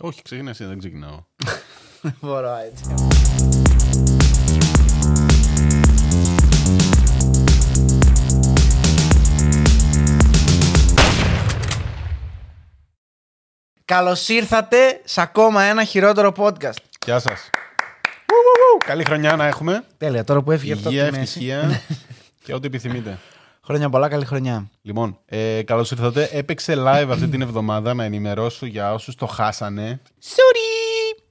Όχι, ξεκινά εσύ, δεν ξεκινάω. Μπορώ έτσι. Καλώς ήρθατε σε ακόμα ένα χειρότερο podcast. Γεια σας. Καλή χρονιά να έχουμε. Τέλεια, τώρα που έφυγε αυτό από Υγεία, τη μέση. ευτυχία και ό,τι επιθυμείτε. Χρόνια πολλά, καλή χρονιά. Λοιπόν, ε, καλώς ήρθατε. Έπαιξε live αυτή την εβδομάδα να ενημερώσω για όσους το χάσανε. Sorry!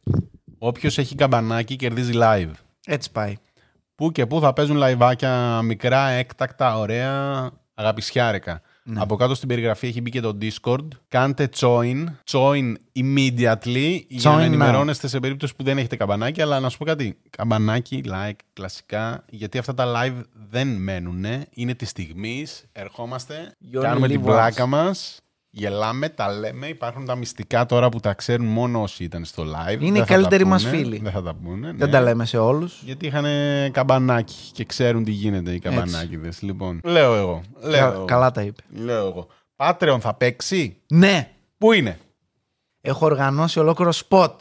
Όποιος έχει καμπανάκι κερδίζει live. Έτσι πάει. Πού και πού θα παίζουν live-άκια μικρά, έκτακτα, ωραία, αγαπησιάρικα. Ναι. Από κάτω στην περιγραφή έχει μπει και το Discord. Κάντε join, join immediately για Join να now. ενημερώνεστε σε περίπτωση που δεν έχετε καμπανάκι. Αλλά να σου πω κάτι. Καμπανάκι, like, κλασικά. Γιατί αυτά τα live δεν μένουν. Είναι της στιγμής. Ερχόμαστε, You only κάνουμε την live πλάκα once. μας. Γελάμε, τα λέμε. Υπάρχουν τα μυστικά τώρα που τα ξέρουν μόνο όσοι ήταν στο live. Είναι οι Δεν θα τα καλύτεροι μας πούνε, φίλοι. Δεν θα τα πούνε. Δεν ναι. τα λέμε σε όλους. Γιατί είχαν καμπανάκι και ξέρουν τι γίνεται οι καμπανάκιδες. Λοιπόν, λέω εγώ. Λέω εγώ. Καλά τα είπε. Λέω εγώ. Patreon θα παίξει; Ναι, Πού είναι; έχω οργανώσει ολόκληρο spot.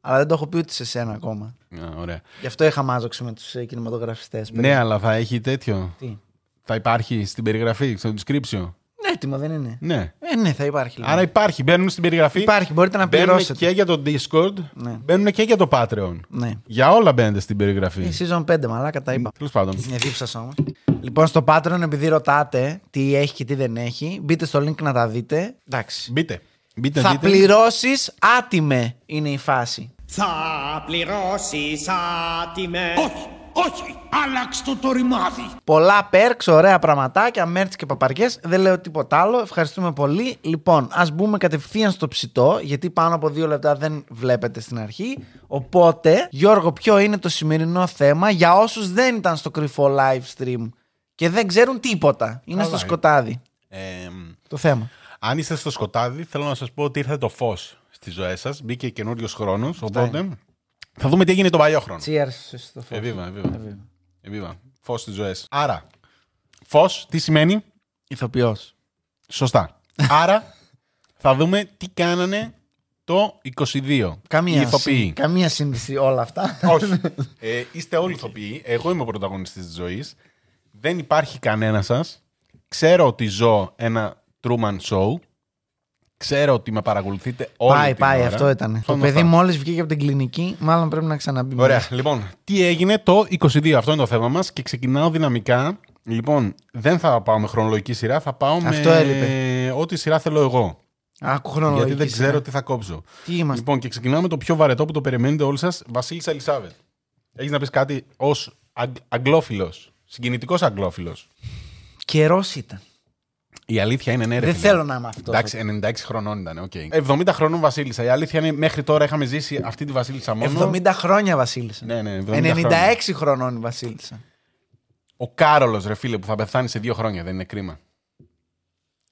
Αλλά δεν το έχω πει ούτε σε σένα ακόμα. Α, ωραία. Γι' αυτό είχα μάζοξη με τους κινηματογραφιστές. Ναι, αλλά θα έχει τέτοιο. Τι; Θα υπάρχει στην περιγραφή, στο description. Ναι, έτοιμο δεν είναι. Ναι. Ε, ναι, θα υπάρχει. Λοιπόν. Άρα υπάρχει. Μπαίνουν στην περιγραφή. Υπάρχει, μπορείτε να Μπαίνουν πληρώσετε. και για το Discord. Ναι. Μπαίνουν και για το Patreon. Ναι. Για όλα μπαίνετε στην περιγραφή. Η season 5, μαλάκα τα είπα. Τέλος πάντων. Είναι δίψα όμως. Λοιπόν, στο Patreon, επειδή ρωτάτε τι έχει και τι δεν έχει, μπείτε στο link να τα δείτε. Εντάξει. Μπείτε. Μπείτε, Θα δείτε. πληρώσεις άτιμε είναι η φάση. Θα πληρώσεις άτιμε. Όχι, όχι, άλλαξ το το ρημάδι. Πολλά perks, ωραία πραγματάκια, μέρτς και παπαριές. Δεν λέω τίποτα άλλο. Ευχαριστούμε πολύ. Λοιπόν, ας μπούμε κατευθείαν στο ψητό, γιατί πάνω από δύο λεπτά δεν βλέπετε στην αρχή. Οπότε, Γιώργο, ποιο είναι το σημερινό θέμα για όσους δεν ήταν στο κρυφό live stream και δεν ξέρουν τίποτα; Είναι Καλά στο είναι. σκοτάδι Ε, το θέμα. Αν είστε στο σκοτάδι, θέλω να σας πω ότι ήρθε το φως στη ζωή σας. Μπήκε καινούριος χρόνος. Οπότε θα δούμε τι έγινε τον παλιό χρόνο. Cheers στο φως. Εβίβα, εβίβα. Εβίβα. Φως στις ζωές. Άρα, φως τι σημαίνει; Ηθοποιός. Σωστά. Άρα, θα δούμε τι κάνανε το 22. Καμία, Οι ηθοποιοί. σύνδεση- καμία σύνδεση όλα αυτά. Όχι. Ε, είστε όλοι ηθοποιοί. Εγώ είμαι ο πρωταγωνιστής της ζωής. Δεν υπάρχει κανένα σας. Ξέρω ότι ζω ένα Truman Show. Ξέρω ότι με παρακολουθείτε όλη πάει, την πάει, ώρα. αυτό ήταν. Το Στον παιδί οφθαλμό. μόλις βγήκε από την κλινική, μάλλον πρέπει να ξαναμπεί. Ωραία. μέσα. Λοιπόν, τι έγινε το 22. Αυτό είναι το θέμα μας και ξεκινάω δυναμικά. Λοιπόν, δεν θα πάω με χρονολογική σειρά, θα πάω Αυτό με έλειπε. ό,τι σειρά θέλω εγώ. Άκου χρονολογική γιατί δεν σειρά. ξέρω τι θα κόψω. Τι είμαστε; Λοιπόν, και ξεκινάω με το πιο βαρετό που το περιμένετε όλοι σας, Βασίλισσα Ελισάβετ. Έχεις να πεις κάτι ως αγγλόφιλος, συγκινητικός αγγλόφιλος. Καιρός ήταν. Η αλήθεια είναι ναι, ρε Δεν φίλε. θέλω να είμαι αυτός. Εντάξει, 96 χρονών ήταν, οκ. 70 χρονών Βασίλισσα. Η αλήθεια είναι μέχρι τώρα είχαμε ζήσει αυτή τη Βασίλισσα μόνο. 70 χρόνια Βασίλισσα. Ναι, ναι, 70 96 χρόνια. χρονών η Βασίλισσα. Ο Κάρολος, ρε φίλε, που θα πεθάνει σε δύο χρόνια, δεν είναι κρίμα.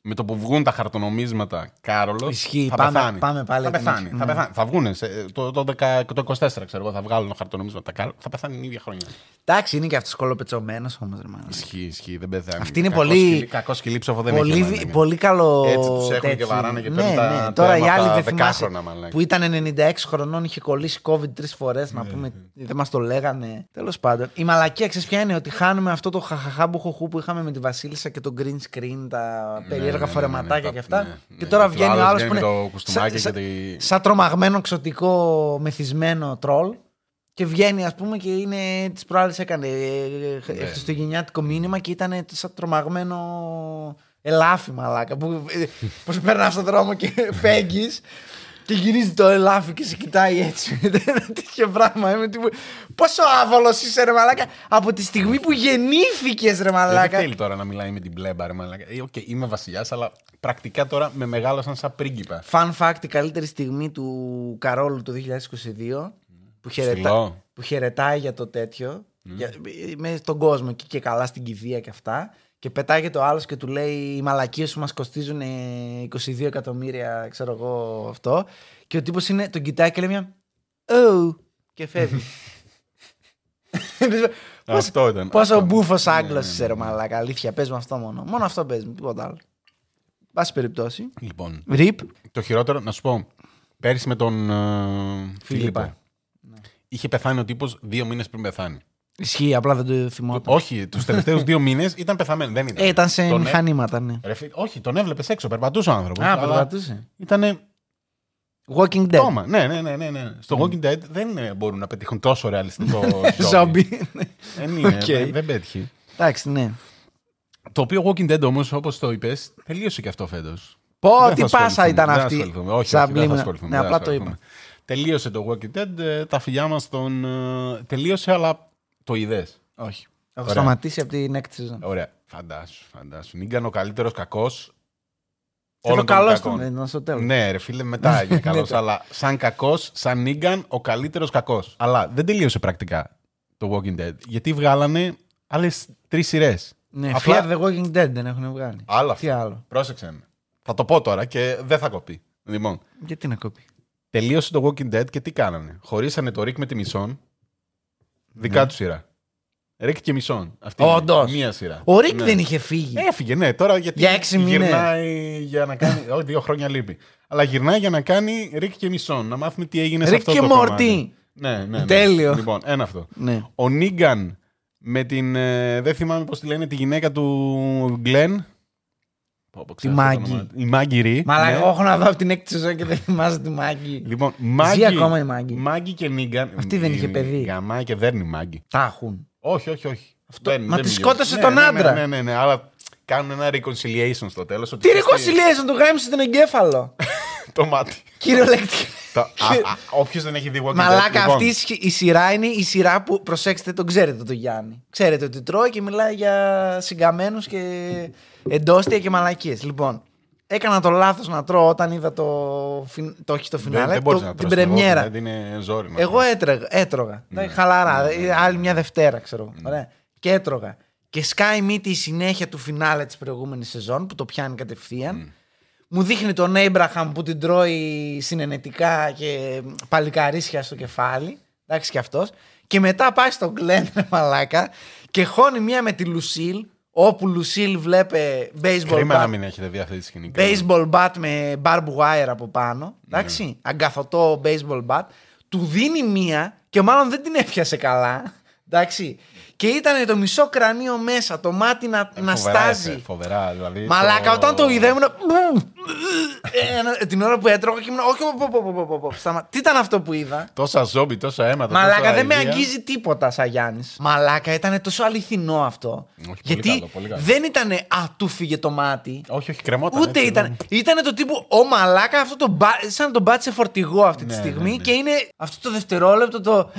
Με το που βγουν τα χαρτονομίσματα, Κάρολος. Ισχύει. Θα Πάμε- πεθάνει. πάμε πάλι Θα από την πεθάνει. αρχή. Θα, Ναι. πεθάνει. θα βγουν. Σε, το, το, 10 το 24, ξέρω εγώ, θα βγάλουν χαρτονομίσματα. Κάρολο. Θα πεθάνει την ίδια χρόνια. Εντάξει, είναι και αυτός κολοπετσωμένος όμως. Ισχύει, ισχύει, δεν πεθάνει. Αυτή είναι Κακό πολύ- σκυλί- Κακό σκυλί ψόφο δεν Πολύ, έχει. δι- μαλάκα. πολύ καλό. Έτσι τους έχουν και τέτοιο. βαράνε και ναι, παίρνουν τα ναι. Τώρα η τέρματα άλλη δεν δεκάχρονα, θυμάσαι. μαλάκα. Που ήταν 96 χρονών, είχε κολλήσει COVID τρεις φορές. Ναι, Να πούμε. Δεν μας το λέγανε. Τέλος πάντων. Η μαλακία ξέρεις ποια είναι ότι χάνουμε αυτό το χαχαχά μπουχοχού που είχαμε με τη Βασίλισσα και το green screen, τα Ναι, περίεργα ναι, ναι, φορεματάκια ναι, και αυτά. ναι, Και ναι. τώρα Και ο βγαίνει ο άλλος άλλος βγαίνει που είναι. με το κουστούμάκι σαν- και τη- σαν τρομαγμένο, ξωτικό, μεθυσμένο τρόλ. Και βγαίνει, ας πούμε, και είναι. Τις προάλλες έκανε ε, Ναι. ε, χριστουγεννιάτικο μήνυμα και ήταν σαν τρομαγμένο ελάφι, μαλάκα. Που πώς περνάς στον δρόμο και φέγγεις και γυρίζει το ελάφι και σε κοιτάει έτσι. Τέτοιο πράγμα. Είμαι τύπου, Πόσο άβολος είσαι, ρε μαλάκα. Από τη στιγμή που γεννήθηκες, ρε Δεν μαλάκα. θέλει τώρα να μιλάει με την πλέμπα, ρε μαλάκα. Ε, οκ, είμαι βασιλιάς, αλλά πρακτικά τώρα με μεγάλωσαν σαν πρίγκιπα. Fun fact, η καλύτερη στιγμή του Καρόλου το 2022 που, χαιρετά, Στυλό. που χαιρετάει για το τέτοιο, για, με στον κόσμο εκεί και καλά στην κηδεία και αυτά και πετάγεται ο άλλος και του λέει οι μαλακίες σου μας κοστίζουν ε, 22 εκατομμύρια, ξέρω εγώ αυτό και ο τύπος είναι, τον κοιτάει και λέει μια «Oh» και φεύγει. Πώς- Αυτό ήταν. Πόσο Αυτό. μπούφος Ναι, Άγγλος ναι, είσαι, ρε μαλάκα. Αλήθεια, παίζουμε αυτό μόνο. Μόνο αυτό παίζουμε, τίποτα άλλο. Πάση περιπτώσει. Λοιπόν, RIP. το χειρότερο, να σου πω. Πέρυσι με τον ε, Φίλιππα. Φίλιππο. Είχε πεθάνει ο τύπος δύο μήνες πριν πεθάνει. Ισχύει, απλά δεν το θυμόταν. Όχι, τους τελευταίους δύο μήνες ήταν πεθαμένο. Δεν ήταν. Ε, ήταν σε Τον έ- μηχανήματα, ναι. Ρε φίλε, όχι, τον έβλεπες έξω, περπατούσε ο άνθρωπος. Α, περπατούσε. Ήταν Walking Dead. τόμα. Ναι, ναι, ναι, ναι, ναι. Στο Walking Dead δεν ε, μπορούν να πετύχουν τόσο ρεαλιστικό zombie. Zombie. Δεν είναι, Οκ. δεν- δεν πέτυχε. Εντάξει, ναι. Το οποίο Walking Dead όμως, όπως το είπες, τελείωσε και αυτό φέτος. Πω, Δεν τι θα πάσα ασχοληθούμε, ήταν δεν θα αυτή. ασχοληθούμε. Όχι, Σαν όχι, δεν θα μπλήμα. ασχοληθούμε, Ναι, δεν θα απλά το είπα. ασχοληθούμε. Τελείωσε το Walking Dead, ε, τα φιλιά μας τον. ε, Τελείωσε, αλλά το είδες; Όχι. Έχω Ωραία. σταματήσει από την next season. Ωραία. Φαντάσου, φαντάσου. Νίγκαν ο καλύτερος κακός. Και το καλός στον δεν ήταν στο τέλος. Ναι, ρε φίλε, μετά έγινε καλός. Ναι, αλλά σαν κακός, σαν Νίγκαν, ο καλύτερος κακός. Αλλά δεν τελείωσε πρακτικά το Walking Dead. Γιατί βγάλανε άλλες τρεις σειρές. Ναι, Απλά- Fear the Walking Dead δεν έχουν βγάλει. Άλλο Τι αυτό. άλλο; Πρόσεξε με. Θα το πω τώρα και δεν θα κοπεί. Λοιπόν, Γιατί να κόπει. τελείωσε το Walking Dead και τι κάνανε; Χωρίσανε το Rick με τη Μισόν. Δικά του σειρά. Rick και Μισόν. Αυτή είναι Όντως. μία σειρά. Ο Ρικ Ναι. δεν είχε φύγει. Έφυγε, ναι, τώρα γιατί Για έξι μήνες. γυρνάει για να κάνει. Όχι, δύο χρόνια λείπει. Αλλά γυρνάει για να κάνει Rick και Μισόν. Να μάθουμε τι έγινε σε Rick αυτό και το Morty. κομμάτι. Ναι, ναι, ναι. Τέλειο. Λοιπόν, ένα αυτό. Ναι. Ο Νίγκαν με την. ε, δεν θυμάμαι πώς τη λένε, τη γυναίκα του Γκλέν. Πω, πω, ξέρω Τη αυτό το Μάγκη. όνομα. Η Μάγκη Ρι. Μαλάκα, ναι. έχω να δω από την έκτη σεζόν και δεν θυμάσαι τη Μάγκη. Λοιπόν, Μάγκη, ακόμα η Μάγκη. Μάγκη και Νίγκαν. Αυτή δεν είχε παιδί. Γαμάει και δέρνει Μάγκη. Τα έχουν. Όχι, όχι, όχι. Αυτό, μα τη σκότωσε τον ναι, άντρα. Ναι, ναι, ναι, ναι, αλλά κάνουν ένα reconciliation στο τέλος. Τι reconciliation του γάμισε τον εγκέφαλο. Το μάτι. Κυριολεκτικά. Όποιος δεν έχει δει Walking Dead. Μαλάκα, λοιπόν, αυτή η σχ- η σειρά είναι η σειρά που. Προσέξτε, τον ξέρετε τον Γιάννη. Ξέρετε ότι τρώει και μιλάει για συγκαμένους και εντόστια και μαλακίες. Λοιπόν, έκανα το λάθος να τρώω όταν είδα το. φι- το όχι το Δεν, φινάλε. δεν μπορείς το- να την τρως το πρεμιέρα. Walking Dead, Είναι ζόρι. να Εγώ τρως. έτρεγα, έτρωγα. Ναι. Εντάξει, Χαλαρά. ε, Άλλη μια Δευτέρα, ξέρω. εγώ. Ωραία. Και έτρωγα. Και σκάει μύτη η συνέχεια του φινάλε της προηγούμενης σεζόν που το πιάνει κατευθείαν. Μου δείχνει τον Έμπραχαμ που την τρώει συνενετικά και παλικαρίσια στο κεφάλι. Εντάξει και αυτός. Και μετά πάει στον Γκλέν, ρε μαλάκα, και χώνει μία με τη Λουσίλ, όπου Λουσίλ βλέπε baseball Κρίμα να bat, μην έχετε δει αυτή τη σκηνή. Κρίμα. baseball bat με barbed wire από πάνω. Ναι. Εντάξει, αγκαθωτό baseball bat. Του δίνει μία και μάλλον δεν την έπιασε καλά. Εντάξει. Και ήταν το μισό κρανίο μέσα, το μάτι να, Ε, να φοβερά, στάζει. έφε, Φοβερά, δηλαδή. Μαλάκα, το- όταν το είδα ήμουν. Ένα- την ώρα που έτρωγα και ήμουν. Όχι, πω, πω, πω, πω, πω, πω. Σταμα- Τι ήταν αυτό που είδα; Τόσα ζόμπι, τόσα αίματα. Μαλάκα, τόσα δεν με αηδία. αγγίζει τίποτα σαν Γιάννης. Μαλάκα, ήταν τόσο αληθινό αυτό. πολύ Γιατί καλό, πολύ καλό. δεν ήταν Α, του φύγε το μάτι. Όχι, όχι, κρεμόταν. Ούτε έτσι, ήταν. εδώ. Ήταν το τύπου Ο μαλάκα, αυτό το μπα, σαν να τον πάτησε φορτηγό αυτή τη Ναι, στιγμή ναι, ναι. και είναι αυτό το δευτερόλεπτο το.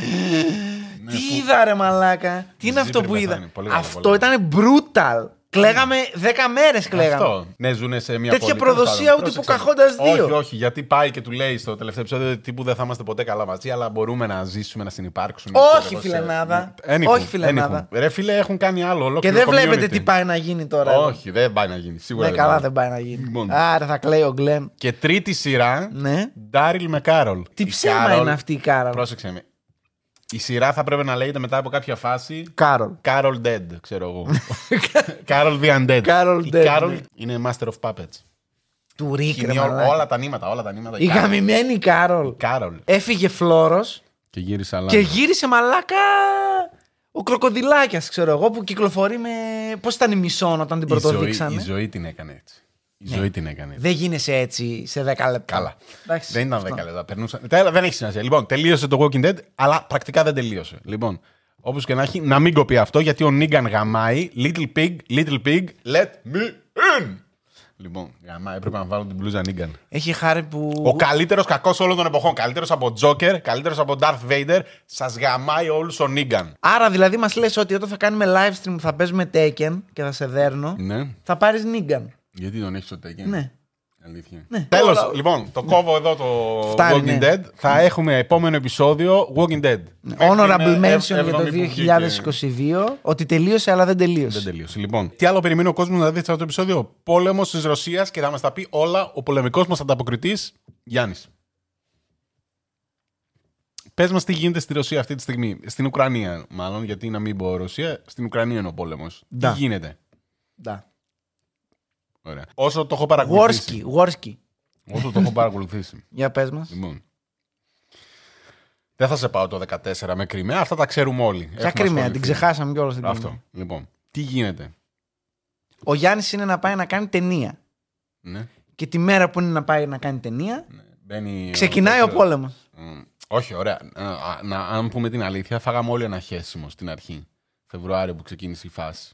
Τι είδα, ρε μαλάκα. Τι είναι Ζει αυτό πριν που είδα; πεθάνει. Πολύ καλό, Αυτό πολύ ήταν brutal. Κλαίγαμε 10 μέρες κλαίγαμε. Αυτό. Ναι, ζουνε σε μια Τέτοια πόλη. προδοσία Τέλος πάντων, ούτε που πρόσεξε. Καχώντας δύο. Όχι, όχι, γιατί πάει και του λέει στο τελευταίο επεισόδιο τύπου δεν θα είμαστε ποτέ καλά μαζί, αλλά μπορούμε να ζήσουμε, να συνεπάρξουμε. Όχι, ξέρω εγώ, σε- φιλενάδα. Anywho, Όχι, φιλενάδα. anywho. Ρε φίλε, έχουν κάνει άλλο. Και ολόκληρο δεν βλέπετε community. τι πάει να γίνει τώρα. εδώ. Όχι, δεν πάει να γίνει. Σίγουρα Ναι, καλά δεν πάει να γίνει. Λοιπόν. Άρα θα κλαίει ο Γκλέν. Και τρίτη σειρά, Ναι. Ντάριλ με Κάρολ. Τι Η ψέμα Κάρολ- είναι αυτή η Κάρολ. Πρόσεξε με. Η σειρά θα πρέπει να λέγεται μετά από κάποια φάση Κάρολ. Carol Dead, ξέρω εγώ. Carol the Undead. Carol Η Dead, Carol ναι. είναι Master of Puppets. Του Ρίκ, ρε Χυμεί ό- μαλάκα. όλα τα νήματα, όλα τα νήματα. Η γαμημένη Κάρολ. Κάρολ. Έφυγε φλόρος Και γύρισε αλλά. και γύρισε μαλάκα. Ο κροκοδιλάκιας, ξέρω εγώ, που κυκλοφορεί με. Πώς ήταν η Μισόν όταν την η ζωή, πρωτοδείξανε; η ζωή την έκανε έτσι. Η ζωή την έκανε έτσι. Δεν γίνεσαι έτσι σε 10 λεπτά. Καλά. Εντάξει, δεν ήταν αυτό. 10 λεπτά. Περνούσαν... Τέλα, δεν έχει σημασία. Λοιπόν, τελείωσε το Walking Dead, αλλά πρακτικά δεν τελείωσε. Λοιπόν, όπως και να έχει, να μην κοπεί αυτό, γιατί ο Νίγκαν γαμάει. Little pig, little pig, let me in. Λοιπόν, γαμάει, έπρεπε να βάλω την μπλούζα Νίγκαν. Έχει χάρη που. Ο καλύτερος κακός όλων των εποχών. Καλύτερος από Joker, καλύτερος από Darth Vader. Σας γαμάει όλους ο Νίγκαν. Άρα δηλαδή μας λες ότι όταν θα κάνουμε live stream που θα παίζουμε Taken και θα σε δέρνω, Ναι. θα πάρεις Νίγκαν. Γιατί τον έχεις στο Tekken; Ναι. Αλήθεια. Ναι. Τέλος, Όλα- λοιπόν, το κόβω εδώ το Φτάνει, Walking ναι. Dead. Θα έχουμε επόμενο επεισόδιο Walking Dead. Honorable Μέχρι την, ε, mention για το έβδομη που βγήκε. 2022 ότι τελείωσε αλλά δεν τελείωσε. Δεν τελείωσε. Λοιπόν, τι άλλο περιμένει ο κόσμος να δει σε αυτό το επεισόδιο; Πόλεμος της Ρωσίας και θα μας τα πει όλα ο πολεμικός μας ανταποκριτής Γιάννης. Πες μας τι γίνεται στη Ρωσία αυτή τη στιγμή. Στην Ουκρανία, μάλλον, γιατί να μην πω Ρωσία. Στην Ουκρανία είναι ο πόλεμος. Τι Ντα. γίνεται; Ντα. Ωραία. Όσο το έχω παρακολουθήσει. Γόρσκι, Γόρσκι. Όσο το έχω παρακολουθήσει. Για πες μας. Λοιπόν. Δεν θα σε πάω το 14 με Κρυμαία, αυτά τα ξέρουμε όλοι. Ποια Έχουμε κρυμαία, ασχοληθεί. την ξεχάσαμε κιόλας την Αυτό. Κρυμαία. Λοιπόν, τι γίνεται; Ο Γιάννης είναι να πάει να κάνει ταινία. Ναι. Και τη μέρα που είναι να πάει να κάνει ταινία, ναι. Μπαίνει ξεκινάει ο δεύτερος- πόλεμος. Μ, Όχι, ωραία. Α, α, Να, αν πούμε την αλήθεια, φάγαμε όλοι ένα χέσιμο στην αρχή. Φεβρουάριο που ξεκίνησε η φάση.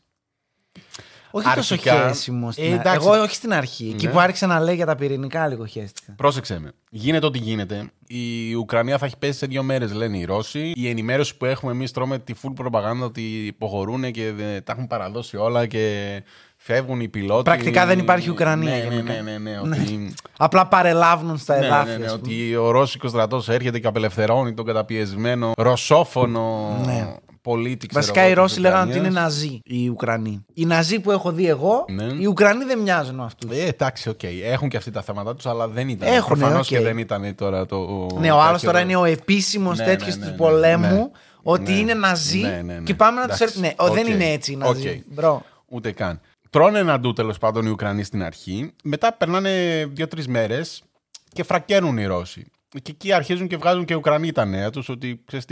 Όχι τόσο Αρχικά- χέσιμο. Στην Ε, αρχή. εντάξει. Εγώ όχι στην αρχή. Εκεί Ναι. που άρχισε να λέει για τα πυρηνικά, λίγο χαίστηκα. Πρόσεξε με. Γίνεται ό,τι γίνεται. Η Ουκρανία θα έχει πέσει σε δύο μέρες, λένε οι Ρώσοι. Η ενημέρωση που έχουμε εμείς τρώμε τη full προπαγάνδα ότι υποχωρούν και δε- τα έχουν παραδώσει όλα και φεύγουν οι πιλότοι. Πρακτικά δεν υπάρχει Ουκρανία, Ναι, ναι, γενικά. ναι, ναι, ναι, ότι... Απλά παρελάβουν στα Ναι, εδάφια. ναι, ναι, ας πούμε. ότι ο Ρώσικος στρατός έρχεται και απελευθερώνει τον καταπιεσμένο ρωσόφωνο Ναι. πολίτη. ξέρω Βασικά εγώ, οι της Ρώσοι λέγανε ότι Ουκρανίας. είναι Ναζί οι Ουκρανοί. Οι Ναζί που έχω δει εγώ, Ναι. οι Ουκρανοί δεν μοιάζουν με αυτούς. Ε, εντάξει, οκ. Έχουν και αυτοί τα θέματα τους, αλλά δεν ήταν. Έχουνε, Προφανώς οκ. και δεν ήταν τώρα το. Ναι, ο άλλος τέτοιο- τώρα είναι ο επίσημος Ναι, τέτοιος ναι, του ναι, ναι, πολέμου ναι. ότι Ναι. είναι Ναζί Ναι, ναι, ναι. και πάμε να τους Εντάξει, έρθουμε. Ναι, ο, δεν οκ. είναι έτσι οι Ναζί. Οκ. Bro. Ούτε καν. Τρώνε ένα ντου τέλος πάντων οι Ουκρανοί στην αρχή. Μετά περνάνε δύο-τρεις μέρες και φρακάρουν οι Ρώσοι. Και εκεί αρχίζουν και βγάζουν και οι Ουκρανοί τα νέα τους ότι ξέρεις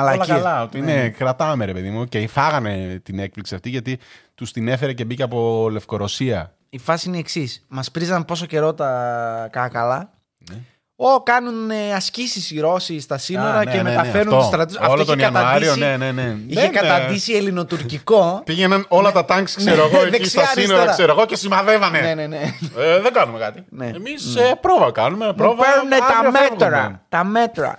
τι. Μαλακίες. Όλα καλά, ότι Ναι. ναι, κρατάμε ρε παιδί μου. Και φάγανε την έκπληξη αυτή γιατί τους την έφερε και μπήκε από Λευκορωσία. Η φάση είναι η εξής. Μας πρίζαν πόσο καιρό τα κάκαλα. Ναι. Ω, κάνουν ασκήσεις οι Ρώσοι στα σύνορα Α, ναι, και ναι, ναι, μεταφέρουν αυτό. τους στρατούς. Όλο τον Ιανουάριο, ναι, ναι, ναι. Είχε Δεν, ε, καταντήσει ελληνοτουρκικό. Πήγαιναν όλα τα τάγκς, ξέρω εγώ, εκεί δεξιά, στα σύνορα, αριστερά. ξέρω εγώ, και σημαδεύανε. ναι, ναι, ναι. Ε, δεν κάνουμε κάτι. Ναι. Εμείς πρόβα κάνουμε. Μου Πρόβα, παίρνουν τα αύριο μέτρα. φεύγουμε. Τα μέτρα.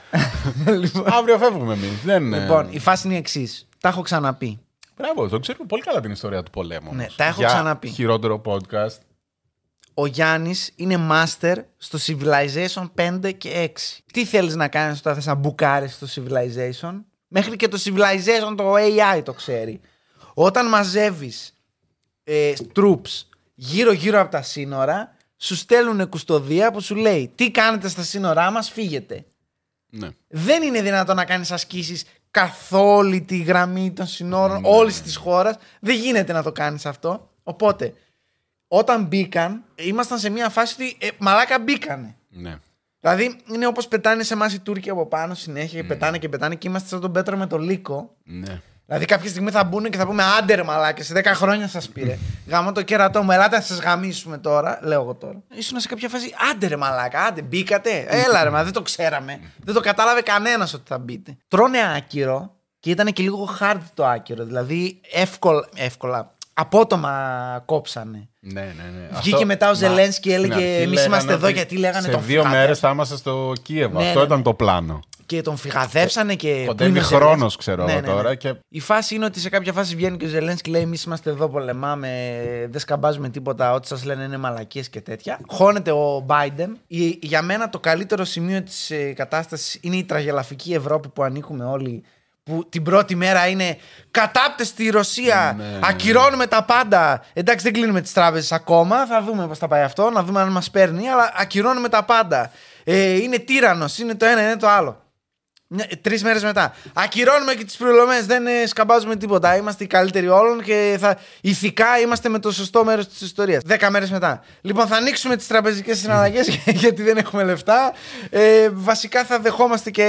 λοιπόν, Αύριο φεύγουμε εμείς. Δεν... λοιπόν, η φάση είναι η εξής. Τα έχω ξαναπεί. Μπράβο, το ξέρουμε πολύ καλά την ιστορία του πολέμου. Ναι, όμως. τα έχω Για ξαναπεί. Χειρότερο podcast. Ο Γιάννης είναι master στο Civilization 5 και 6. Τι θέλεις να κάνεις όταν θες να μπουκάρεις στο Civilization; Μέχρι και το Civilization το AI το ξέρει. Όταν μαζεύεις ε, troops γύρω-γύρω από τα σύνορα, σου στέλνουν κουστοδία που σου λέει τι κάνετε στα σύνορά μας, φύγετε. Ναι. Δεν είναι δυνατόν να κάνεις ασκήσεις καθ' όλη τη γραμμή των συνόρων Ναι. όλης της χώρας. Δεν γίνεται να το κάνεις αυτό. Οπότε, όταν μπήκαν, ήμασταν σε μια φάση ότι ε, μαλάκα μπήκανε. ναι. Δηλαδή, είναι όπως πετάνε σε εμάς οι Τούρκοι από πάνω συνέχεια και πετάνε και πετάνε και είμαστε σαν τον Πέτρο με το λύκο. ναι. Δηλαδή, κάποια στιγμή θα μπουν και θα πούμε άντε ρε μαλάκες, σε 10 χρόνια σας πήρε. Γάμο το κέρατό μου, ελάτε να σας γαμίσουμε τώρα. Λέω εγώ τώρα. Ήσουν σε κάποια φάση, άντε ρε μαλάκα, άντε μπήκατε. Έλα ρε, μα δεν το ξέραμε. Δεν το κατάλαβε κανένας ότι θα μπείτε. Τρώνε άκυρο και ήταν και λίγο hard το άκυρο. Δηλαδή, εύκολα, εύκολα απότομα κόψανε. Ναι, ναι, ναι. Βγήκε Αυτό- μετά ο Μα, Ζελένσκι και στην έλεγε, αρχή «Εμείς λέγανε είμαστε εδώ ότι γιατί λέγανε Σε τον δύο φυγάδε». μέρες θα είμαστε στο Κίεβο. Ναι, Αυτό ναι, ήταν ναι. το πλάνο. Και τον φυγαδεύσανε και. πού Κοντεύει είναι ο χρόνος, Ζελένσκι. ξέρω Ναι, εγώ ναι, ναι. τώρα και- Η φάση είναι ότι σε κάποια φάση βγαίνει και ο Ζελένσκι λέει: Εμείς είμαστε εδώ, πολεμάμε, δεν σκαμπάζουμε τίποτα. Ό,τι σας λένε είναι μαλακίες και τέτοια. Χώνεται ο Biden. Η- για μένα το καλύτερο σημείο της ε, κατάστασης είναι η τραγελαφική Ευρώπη που ανήκουμε όλοι. Που την πρώτη μέρα είναι κατάπτες στη Ρωσία. Ναι, ναι, ναι. ακυρώνουμε τα πάντα. Εντάξει, δεν κλείνουμε τις τράπεζες ακόμα. Θα δούμε πώς θα πάει αυτό, να δούμε αν μας παίρνει. Αλλά ακυρώνουμε τα πάντα. Ε, είναι τύρανος, είναι το ένα, είναι το άλλο. Τρεις μέρες μετά. Ακυρώνουμε και τις πληρωμές. Δεν ε, σκαμπάζουμε τίποτα. Είμαστε οι καλύτεροι όλων και θα, ηθικά είμαστε με το σωστό μέρος της ιστορίας. Δέκα μέρες μετά. Λοιπόν, θα ανοίξουμε τις τραπεζικές συναλλαγές γιατί δεν έχουμε λεφτά. Ε, βασικά θα δεχόμαστε και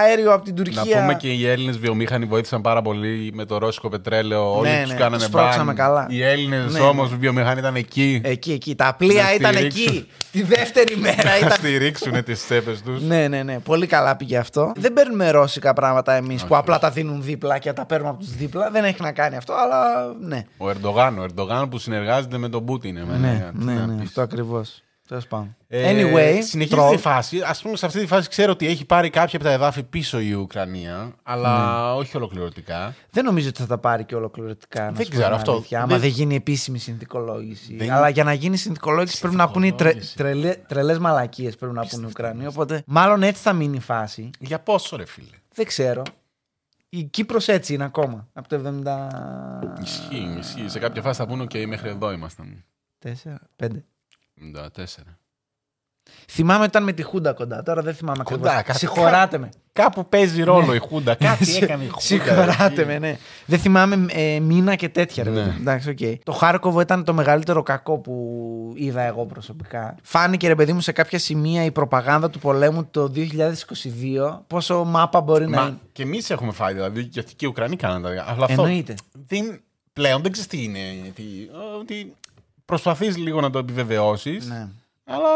αέριο από την Να Τουρκία. πούμε και οι Έλληνες βιομήχανοι βοήθησαν πάρα πολύ με το ρώσικο πετρέλαιο. Όλοι Ναι, τους ναι, κάνανε τους πρόξαμε μπαν. καλά. Οι Έλληνες Ναι, όμως ναι. βιομηχανοί ήταν εκεί. Εκεί, εκεί. Τα πλοία Να ήταν στηρίξουν. εκεί. Τη δεύτερη μέρα Να ήταν. στηρίξουν τις τσέπες τους. Ναι, ναι, ναι. Πολύ καλά πήγε αυτό. Δεν παίρνουμε ρώσικα πράγματα εμείς που απλά τα δίνουν δίπλα και τα παίρνουμε από τους δίπλα. Δεν έχει να κάνει αυτό, αλλά ναι. Ο Ερντογάν, ο Ερντογάν που συνεργάζεται με τον Πούτιν. εμένα, Ναι, τι ναι, να ναι, πεις. αυτό ακριβώς. Τέλος πάντων. Ε, Anyway, συνεχίζεται troll. η φάση. Α πούμε, σε αυτή τη φάση ξέρω ότι έχει πάρει κάποια από τα εδάφη πίσω η Ουκρανία, αλλά Ναι. όχι ολοκληρωτικά. Δεν νομίζω ότι θα τα πάρει και ολοκληρωτικά. να Δεν σου πω ξέρω την αυτό. αλήθεια, άμα Δεν- δεν γίνει επίσημη συνθηκολόγηση. Δεν- Αλλά για να γίνει συνθηκολόγηση πρέπει να πούνε οι τρε, Συνθηκολόγηση. τρελές μαλακίες. Πρέπει να πούνε οι Ουκρανοί. Οπότε μάλλον έτσι θα μείνει η φάση. Για πόσο, ρε φίλε; Δεν ξέρω. Η Κύπρος έτσι είναι ακόμα. Από το 74. Ισχύει, ισχύει. Σε κάποια φάση θα πούνε και μέχρι εδώ ήμασταν. 5. 94. Θυμάμαι ότι ήταν με τη Χούντα κοντά. Τώρα δεν θυμάμαι Κοντά, ακριβώ. κα- Συγχωράτε με. Κάπου παίζει ρόλο η Χούντα. Κάτι έκανε η Χούντα. Συγχωράτε με, ναι. Δεν θυμάμαι ε, μήνα και τέτοια. Ρε, Ναι. παιδί μου. Εντάξει, οκ. Το Χάρκοβο ήταν το μεγαλύτερο κακό που είδα εγώ προσωπικά. Φάνηκε, ρε παιδί μου, σε κάποια σημεία η προπαγάνδα του πολέμου το 2022 πόσο μάπα μπορεί να είναι. Μα και εμείς έχουμε φάει, δηλαδή, γιατί και οι Ουκρανοί κάναν τα Αλλά αυτό Εννοείται. δεν, πλέον δεν ξέρεις τι είναι. Τι, ότι προσπαθείς λίγο να το επιβεβαιώσεις. Ναι. Αλλά.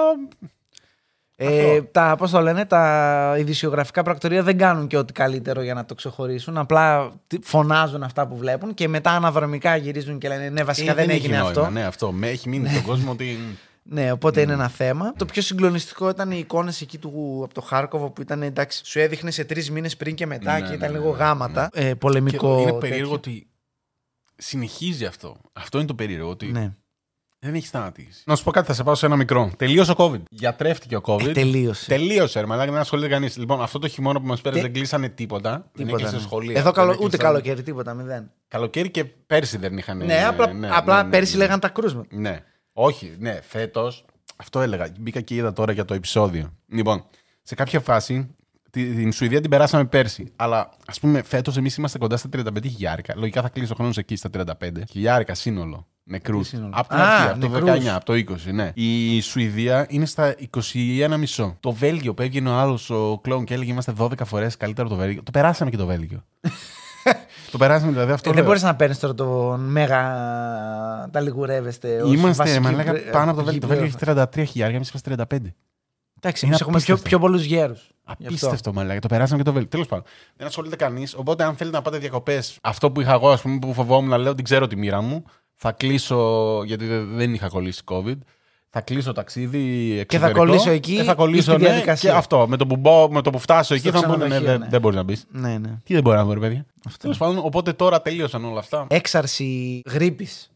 Ε, τα, πώς το λένε, τα ειδησιογραφικά πρακτορεία δεν κάνουν και ό,τι καλύτερο για να το ξεχωρίσουν. Απλά τι- φωνάζουν αυτά που βλέπουν και μετά αναδρομικά γυρίζουν και λένε Ναι, βασικά ε, δεν, έχει έγινε νόημα, αυτό. Ναι, αυτό. Με έχει μείνει στον κόσμο ότι. Ναι, οπότε είναι ένα θέμα. Το πιο συγκλονιστικό ήταν οι εικόνες εκεί του, από το Χάρκοβο που ήταν εντάξει, σου έδειχνε σε τρεις μήνες πριν και μετά Ναι, και ναι, ήταν ναι, λίγο ναι, γάματα. Ε, Και πολεμικό. είναι τέτοιο. περίεργο ότι συνεχίζει αυτό. Αυτό είναι το περίεργο. Ότι Ναι. Δεν έχεις σταματήσει. Να σου πω κάτι, θα σε πάω σε ένα μικρό. Τελείωσε ο COVID. Γιατρεύτηκε ο COVID. Ε, τελείωσε. Τελείωσε, ρε μαλάκα, δεν ασχολείται κανείς. Λοιπόν, αυτό το χειμώνα που μας πέρασε Τε- δεν κλείσανε τίποτα. δεν Τίποτα, έκλεισε ναι. σχολεία. Εδώ δεν καλο, έκλεισαν- ούτε καλοκαίρι, τίποτα, μηδέν. Καλοκαίρι και πέρσι δεν είχαν. Ναι, απλά, ναι, απλά ναι, ναι, πέρσι ναι. λέγαν τα κρούσματα. Ναι. Όχι, ναι, φέτος. Αυτό έλεγα. Μπήκα και είδα τώρα για το επεισόδιο. Λοιπόν, σε κάποια φάση τη- την Σουηδία την περάσαμε πέρσι. Αλλά ας πούμε, φέτος εμείς είμαστε κοντά στα 35 χιλιάρικα. Λογικά θα κλείσει ο χρόνος εκεί στα 35 χιλιάρικα σύνολο. Νεκρούς. Τι σύνολο; Από την Α, αρχή, από το νεκρούς. 19, από το 20, ναι. Η Σουηδία είναι στα 21,5. Το Βέλγιο που έβγαινε ο άλλος ο κλόουν και έλεγε Είμαστε 12 φορές καλύτερο από το Βέλγιο. Το περάσαμε και το Βέλγιο. το περάσαμε δηλαδή αυτό. Ε, δεν λέω. μπορείς να παίρνεις τώρα τον μέγα. Τα λιγουρεύεστε. ως Είμαστε, βασική μα λέγα, πρε- πάνω από το Βέλγιο. Το Βέλγιο γη- έχει 33 χιλιάρια, εμείς είμαστε 35. Εντάξει, Είναι εμείς έχουμε πιο, απίστευτο. πιο πολλούς γέρους. Απίστευτο, μα λέγα. Το περάσαμε και το Βέλγιο. Τέλος πάντων. Δεν ασχολείται κανείς. Οπότε, αν θέλετε να πάτε διακοπές, αυτό που είχα εγώ, ας πούμε, που φοβόμουν να λέω, την ξέρω τη μοίρα μου. Θα κλείσω, γιατί δεν δεν είχα κολλήσει COVID. Θα κλείσω ταξίδι εξωτερικό. κολλήσω εκεί Και θα ή κολλήσω, στη ναι, διαδικασία. και αυτό. Με το που, μπω, με το που φτάσω εκεί Στο θα μου πούνε, ναι, ξενοδοχείο, δεν, ναι. δεν μπορείς να μπεις. Ναι, ναι. Τι δεν μπορεί να μπορεί, παιδιά. Τέλος πάντων, οπότε τώρα τελείωσαν όλα αυτά. Έξαρση γρήπης.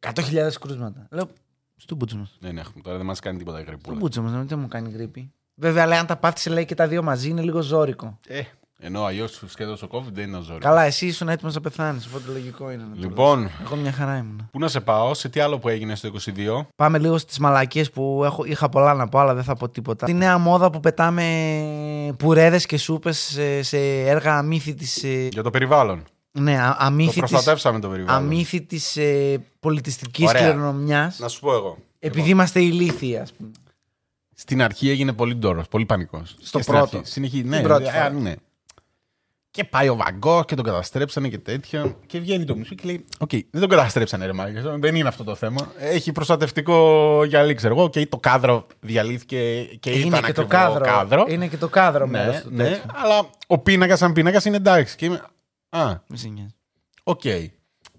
100.000 κρούσματα. Λέω, στον μπούτσο μας. Ναι, ναι, έχουμε τώρα δεν μας κάνει τίποτα η Στον γρυπούλα. μπούτσο μας, δεν μου κάνει γρήπη. Βέβαια, λέει, αν τα πάθησε λέει και τα δύο μαζί είναι λίγο ζώρικο. Ε, ενώ αλλιώς σχεδόν ο COVID δεν είναι ζόρι. Καλά, εσύ ήσουν έτοιμος να πεθάνεις, οπότε λογικό είναι. να το Λοιπόν, λες. Εγώ μια χαρά ήμουν. πού να σε πάω, σε τι άλλο που έγινε στο 22. Πάμε λίγο στις μαλακίες που έχω, είχα πολλά να πω, αλλά δεν θα πω τίποτα. Τη νέα μόδα που πετάμε πουρέδες και σούπες σε, σε έργα αμύθιτη. Ε, Για το περιβάλλον. ναι, α- Το αμύθητης, προστατεύσαμε το περιβάλλον. αμύθητης ε, πολιτιστικής Ωραία. κληρονομιάς. Να σου πω εγώ. Επειδή είμαστε ηλίθιοι, ας πούμε. Στην αρχή έγινε πολύ ντόρος, πολύ πανικός. Στο πρώτο. Συνεχίζει. Την Ναι, πρώτη ε, φορά. ναι. Και πάει ο Βαγκό και τον καταστρέψανε και τέτοια. Και βγαίνει το μισό και λέει: Οκ, δεν τον καταστρέψανε, ρε μάγκε. Δεν είναι αυτό το θέμα. Έχει προστατευτικό γυαλί, ξέρω εγώ. Και το κάδρο διαλύθηκε και είναι ήταν και το ακριβό κάδρο. Είναι και το κάδρο Ναι, μέρος του ναι, τέτοιου. αλλά ο πίνακας σαν πίνακας είναι εντάξει. Και είμαι, Α, Μη σε νοιάζει. οκ.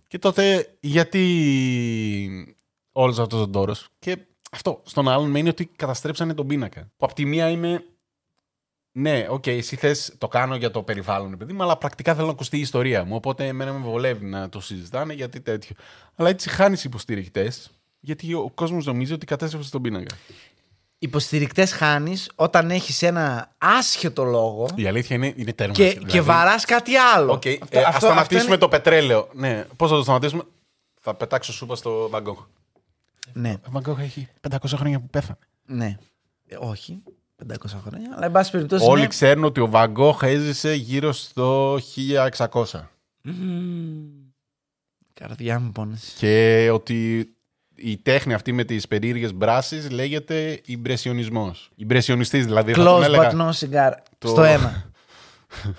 Και τότε γιατί όλος αυτός ο ντόρος. Και αυτό στον άλλον μένει ότι καταστρέψανε τον πίνακα. Που από τη μία είμαι. Ναι, οκ, εσύ θες το κάνω για το περιβάλλον, παιδί μου, αλλά πρακτικά θέλω να ακουστεί η ιστορία μου. Οπότε εμένα με βολεύει να το συζητάνε γιατί τέτοιο. Αλλά έτσι χάνεις υποστηρικτές, γιατί ο κόσμος νομίζει ότι κατέστρεψε τον πίνακα. Υποστηρικτές χάνεις όταν έχεις ένα άσχετο λόγο Η αλήθεια είναι, είναι τέρμα. και, Δηλαδή, και βαράς κάτι άλλο. Οκ, ε, ας σταματήσουμε είναι- το πετρέλαιο. Ναι, πώς θα το σταματήσουμε; Θα πετάξω σούπα στο Βαν Γκογκ. Ναι, Ο Βαν Γκογκ έχει 500 χρόνια που πέθανε. ναι. Ε, όχι, 500 χρόνια, αλλά εν πάση περιπτώσει Όλοι ναι. ξέρουν ότι ο Βαν Γκογκ έζησε γύρω στο 1600. Καρδιά μου πόνεσε. Και ότι η τέχνη αυτή με τις περίεργες μπράσεις λέγεται ιμπρεσιονισμός. Ιμπρεσιονιστής δηλαδή. θα τον Close έλεγα. but no cigar. Το- Στο αίμα.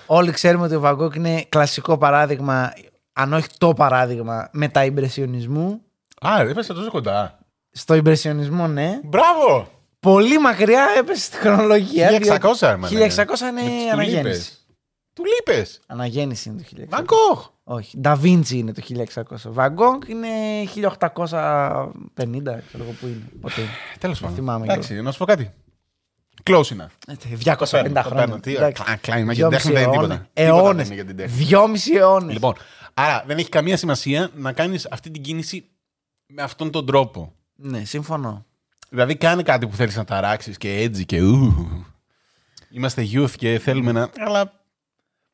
Όλοι ξέρουμε ότι ο Βαγκόκ είναι κλασικό παράδειγμα, αν όχι το παράδειγμα, μετα-ιμπρεσιονισμού. Α, έπεσε τόσο κοντά. Στο ιμπρεσιονισμό, ναι. Μπράβο! Πολύ μακριά έπεσε στη χρονολογία. 1600 διότι- έμανε. 1600 Με είναι τους αναγέννηση. τουλίπες. Του λείπες. Αναγέννηση είναι το 1600. Βαγκόχ. Όχι. Νταβίντσι είναι το 1600. Βαγκόγκ είναι 1850, ξέρω εγώ που είναι. Ποτέ. Τέλος πάντων. θυμάμαι Εντάξει, να σου πω κάτι. Close enough. Ε, 250 το χρόνια. παίρνω. Τι, Εντάξει. κλα- κλάμα, για την Δυόμιση τέχνη δεν είναι αιώνες. τίποτα. Τίποτα δεν Αιώνες. είναι για την τέχνη. Δυόμιση αιώνες. Λοιπόν, άρα δεν έχει καμία σημασία να κάνεις αυτή την κίνηση με αυτόν τον τρόπο. Ναι, συμφωνώ. Δηλαδή κάνε κάτι που θέλεις να ταράξεις και έτσι και ου. Είμαστε youth και θέλουμε να... Αλλά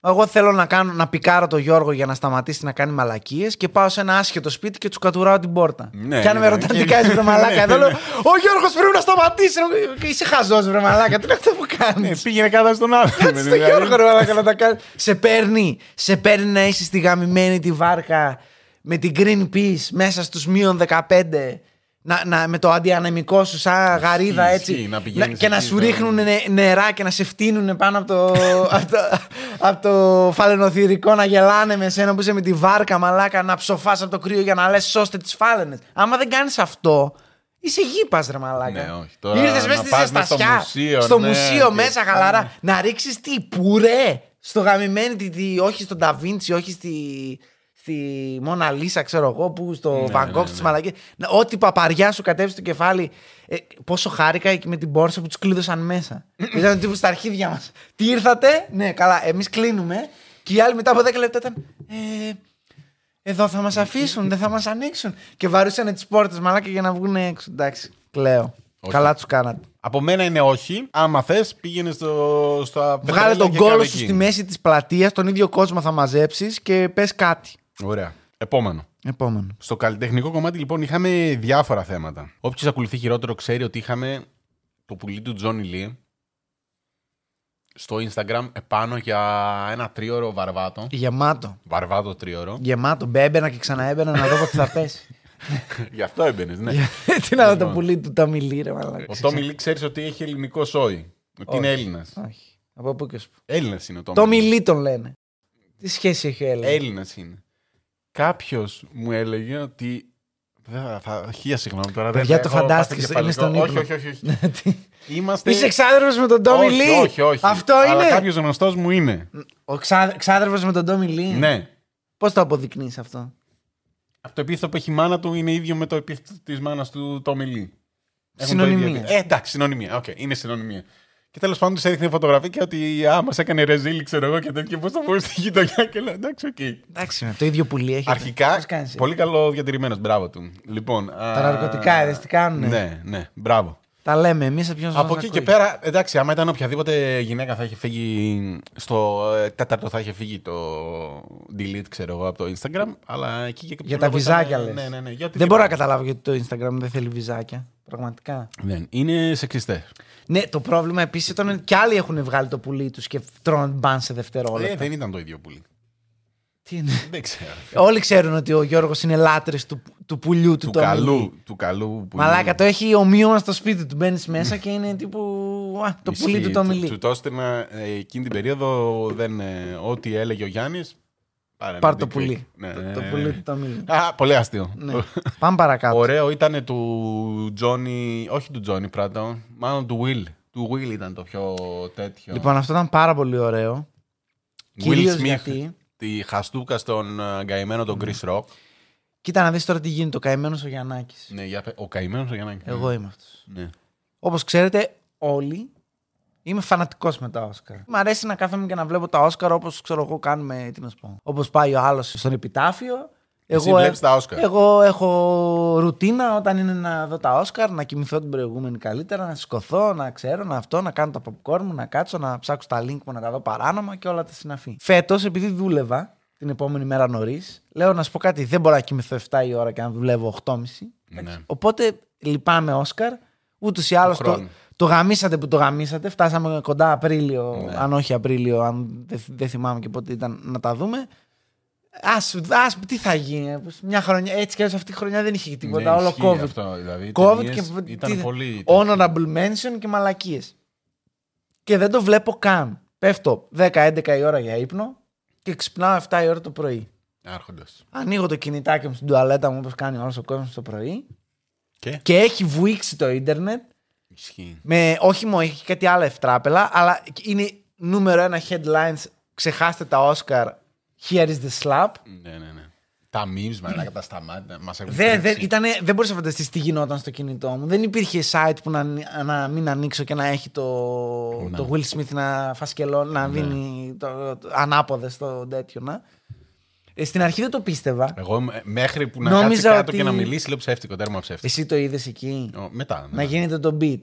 Εγώ θέλω να, κάνω, να πικάρω το Γιώργο για να σταματήσει να κάνει μαλακίες και πάω σε ένα άσχετο σπίτι και του κατουράω την πόρτα. Ναι, και αν ναι, με ναι. ρωτάνε τι Και- κάνει, βρε μαλάκα. Ναι, Εδώ ναι. λέω, Ο Γιώργος πρέπει να σταματήσει. Και Είσαι χαζός, βρε μαλάκα. Τι είναι αυτό που κάνεις; Ναι, πήγαινε κάτω στον άλλο. Κάτσε στο Γιώργο, ρε μαλάκα, να τα κάνεις. Σε παίρνει, σε παίρνει να είσαι στη γαμημένη τη βάρκα με την Greenpeace μέσα στους μείον 15. Να, να, με το αντιανεμικό σου σαν γαρίδα ισχύει, έτσι. να πηγαίνεις και να εκεί σου στο- ρίχνουν νε- νερά και να σε φτύνουν πάνω από το, από το, από το φαλαινοθυρικό να γελάνε με σένα που είσαι με τη βάρκα μαλάκα να ψοφάς από το κρύο για να λες σώστε τις φάλαινες. Άμα δεν κάνεις αυτό, είσαι γήπας ρε μαλάκα. Ναι, όχι. Τώρα Ήρθες να μέσα στη πας μες στο ζεστασιά, μουσείο, στο ναι, μουσείο και- μέσα χαλαρά, να ρίξεις τι, πουρέ, στο γαμημένη, τι, τι, όχι στον Νταβίντσι, όχι στη, στη Μόνα Λίσα, ξέρω εγώ, που στο Ναι, Van Gogh, ναι, στις ναι. μαλακίες. Να- Ό,τι παπαριά σου κατέβει στο κεφάλι. Ε, πόσο χάρηκα εκεί με την μπόρσα που του κλείδωσαν μέσα. ήταν τύπου στα αρχίδια μας. Τι ήρθατε, ναι, καλά, εμείς κλείνουμε. Και οι άλλοι μετά από 10 λεπτά ήταν. Ε, εδώ θα μας αφήσουν, δεν θα μας ανοίξουν. Και βαρούσαν τις πόρτες μαλάκα για να βγουν έξω. Εντάξει, κλαίω. Όχι. Καλά τους κάνατε. Από μένα είναι όχι. Άμα θες, πήγαινε στο, στα Βγάλε πετρέλαια τον και κόλο κάνε σου εκεί. στη μέση της πλατείας, τον ίδιο κόσμο θα μαζέψεις και πες κάτι. Ωραία. Επόμενο. Επόμενο. Στο καλλιτεχνικό κομμάτι λοιπόν είχαμε διάφορα θέματα. Όποιος ακολουθεί χειρότερο ξέρει ότι είχαμε το πουλί του Τζόνι Λί στο Instagram επάνω για ένα τρίωρο βαρβάτο. Γεμάτο. Βαρβάτο τρίωρο. Γεμάτο. Μπέμπαινα και ξαναέμπαινα να δω πότε θα πέσει. Γι' αυτό έμπαινες, ναι. Τι να δω το Λοιπόν. πουλί του Τόμι Λί, ρε μαλάκα. Ο Τόμι Λί ξέρεις ότι έχει ελληνικό σόι. Ότι είναι Έλληνας. Όχι. Από πού και σου. Έλληνας είναι ο Τόμι. Τόμι Λί τον λένε. Τι σχέση έχει ο Έλληνας; Έλληνας είναι. Κάποιος μου έλεγε ότι. Δεν θα, θα, χίλια συγγνώμη τώρα. Παιδιά, δεν το έχω φαντάστηκες, πάθει είναι στον κεφαλικό. ύπνο. Όχι, όχι, όχι. όχι. Είμαστε. Είσαι εξάδερφος με τον Τόμι όχι, Λί. όχι, όχι. Αυτό Αλλά είναι. κάποιος γνωστός μου είναι. Ο ξά... ξάδερφος με τον Τόμι Λί. Ναι. Πώς το αποδεικνύεις αυτό; Αυτό το επίθετο που έχει η μάνα του είναι ίδιο με το επίθετο της μάνας του Τόμι Λί. Έχουν Συνωνυμία. το ίδιο επί- Ε, εντάξει, συνωνυμία. Οκ, είναι συνωνυμία. Και τέλος πάντων του έδειχνε φωτογραφία και ότι α, μας έκανε ρεζίλι, ξέρω εγώ και τέτοιο. Πώς το πω στη γειτονιά και λέω εντάξει, οκ. Εντάξει, με το ίδιο πουλί έχει. Αρχικά, Πώς κάνεις, ε; πολύ καλό διατηρημένο. Μπράβο του. Λοιπόν, Τα ναρκωτικά, είδες τι κάνουνε. Ναι, ναι, μπράβο. Τα λέμε εμείς σε ποιον Από εκεί και πέρα, εντάξει, άμα ήταν οποιαδήποτε γυναίκα θα είχε φύγει. Στο ε, τέταρτο θα είχε φύγει το delete, ξέρω εγώ, από το Instagram. Αλλά εκεί και Για τα βυζάκια λες. Ναι, ναι, ναι. για Δεν μπορώ να οτιδήποτε. καταλάβω γιατί το Instagram δεν θέλει βυζάκια. Πραγματικά. Δεν. Είναι σεξιστές. Ναι, το πρόβλημα επίσης ήταν ότι κι άλλοι έχουν βγάλει το πουλί τους και τρώνε μπαν σε δευτερόλεπτα. Ε, δεν ήταν το ίδιο πουλί. Τι είναι; Δεν ξέρω. Όλοι ξέρουν ότι ο Γιώργος είναι λάτρης του, του πουλιού του, του Τόμι Λί. καλού. Του καλού πουλί. Μαλάκα, το έχει ομοίωμα στο σπίτι του. Μπαίνεις μέσα και είναι τύπου. Α, το Ισχύει. πουλί του Τόμι Του, Λί. του το έστελνα ε, εκείνη την περίοδο. Δεν, ε, ό,τι έλεγε ο Γιάννης. Πάρ το πουλί. Ναι, Το, ναι, το ναι. πουλί του Τόμι Λί. Α, πολύ αστείο. Ναι. Πάμε παρακάτω. Ωραίο ήταν του Τζόνι, όχι του Τζόνι Πράτο, μάλλον του Will. Του Will ήταν το πιο τέτοιο. Λοιπόν, αυτό ήταν πάρα πολύ ωραίο. Will κυρίως Smith, γιατί- τη χαστούκα στον ε, καημένο τον Chris Rock. Κοίτα να δεις τώρα τι γίνεται. Ο καημένος ο Γιαννάκης. Ναι, για, πε- ο καημένος ο Γιάννη. Εγώ είμαι αυτός. Ναι. Όπως ξέρετε, όλοι είμαι φανατικός με τα Όσκαρ. Μ' αρέσει να κάθομαι και να βλέπω τα Όσκαρ όπως ξέρω εγώ κάνουμε. Τι να σου πω. Όπως πάει ο άλλος στον επιτάφιο. Εσύ Εγώ, βλέπεις τα Όσκαρ. εγώ έχω ρουτίνα όταν είναι να δω τα Όσκαρ, να κοιμηθώ την προηγούμενη καλύτερα, να σηκωθώ, να ξέρω, να αυτό, να κάνω τα popcorn μου, να κάτσω, να ψάξω τα link μου, να τα δω παράνομα και όλα τα συναφή. Φέτος, επειδή δούλευα την επόμενη μέρα νωρίς, λέω να σου πω κάτι, δεν μπορώ να κοιμηθώ 7 η ώρα και να δουλεύω 8.30. Ναι. Οπότε λυπάμαι Όσκαρ. Ούτως ή άλλως το, χρόνου. το γαμίσατε που το γαμίσατε. Φτάσαμε κοντά Απρίλιο, Ναι. αν όχι Απρίλιο, αν δεν δεν θυμάμαι και πότε ήταν να τα δούμε. Ας, ας, τι θα γίνει. Μια χρονιά, έτσι κι αλλιώς αυτή η χρονιά δεν είχε τίποτα. Ναι, όλο ισχύει COVID. Αυτό, δηλαδή, οι COVID ταινίες και ήταν τι- πολύ... honorable mention και μαλακίες. Και δεν το βλέπω καν. Πέφτω 10-11 η ώρα για ύπνο και ξυπνάω 7 η ώρα το πρωί. Άρχοντας. Ανοίγω το κινητάκι μου στην τουαλέτα μου όπως κάνει όλος ο κόσμος το πρωί Και, και έχει βουήξει το ίντερνετ ισχύει. με όχι μόνο έχει κάτι άλλα ευτράπελα αλλά είναι νούμερο ένα headlines ξεχάστε τα Oscar here is the slap Ναι, ναι, ναι. Τα memes, μαλάκα, τα σταμάτητα, μας έχουν δεν, δεν, τρίξει. ήτανε, δεν μπορείς να φανταστείς τι γινόταν στο κινητό μου. Δεν υπήρχε site που να, να μην ανοίξω και να έχει το, Ναι. το Will Smith να φασκελώ, να δίνει το, το, ανάποδες το τέτοιο. Να. Ε, στην αρχή δεν το πίστευα. Εγώ ε, μέχρι που να Νόμιζα κάτσει κάτω ότι- και να μιλήσει, λέω ψεύτικο, τέρμα ψεύτικο. Εσύ το είδες εκεί. Ο, μετά. ναι. να γίνεται το beat.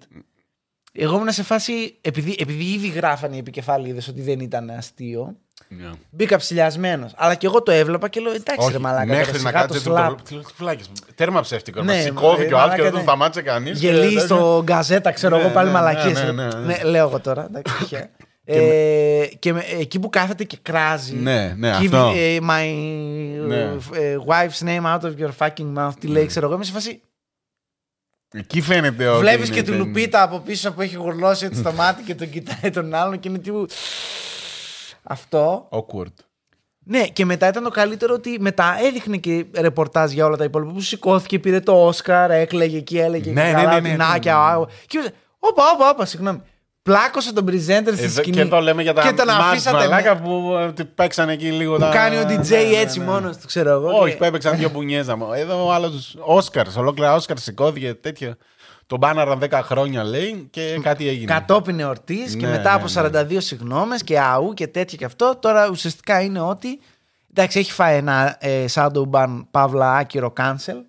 Εγώ ήμουν σε φάση, επειδή, επειδή ήδη γράφανε οι επικεφαλίδες ότι δεν ήταν αστείο, Ναι. Μπήκα ψηλιασμένος. Αλλά και εγώ το έβλεπα και λέω εντάξει, Όχι, ρε μαλάκα. μέχρι τώρα, να σιγά κάτσει το το slap. το- τι λέω, τι φλάκες. Τέρμα ψεύτικο. Ναι, Ναι, σηκώθηκε ε, ο άλλο και μαλάκα, δεν τον ναι. σταμάτησε κανείς. Γελί στο γκαζέτα, ξέρω Ναι, εγώ πάλι ναι, μαλακίε. ναι, ναι, ναι. λέω εγώ τώρα. εντάξει, τυχαία. Ε, και με- εκεί που κάθεται και κράζει. Ναι, ναι, Give αυτό. ε, my Ναι. ε, wife's name out of your fucking mouth. Τι λέει, ξέρω εγώ. Είμαι σε φάση. Εκεί φαίνεται ότι. Βλέπεις είναι και τη ταινία. Λουπίτα από πίσω που έχει γουρλώσει έτσι στο μάτι και τον κοιτάει τον άλλον και είναι τύπου. Αυτό. Awkward. Ναι, και μετά ήταν το καλύτερο ότι μετά έδειχνε και ρεπορτάζ για όλα τα υπόλοιπα που σηκώθηκε, πήρε το Όσκαρ, έκλαιγε εκεί, έλεγε Ναι, και ναι, καλά, ναι, ότι ναι, να, ναι, και ναι. α, Και είπε, όπα, όπα, όπα, συγγνώμη. Πλάκωσε τον presenter στη Εδώ- σκηνή. Και εδώ λέμε για τα και τον μάτς αφήσατε μαλάκα με- που ε, τι παίξαν εκεί λίγο. που τα- κάνει ο DJ Ναι, ναι, έτσι ναι. μόνος του, ξέρω εγώ. Όχι, και- που έπαιξαν δύο μπουνιέζα. μου. Εδώ ο άλλος Όσκαρς, ολόκληρα Όσκαρς σηκώθηκε τέτοιο. Τον μπάναραν 10 χρόνια λέει και κάτι έγινε. Κατόπιν εορτής και Ναι, μετά ναι, από ναι. 42 συγγνώμες και αού και τέτοια και αυτό. Τώρα ουσιαστικά είναι ότι. Εντάξει, έχει φάει ένα ε, shadow ban παύλα άκυρο cancel.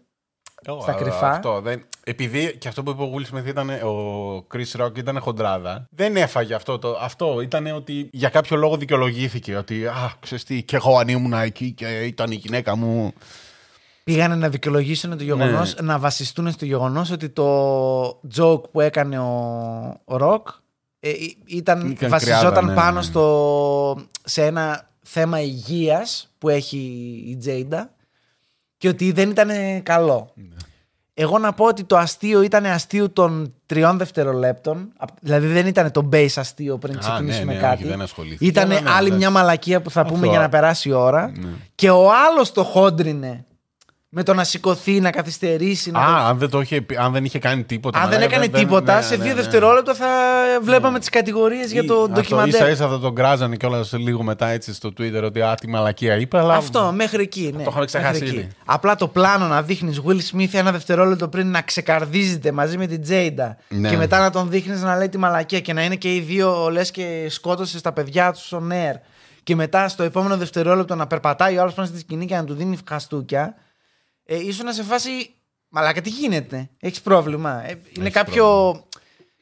Ω, στα α, κρυφά. Αυτό, δεν... Επειδή και αυτό που είπε ο Will Smith ήταν ο Chris Rock ήταν χοντράδα. Δεν έφαγε αυτό. Το... Αυτό ήταν ότι για κάποιο λόγο δικαιολογήθηκε. Ότι α, ξέρεις τι, και εγώ αν ήμουν εκεί και ήταν η γυναίκα μου. Πήγανε να δικαιολογήσουν το γεγονός, Ναι. να βασιστούν στο γεγονός ότι το joke που έκανε ο, ο Rock ε, ή- ήταν, Ήταν βασιζόταν κρυάδα, ναι, πάνω ναι. στο, σε ένα θέμα υγείας που έχει η Τζέιντα και ότι δεν ήταν καλό. Ναι. Εγώ να πω ότι το αστείο ήταν αστείο των τριών δευτερολέπτων. Απ- Δηλαδή δεν ήταν το base αστείο πριν Α, ξεκινήσουμε ναι, ναι, κάτι. όχι, δεν ασχολήθηκε. Ήταν Αλλά ναι, άλλη εντάξει. μια μαλακία που θα πούμε Αυτό. για να περάσει η ώρα. Ναι. Και ο άλλος το χόντρινε με το να σηκωθεί, να καθυστερήσει. Να το- Α, αν δεν, το είχε, πει- αν δεν είχε κάνει τίποτα. Αν δεν μαλάκα, έκανε τίποτα, ναι, σε ναι, δύο ναι. δευτερόλεπτα θα βλέπαμε τις κατηγορίες για το Αυτό, ντοκιμαντέρ. Ίσα ίσα θα τον κράζανε κιόλας λίγο μετά έτσι στο Twitter ότι α, τι μαλακία είπε. Αλλά... Αυτό, μέχρι εκεί. Ναι, Το είχαμε ξεχάσει μέχρι εκεί. ήδη. Απλά το πλάνο να δείχνεις Will Smith ένα δευτερόλεπτο πριν να ξεκαρδίζεται μαζί με την Τζέιντα Ναι. και μετά να τον δείχνεις να λέει τη μαλακία και να είναι και οι δύο λες και σκότωσες τα παιδιά τους on air. Και μετά στο επόμενο δευτερόλεπτο να περπατάει ο άλλος πάνω στη σκηνή και να του δίνει χαστούκια. Ε, ήσουν σε φάση. Μαλάκα, τι γίνεται; Έχεις πρόβλημα; Ε, είναι κάποιο,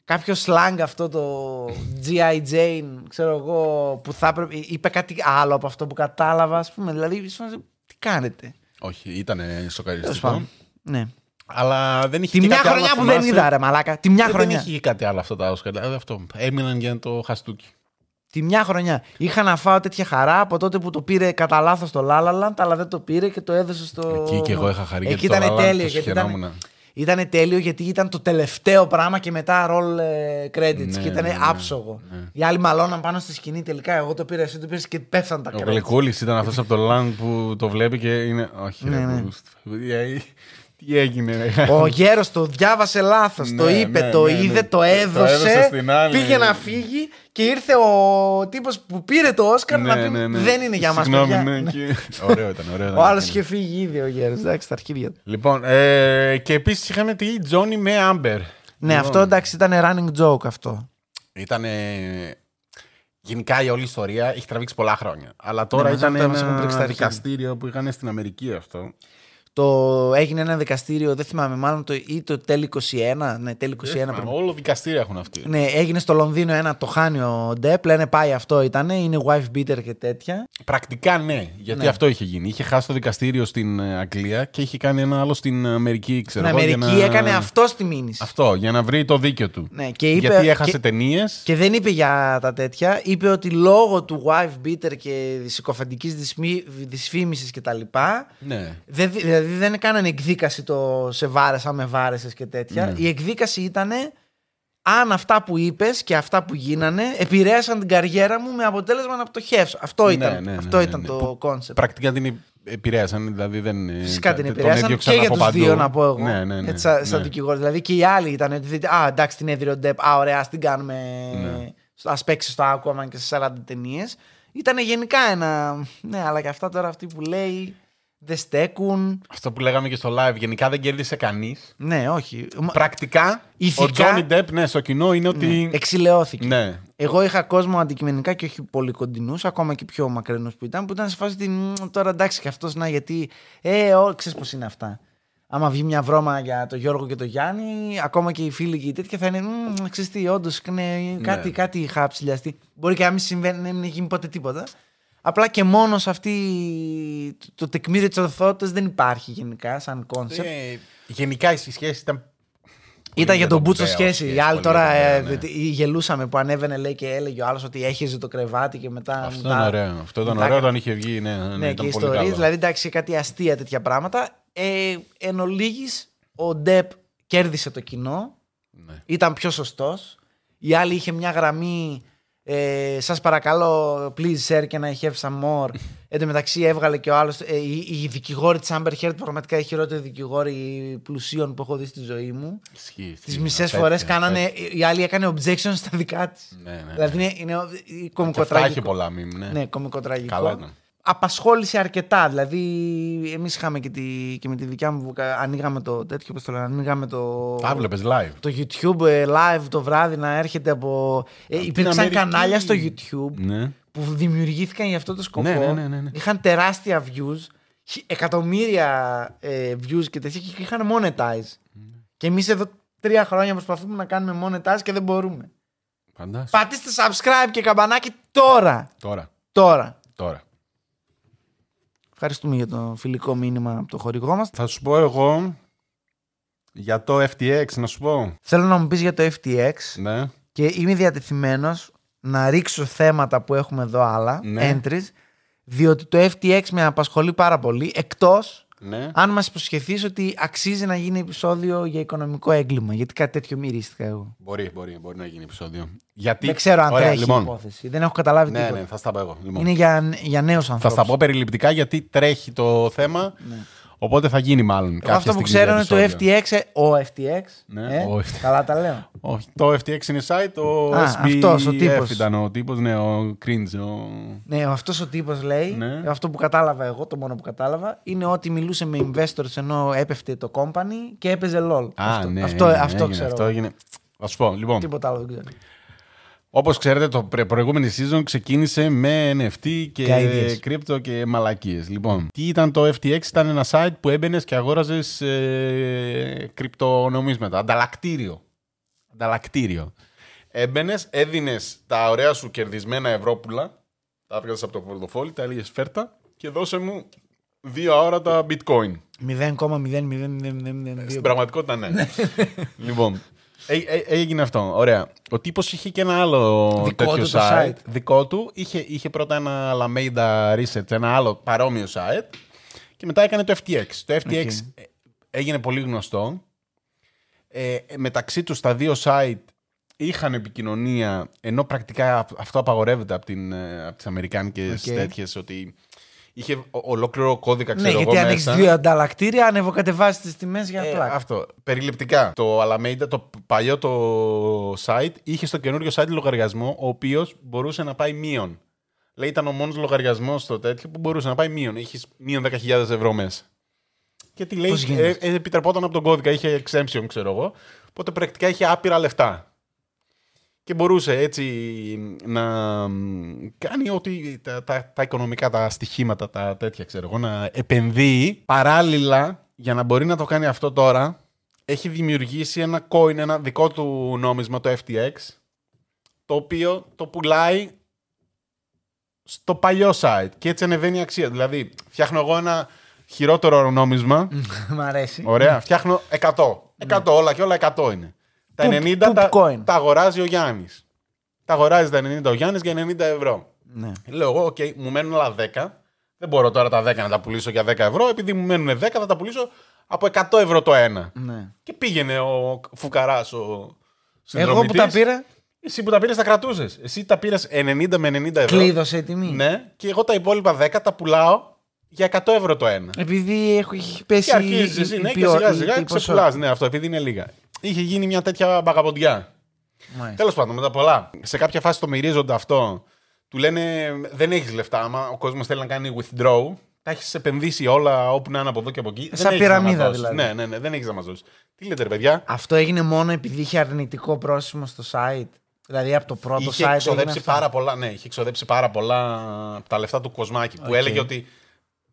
κάποιο slang αυτό το G.I. Jane, ξέρω εγώ, που θα έπρεπε. Είπε κάτι άλλο από αυτό που κατάλαβα, ας πούμε. Δηλαδή, ήσουν σε- τι κάνετε; Όχι, ήταν Τέλος σοκαριστικό. πάντων. Ναι. Αλλά δεν είχε Τη και μια κάτι άλλο χρονιά να που δεν θυμάσαι. είδα, ρε Μαλάκα. Τη μια Δεν χρονιά. είχε και κάτι άλλο αυτό τα Όσκαρ. Δηλαδή αυτό. Έμειναν για το χαστούκι. Τη μια χρονιά. Είχα να φάω τέτοια χαρά από τότε που το πήρε κατά λάθος το La La Land, αλλά δεν το πήρε και το έδωσε στο. Εκεί και εγώ είχα χαρεί Εκεί γιατί το ήταν La La Land τέλειο. το Γιατί συχαινόμουν. ήταν, ήταν τέλειο γιατί ήταν το τελευταίο πράγμα και μετά roll ε, credits. Ναι, και ήταν ναι, ναι, άψογο. Οι άλλοι μαλώναν πάνω στη σκηνή τελικά. Εγώ το πήρα, εσύ το πήρες και πέφταν τα Ο credits. Γλυκούλης ήταν αυτός από το Land που το βλέπει και είναι. Όχι, Ναι, ρε, ναι. Μπρούστ. Ε, Τι έγινε, ρε. Ο γέρος το διάβασε λάθος. το Ναι, είπε, ναι, το ναι, ναι. είδε, το Το έδωσε. έδωσε στην άλλη. Πήγε να φύγει και ήρθε ο τύπος που πήρε το Όσκαρ να Ναι, πει ναι, ναι. δεν είναι για μας. Συγγνώμη, ναι, και- Ωραίο ήταν, ωραίο ήταν. Ο άλλος είχε φύγει ήδη ο γέρος. Εντάξει, στα αρχίδια του. Λοιπόν, ε, και επίσης είχαμε τη Τζόνι με Άμπερ. Ναι, αυτό εντάξει ήταν running joke αυτό. Ήταν. Γενικά η όλη ιστορία έχει τραβήξει πολλά χρόνια. Αλλά τώρα Ναι, μας ήταν έχουν- μας έχουν ένα πρίξει τα αρχίδια. δικαστήριο που είχαν στην Αμερική αυτό. Το έγινε ένα δικαστήριο, δεν θυμάμαι, μάλλον το, ή το τέλη 21. Ναι, τέλη 21 Ε, πριν. Όλο δικαστήρια έχουν αυτοί. Ναι, έγινε στο Λονδίνο ένα, το χάνει ο Ντεπ. Λένε πάει αυτό ήταν, είναι wife beater και τέτοια. Πρακτικά ναι, γιατί Ναι. αυτό είχε γίνει. Είχε χάσει το δικαστήριο στην ε, Αγγλία και είχε κάνει ένα άλλο στην Αμερική, ξέρω Στην εγώ, Αμερική για να- έκανε αυτό τη μήνυση. Αυτό, για να βρει το δίκιο του. Ναι, και είπε- γιατί έχασε και- ταινίες. Και δεν είπε για τα τέτοια. Είπε ότι λόγω του wife beater και συκοφαντικής δυσφήμισης κτλ. Ναι. Δεν, δηλαδή δεν κάνανε εκδίκαση το σε βάρεσα με βάρεσες και τέτοια. Ναι. Η εκδίκαση ήταν αν αυτά που είπες και αυτά που γίνανε επηρέασαν την καριέρα μου με αποτέλεσμα να πτωχεύσω. Αυτό ήταν, Ναι, ναι, ναι, αυτό ναι, ήταν ναι. το concept. Πρακτικά την επηρέασαν, δηλαδή δεν. ε, Φυσικά την τον επηρέασαν έδιωξαν και για από τους παντού. δύο, να πω εγώ. Ναι, ναι, ναι. Έτσι, σαν, σαν ναι. δικηγόρος. Δηλαδή και οι άλλοι ήταν. ότι, Α, εντάξει, την έδιρε ο Ντεπ. Α, ωραία, ας την κάνουμε. Ναι. Α παίξει στο Aquaman και σε 40 ταινίες. Ήταν γενικά ένα. Ναι, αλλά και αυτά τώρα αυτοί που λέει δεν στέκουν. Αυτό που λέγαμε και στο live, γενικά δεν κέρδισε κανείς. Ναι, όχι. Μα- Πρακτικά, Ηθικά- ο Τζόνι Ντεπ, ναι, στο κοινό είναι ότι. Εξηλαιώθηκε. Ναι. Εγώ είχα κόσμο αντικειμενικά και όχι πολύ κοντινούς, ακόμα και πιο μακρινούς που ήταν, που ήταν σε φάση ότι «Μ, τώρα εντάξει και αυτός να γιατί. Ε, ό, ξέρεις πώς είναι αυτά. Άμα βγει μια βρώμα για τον Γιώργο και τον Γιάννη, ακόμα και οι φίλοι και οι τέτοια θα είναι. «Μ, Ξέρεις τι, όντως κάτι, κάτι είχα ψηλιαστεί. Μπορεί και να μην συμβαίνει, να μην έχει γίνει ποτέ τίποτα. Απλά και μόνο σε αυτή το, το τεκμήριο της ορθότητας δεν υπάρχει γενικά σαν concept. Ε, γενικά η σχέση ήταν. Ήταν για τον μπούτσο βέο, σχέση. Οι σχέση, άλλοι πολύ τώρα ωραία, ε, ναι. τι- γελούσαμε που ανέβαινε λέει και έλεγε ο άλλος ότι έχεζε το κρεβάτι και μετά. Αυτό μετά- ήταν ωραίο. Αυτό ήταν μετά- ωραίο όταν είχε βγει. Ναι, ναι, Ναι, ήταν και πολύ ιστορίες. καλό. Δηλαδή εντάξει, κάτι αστεία τέτοια πράγματα. Ε, εν ολίγης, ο Ντεπ κέρδισε το κοινό. Ναι. Ήταν πιο σωστός. Η άλλη είχε μια γραμμή. Ε, Σας παρακαλώ, please share και ένα have some more. Εν τω μεταξύ έβγαλε και ο άλλος. Ε, η, η δικηγόρη της Amber Heard πραγματικά η χειρότερη δικηγόρη πλουσίων που έχω δει στη ζωή μου. Ισχύει, Τις ισχύει. μισές Τέτοια, φορές τέτοια. κάνανε. Η άλλη έκανε objection στα δικά της. Ναι, ναι, ναι. Δηλαδή είναι, είναι Και αυτά είχε κομικοτραγικό. πολλά μήνυμα. Ναι. Ναι, κομικοτραγικό. Καλά ήταν. Απασχόλησε αρκετά. Δηλαδή, εμείς είχαμε και, τη, και με τη δικιά μου. βουκα- Ανοίγαμε το τέτοιο, πώς το λένε, ανοίγαμε το. Τα βλέπε live. Το YouTube ε, live το βράδυ να έρχεται από. Ε, υπήρξαν Αμερική. κανάλια στο YouTube Ναι. που δημιουργήθηκαν για αυτό το σκοπό. Ναι, ναι, ναι, ναι, ναι. Είχαν τεράστια views, χι- εκατομμύρια ε, views και τέτοια και είχαν monetize. Και εμείς εδώ τρία χρόνια προσπαθούμε να κάνουμε monetize και δεν μπορούμε. Φαντάσου. Πατήστε subscribe και καμπανάκι τώρα. Τώρα. Τώρα. Τώρα. Ευχαριστούμε για το φιλικό μήνυμα από το χορηγό μας. Θα σου πω εγώ για το FTX, να σου πω. Θέλω να μου πεις για το FTX Ναι. και είμαι διατεθειμένος να ρίξω θέματα που έχουμε εδώ άλλα, Ναι. entries, διότι το FTX με απασχολεί πάρα πολύ, εκτός Ναι. αν μας υποσχεθείς ότι αξίζει να γίνει επεισόδιο για οικονομικό έγκλημα, γιατί κάτι τέτοιο μυρίστηκα εγώ. Μπορεί, μπορεί, μπορεί να γίνει επεισόδιο. Γιατί... Δεν ξέρω αν Ωραία, τρέχει λοιπόν. η υπόθεση, δεν έχω καταλάβει Ναι, τίποτα. ναι, θα στα πω εγώ. Λοιπόν. Είναι για, για νέους Θα ανθρώπους. στα πω περιληπτικά γιατί τρέχει το θέμα. Οπότε θα γίνει μάλλον. Εγώ κάποια αυτό που στιγμή ξέρω είναι το επεισόδιο. FTX, ε, ο FTX, Ναι, ε, ο FTX. καλά τα λέω. Όχι, το FTX είναι site, ο Α, SBF αυτός ο τύπος. ήταν ο τύπος, ναι, ο Cringe. Ο... Ναι, αυτός ο τύπος λέει, Ναι. αυτό που κατάλαβα εγώ, το μόνο που κατάλαβα, είναι ότι μιλούσε με investors ενώ έπεφτε το company και έπαιζε LOL. Α, αυτό, ναι, αυτό, έγινε, αυτό έγινε, ξέρω. Αυτό έγινε. Θα σου πω, λοιπόν. Τίποτα άλλο δεν ξέρω. Όπως ξέρετε, το πρε- προηγούμενη season ξεκίνησε με NFT και Καηδίες. κρύπτο και μαλακίες. Λοιπόν, τι ήταν το FTX, ήταν ένα site που έμπαινες και αγόραζες ε, κρυπτονομίσματα. Ανταλλακτήριο. Ανταλλακτήριο. Έμπαινες, έδινες τα ωραία σου κερδισμένα ευρώπουλα, τα έβγαζες από το πορτοφόλι, τα έλεγες φέρτα και δώσε μου δύο αόρατα bitcoin. 0,00002. Στην πραγματικότητα ναι. λοιπόν, έ- έ- έγινε αυτό. Ωραία. Ο τύπος είχε και ένα άλλο Δικό τέτοιο του το site. site. Δικό του. Είχε, είχε πρώτα ένα Alameda Research, ένα άλλο παρόμοιο site. Και μετά έκανε το FTX. Το FTX Οκ. ε, έγινε πολύ γνωστό. Ε, ε, μεταξύ τους τα δύο site είχαν επικοινωνία, ενώ πρακτικά αυτό απαγορεύεται από, την, ε, από τις αμερικάνικες Οκ. τέτοιες, ότι είχε ο- ολόκληρο κώδικα, Ναι, ξέρω γιατί εγώ, αν έχεις μέσα. δύο ανταλλακτήρια, ανεβοκατεβάζει τις τιμές για Ε, πλάκα. αυτό. Περιληπτικά. Το Alameda, το παλιό το site, είχε στο καινούριο site λογαριασμό, ο οποίος μπορούσε να πάει μείον. Λέει ήταν ο μόνος λογαριασμός στο τέτοιο που μπορούσε να πάει μείον. Είχες μείον 10.000 ευρώ μέσα. Και τι λέει, Πώς γίνεται ε, ε, επιτρεπόταν από τον κώδικα, είχε exemption, ξέρω εγώ. Οπότε πρακτικά είχε άπειρα λεφτά. Και μπορούσε έτσι να μ, κάνει ότι τα, τα, τα οικονομικά, τα στοιχήματα, τα τέτοια, ξέρω εγώ, να επενδύει παράλληλα για να μπορεί να το κάνει αυτό τώρα. Έχει δημιουργήσει ένα coin, ένα δικό του νόμισμα, το FTX, το οποίο το πουλάει στο παλιό site και έτσι ανεβαίνει η αξία. Δηλαδή, φτιάχνω εγώ ένα χειρότερο νόμισμα, Μ' αρέσει. Ωραία, φτιάχνω 100. 100, όλα και όλα 100 είναι. Τα Πουπ- 90 πουπ τα, coin. τα αγοράζει ο Γιάννης. Τα αγοράζει τα 90 ο Γιάννης για 90 ευρώ. Ναι. Λέω εγώ, οκ, μου μένουν άλλα 10. Δεν μπορώ τώρα τα 10 να τα πουλήσω για 10 ευρώ. Επειδή μου μένουν 10, θα τα πουλήσω από 100 ευρώ το ένα. ναι. Και πήγαινε ο φουκαράς ο Εγώ συνδρομητής. που τα πήρα, Εσύ που τα πήρες, τα κρατούσες. Εσύ τα πήρες 90 με 90 ευρώ. κλείδωσε η τιμή. Ναι, και εγώ τα υπόλοιπα 10 τα πουλάω για 100 ευρώ το ένα. Επειδή έχω έχει πέσει. Και αρχίζεις η- εσύ, η ναι, και ποιο- σιγά η- σιγά η ξεπουλάς. Ναι, αυτό επειδή είναι λίγα. Είχε γίνει μια τέτοια μπαγαποντιά. Μάλιστα. Τέλος πάντων, μετά πολλά. Σε κάποια φάση το μυρίζονται αυτό. Του λένε δεν έχεις λεφτά. Άμα ο κόσμος θέλει να κάνει withdraw, τα έχεις επενδύσει όλα όπου να είναι από εδώ και από εκεί. Σαν δεν έχεις να μας πυραμίδα, δώσεις. δηλαδή. Ναι, ναι, ναι, δεν έχεις να μας δώσεις. Τι λέτε, ρε παιδιά; Αυτό έγινε μόνο επειδή είχε αρνητικό πρόσημο στο site. Δηλαδή από το πρώτο Είχε site. έγινε εξοδέψει αυτό. πάρα πολλά. Ναι, είχε εξοδέψει πάρα πολλά από τα λεφτά του κοσμάκη. Που Οκ. έλεγε ότι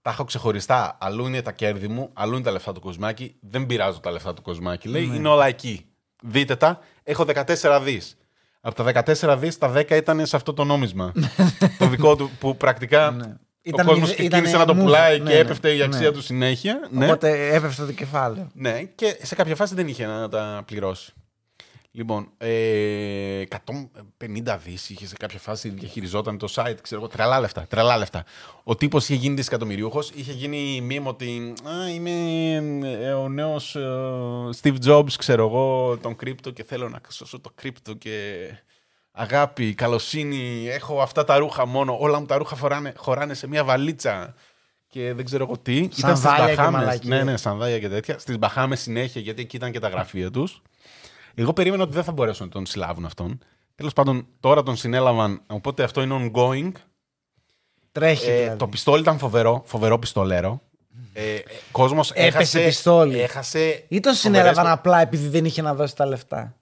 τα έχω ξεχωριστά. Αλλού είναι τα κέρδη μου, αλλού είναι τα λεφτά του Κοσμάκη. Δεν πειράζω τα λεφτά του Κοσμάκη. Λέει Ναι. είναι όλα εκεί. Δείτε τα. Έχω 14 δις. Από τα 14 δις, τα 10 ήταν σε αυτό το νόμισμα. το δικό του που πρακτικά. Ναι. Ο Ήταν κόσμος μηδε- ξεκίνησε ήτανε να το move. πουλάει Ναι, και ναι. έπεφτε η αξία Ναι. του συνέχεια. Ναι. Οπότε έπεφτε το κεφάλαιο. Ναι, και σε κάποια φάση δεν είχε να τα πληρώσει. Λοιπόν, ε, 150 δις είχε σε κάποια φάση, διαχειριζόταν το site, ξέρω εγώ, τρελά λεφτά, τρελά λεφτά. Ο τύπος είχε γίνει δισεκατομμυριούχος, είχε γίνει μήνυμα ότι α, είμαι ε, ο νέος ε, Steve Jobs, ξέρω εγώ, τον κρύπτο και θέλω να σώσω το κρύπτο και αγάπη, καλοσύνη, έχω αυτά τα ρούχα μόνο, όλα μου τα ρούχα φοράνε, χωράνε σε μια βαλίτσα και δεν ξέρω εγώ τι. ήταν στις Σανδάλια και Μπαχάμες. μαλακίες. Ναι, ναι, σανδάλια και τέτοια. Στις Μπαχάμες συνέχεια, γιατί εκεί ήταν και τα γραφεία τους. Εγώ περίμενα ότι δεν θα μπορέσουν να τον συλλάβουν αυτόν. Τέλος πάντων, τώρα τον συνέλαβαν, οπότε αυτό είναι ongoing. Τρέχει. Ε, δηλαδή. το πιστόλι ήταν φοβερό, φοβερό πιστολέρο. Ε, ε, κόσμος Έπεσε έχασε, πιστόλι. έχασε Ή τον φοβερές συνέλαβαν προ- απλά επειδή δεν είχε να δώσει τα λεφτά;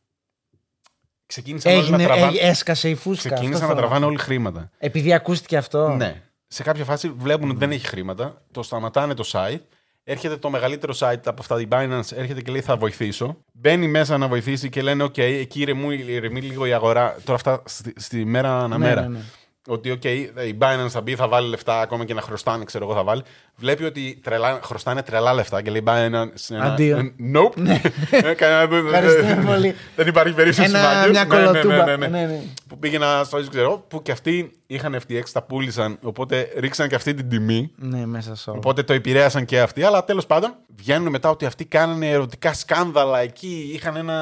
Ξεκίνησαν όλοι Έγινε, να τραβάνε, ε, έσκασε η φούσκα. ξεκίνησαν αυτό να θέλω τραβάνε όλοι χρήματα. Επειδή ακούστηκε αυτό; Ναι. Σε κάποια φάση βλέπουν ότι δεν έχει χρήματα, το σταματάνε το site. Έρχεται το μεγαλύτερο site από αυτά, η Binance, έρχεται και λέει θα βοηθήσω. Μπαίνει μέσα να βοηθήσει και λένε: Οκ, εκεί ηρεμού- ηρεμεί λίγο η αγορά. Τώρα αυτά στη, στη μέρα ανά μέρα. ναι, ναι. Ότι, οκ, η Binance θα μπει, θα βάλει λεφτά, ακόμα και να χρωστάνε, ξέρω εγώ, θα βάλει. Βλέπει ότι τρελά, χρωστάνε τρελά λεφτά και λέει Binance. ένα- Αντίο. ε, Nope. Ε, κανένα- Ευχαριστούμε πολύ. Δεν υπάρχει περίπτωση Ένα- μάγκες. μια Ναι, ναι, ναι, κολοτούμπα. ναι, ναι. Ναι, ναι. Που πήγαινα στο ξέρω εγώ, που και αυτοί είχαν FTX, τα πούλησαν, οπότε ρίξαν και αυτή την τιμή. Ναι, μέσα σε όλο. Οπότε το επηρέασαν και αυτοί. Αλλά τέλος πάντων βγαίνουν μετά ότι αυτοί κάνανε ερωτικά σκάνδαλα εκεί. Είχαν ένα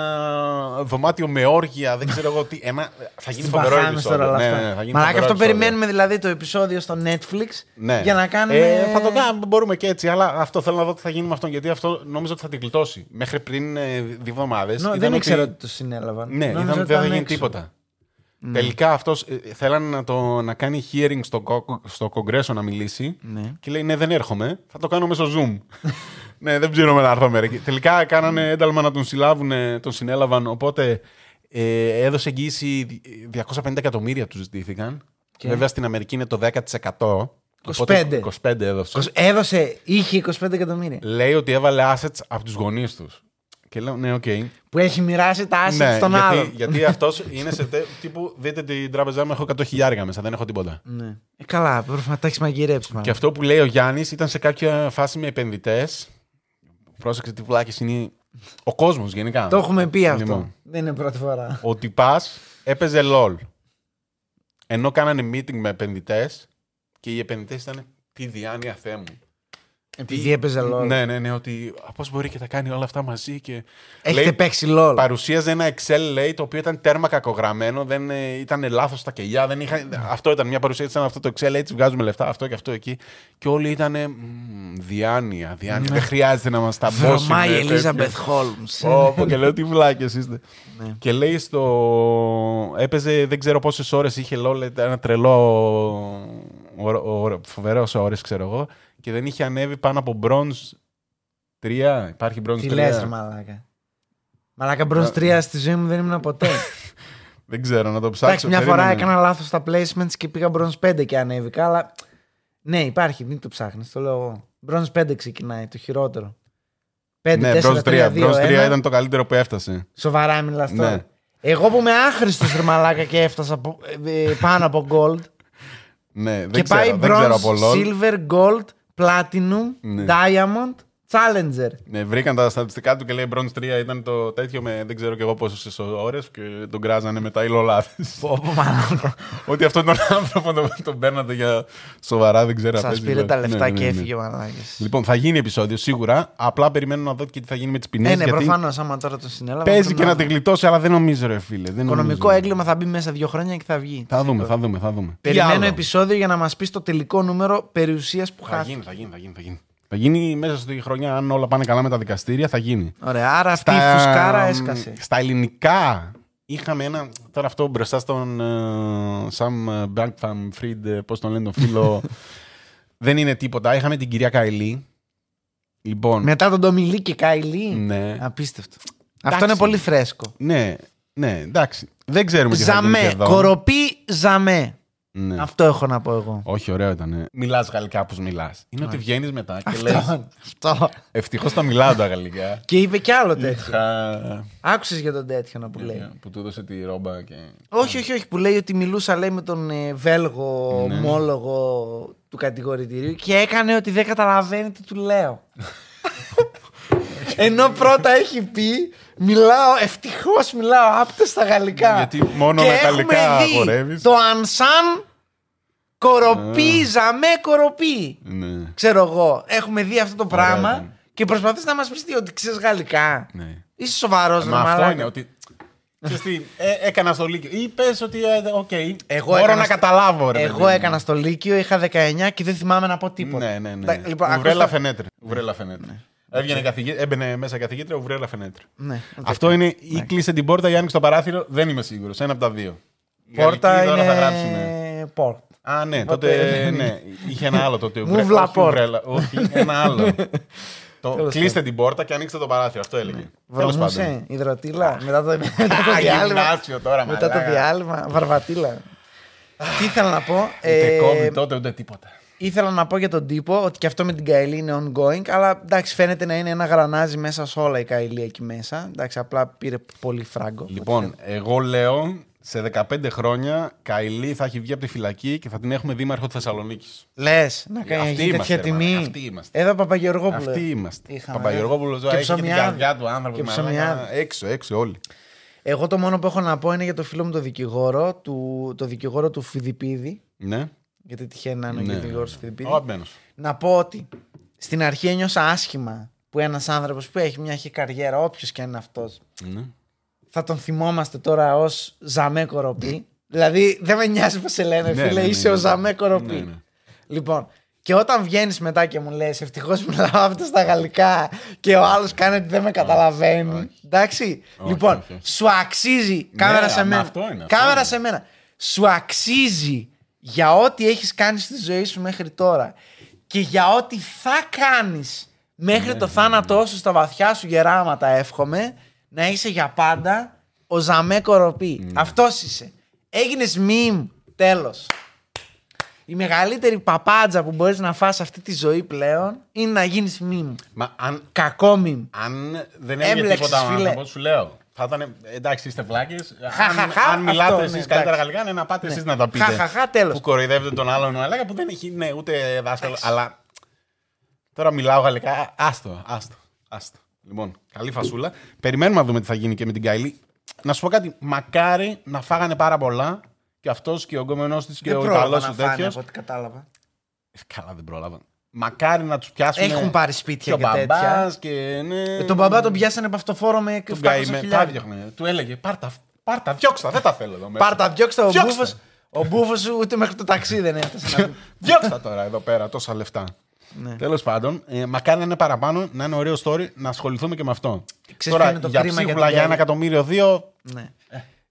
δωμάτιο με όργια. Δεν ξέρω εγώ τι. Ένα... Θα γίνει Στις φοβερό Μπαχάμες επεισόδιο. τώρα όλα Ναι, αυτά. ναι, θα γίνει Μαλάκα, φοβερό αυτό επεισόδιο. περιμένουμε δηλαδή το επεισόδιο στο Netflix Ναι. για να κάνουμε. Ε, θα το κάνουμε, μπορούμε και έτσι, αλλά αυτό θέλω να δω τι θα γίνει με αυτόν. Γιατί αυτό νόμιζα ότι θα την γλιτώσει. Μέχρι πριν ε, δύο εβδομάδες. Νο, δεν ήξερα ότι το συνέλαβαν. Ναι, Νόμιζα είδαμε ότι ότι δεν θα ήταν γίνει έξω. Τίποτα. Τελικά αυτός θέλανε να, το, να κάνει hearing στο, κο- στο κογκρέσο να μιλήσει. Ναι. Και λέει: Ναι, δεν έρχομαι. Θα το κάνω μέσω Zoom. ναι, δεν ψήνομαι να έρθω Αμερική. Τελικά κάνανε ένταλμα να τον συλλάβουν, τον συνέλαβαν. Οπότε ε, έδωσε εγγύηση 250 εκατομμύρια τους ζητήθηκαν. Βέβαια στην Αμερική είναι το 10%. 25. Οπότε 25 έδωσε. Έδωσε, είχε 25 εκατομμύρια. Λέει ότι έβαλε assets από τους γονείς τους. Και λέω: Ναι, οκ. Που έχει μοιράσει τα assets Ναι, στον γιατί, άλλον. γιατί αυτός είναι σε τε- τύπου. Δείτε την τράπεζά μου, έχω 100 χιλιάρικα μέσα, δεν έχω τίποτα. Ναι. Ε, καλά, πρέπει να τα έχεις μαγειρέψει. μάλλον. Και αυτό που λέει ο Γιάννης ήταν σε κάποια φάση με επενδυτές. Πρόσεξε τι βλάκες είναι. Ο κόσμος γενικά. Το έχουμε πει αυτό. Λοιπόν, Δεν είναι πρώτη φορά. ότι πα έπαιζε LOL. Ενώ κάνανε meeting με επενδυτές και οι επενδυτές ήταν. Τι διάνοια Θεέ μου. Επειδή έπαιζε LOL. Ναι, ναι, ναι, ότι πώς μπορεί και τα κάνει όλα αυτά μαζί. Και... Έχετε Λέει, παίξει LOL. Παρουσίαζε ένα Excel, λέει, το οποίο ήταν τέρμα κακογραμμένο, δεν, ε, ήταν λάθος τα κελιά. Δεν είχα... Αυτό ήταν μια παρουσίαση, ήταν αυτό το Excel, έτσι βγάζουμε λεφτά, αυτό και αυτό εκεί. Και όλοι ήταν διάνοια, διάνοια. Δεν χρειάζεται να μας τα μπώσει. Βρωμάει η Elizabeth Holmes. Όπω και λέω τι βλάκες είστε. Ναι. Και λέει στο. Έπαιζε δεν ξέρω πόσες ώρες είχε LOL, ήταν ένα τρελό. Φοβερός ώρες, ξέρω εγώ. Και δεν είχε ανέβει πάνω από bronze 3. Υπάρχει bronze 3. Τι λες, μαλάκα. Μαλάκα μπρο 3 στη ζωή μου δεν ήμουν ποτέ. Δεν ξέρω, να το ψάξω. Εντάξει, μια φορά περίμενε. έκανα λάθος στα placements και πήγα bronze 5 και ανέβηκα, αλλά. Ναι, υπάρχει, μην το ψάχνεις. Το λέω εγώ. Bronze 5 ξεκινάει, το χειρότερο. 5, Ναι, 4, 3, 2, 1. bronze 3. Bronze 3 ήταν το καλύτερο που έφτασε. Σοβαρά μιλάς τώρα. Ναι. Εγώ που είμαι άχρηστος ρε μαλάκα και έφτασα από- ε, ε, πάνω από gold. Ναι, δεν και ξέρω, πάει δεν ξέρω από bronze, LOL. silver, gold, platinum, Ναι. diamond, challenger. Ναι, βρήκαν τα στατιστικά του και λέει bronze 3 ήταν το τέτοιο με δεν ξέρω και εγώ πόσες ώρες και τον κράζανε μετά οι λολάδε. Πω, πω, μαλάκα. Ότι αυτόν τον άνθρωπο τον, τον παίρνατε για σοβαρά, δεν ξέρω. Σας παίζει πήρε LOL. τα λεφτά Ναι, ναι, και ναι. έφυγε ο μαλάκες. Λοιπόν, θα γίνει επεισόδιο σίγουρα. Απλά περιμένω να δω και τι θα γίνει με τις ποινές. Ε, ναι, προφανώς, άμα τώρα το συνέλαβα. Παίζει πρέπει και να τη γλιτώσει, αλλά δεν νομίζω, ρε φίλε. Δεν Οικονομικό νομίζω. έγκλημα θα μπει μέσα δύο χρόνια και θα βγει. Θα δούμε, θα δούμε, θα δούμε. Τι Περιμένω άλλο; επεισόδιο για να μας πεις το τελικό νούμερο περιουσίας που Θα χάθηκε. γίνει, θα γίνει, θα γίνει, θα γίνει. Θα γίνει μέσα στη χρονιά, αν όλα πάνε καλά με τα δικαστήρια, θα γίνει. Ωραία, άρα αυτή η φουσκάρα έσκασε. Στα ελληνικά είχαμε ένα. Τώρα αυτό μπροστά στον ε, Sam Bankman Fried, πώς τον λένε τον φίλο. δεν είναι τίποτα. Είχαμε την κυρία Καηλή. Λοιπόν. Μετά τον Ντομιλί και Καϊλή. Ναι. Απίστευτο. Αυτό είναι πολύ φρέσκο. Ναι, ναι, εντάξει. Δεν ξέρουμε τι θα γίνει και Ζαμέ. εδώ. Κοροπή ζαμέ. Ναι. Αυτό έχω να πω εγώ. Όχι, ωραίο ήταν. Μιλάς γαλλικά όπως μιλάς. Είναι ότι βγαίνεις μετά και λες. Αυτό. Αυτό. Ευτυχώς τα μιλάω τα γαλλικά. Και είπε κι άλλο τέτοιο. Είχα- Άκουσες για τον τέτοιο να που λέει; Που του έδωσε τη ρόμπα και. Όχι, όχι, όχι. Που λέει ότι μιλούσα λέει, με τον ε, Βέλγο Ναι. ομόλογο του κατηγορητηρίου και έκανε ότι δεν καταλαβαίνει τι του λέω. Ενώ πρώτα έχει πει, μιλάω, ευτυχώς μιλάω άπτε στα γαλλικά. Γιατί μόνο και με έχουμε γαλλικά δει χορεύεις. Το ανσάν corrompue, jamais corrompue. Ναι. Ξέρω εγώ. Έχουμε δει αυτό το πράγμα ήταν. και προσπαθείς να μας πεις τι, ότι ξέρεις γαλλικά. ναι. Είσαι σοβαρός, Μα αυτό είναι ότι. Ξέρεις τι, ε, έκανας στο Λύκειο. Ή πες ότι, ε, οκ, Εγώ μπορώ έκανα να στο- καταλάβω, ρε Εγώ παιδί μου. έκανα στο Λύκειο, είχα 19 και δεν θυμάμαι να πω τίποτα. Ναι, ναι, ναι. Τα- Λοιπόν, Ouvrez la ακούστε- fenêtre. Ouvrez la fenêtre. Έβγαινε καθηγή... Έμπαινε μέσα καθηγήτρια, ouvrez la fenêtre. Ναι, οκ. Αυτό είναι ή κλείσε την πόρτα ή άνοιξε το παράθυρο. Δεν είμαι σίγουρος. Ένα από τα δύο. Οι Πόρτα Γαλλικοί τώρα είναι. θα γράψουνε. Πόρτ. Α, ναι, Οπότε- τότε. ναι. Είχε ένα άλλο τότε. ουβρέ- Μουβλα όχι πόρτα. ουβρέλα, Όχι, ένα άλλο. Το, Τέλος κλείστε την πόρτα και ανοίξτε το παράθυρο. Αυτό έλεγε. Τέλος πάντων. Βρωμούσε, υδροτήλα. Μετά το, μετά το Α, διάλειμμα. γυμνάσιο τώρα, μετά το μαλάκα. διάλειμμα. Βαρβατήλα. Τι ήθελα να πω. Ούτε ε, COVID τότε, ούτε τίποτα. Ήθελα να πω για τον τύπο ότι και αυτό με την Καηλή είναι ongoing. Αλλά εντάξει, φαίνεται να είναι ένα γρανάζι μέσα σε όλα η Καηλή εκεί μέσα. Εντάξει, απλά πήρε πολύ φράγκο. Λοιπόν, εγώ λέω σε 15 χρόνια Καηλή θα έχει βγει από τη φυλακή και θα την έχουμε δήμαρχο τη Θεσσαλονίκης. Λες, να κάνει Αυτοί τέτοια είμαστε, ρε, τιμή. μάνα, αυτοί είμαστε. Εδώ Παπαγεωργόπουλο. Αυτοί είμαστε. Είχαμε, Παπαγεωργόπουλος ε. ζωή Και έχει και την ψωμιάδι. καρδιά του άνθρωπο. Και μαλάκα. ψωμιάδι. Έξω, έξω όλοι. Εγώ το μόνο που έχω να πω είναι για το φίλο μου το δικηγόρο, του, το δικηγόρο του Φιδιπίδη. Ναι. Γιατί τυχαίνει να είναι Ναι, ο ναι, δικηγόρο ναι. του Φιδιπίδη. Ο αγαπημένος. Να πω ότι στην αρχή ένιωσα άσχημα που ένας άνθρωπος που έχει μια χή καριέρα, όποιος και αν είναι αυτός, Ναι. θα τον θυμόμαστε τώρα ως Ζαμέ Κοροπή. δηλαδή δεν με νοιάζει πώς σε λένε, Ναι, φίλε, ναι, ναι, είσαι ναι. ο Ζαμέ Κοροπή. Ναι, ναι. Λοιπόν, και όταν βγαίνεις μετά και μου λες, ευτυχώς μιλάω αυτά στα γαλλικά και ο άλλος κάνει ότι δεν με καταλαβαίνει. Εντάξει. Όχι, λοιπόν, όχι, όχι. σου αξίζει. Κάμερα σε μα μένα. αυτό είναι, αυτό Κάμερα είναι. σε μένα. Σου αξίζει για ό,τι έχεις κάνεις στη ζωή σου μέχρι τώρα και για ό,τι θα κάνεις μέχρι Ναι, το θάνατό σου στα βαθιά σου γεράματα, εύχομαι να είσαι για πάντα ο Ζαμέ Κοροπή. Ναι. Αυτός είσαι. Έγινες meme. Τέλος. Η μεγαλύτερη παπάντζα που μπορείς να φας αυτή τη ζωή πλέον είναι να γίνεις meme. Μα αν, Κακό meme. αν δεν έγινε Έμπλεξες, τίποτα ο φίλε. άνθρωπο, σου λέω. Θα ήταν, εντάξει, είστε βλάκες. Χα, αν, χα, χα, αν μιλάτε αυτό, εσείς ναι, καλύτερα εντάξει. γαλλικά, ναι, να πάτε Ναι. εσείς να τα πείτε. Χα, χα, χα, τέλος. Που κοροϊδεύετε τον άλλον γαλλικά που δεν έχει ναι, ούτε δάσκαλο. Αλλά τώρα μιλάω γαλλικά. Άστο, άστο, άστο. Λοιπόν, καλή φασούλα. Περιμένουμε να δούμε τι θα γίνει και με την Καηλή. Να σου πω κάτι. Μακάρι να φάγανε πάρα πολλά και αυτός και ο γκόμενός της και Δεν ο πρόλαβα Ιταλός να ο φάνε τέτοιος. από ό,τι κατάλαβα. Καλά, δεν πρόλαβαν. Μακάρι να τους πιάσουν. Έχουν πάρει σπίτια και ο και τέτοια. μπαμπάς και ναι. Ε, τον μπαμπά τον πιάσανε από αυτό φόρο με Τον 700 καημένο. Τα χιλιάδες. διώχνε. Του έλεγε πάρτα, πάρτα, διώξτα, δεν τα θέλω εδώ μέσα. Πάρτα, διώξτε ο Διώξτε. μπούφος. Ο μπούφος σου ούτε μέχρι το ταξί δεν έφτασε. να- Διώξτα τώρα εδώ πέρα τόσα λεφτά. Ναι. Τέλος πάντων, ε, μακάρι να είναι παραπάνω, να είναι ωραίο story, να ασχοληθούμε και με αυτό. Ξέρεις τώρα ποιο είναι το για κρίμα για ψίχουλα την για ένα Καηλή; εκατομμύριο δύο. Ναι.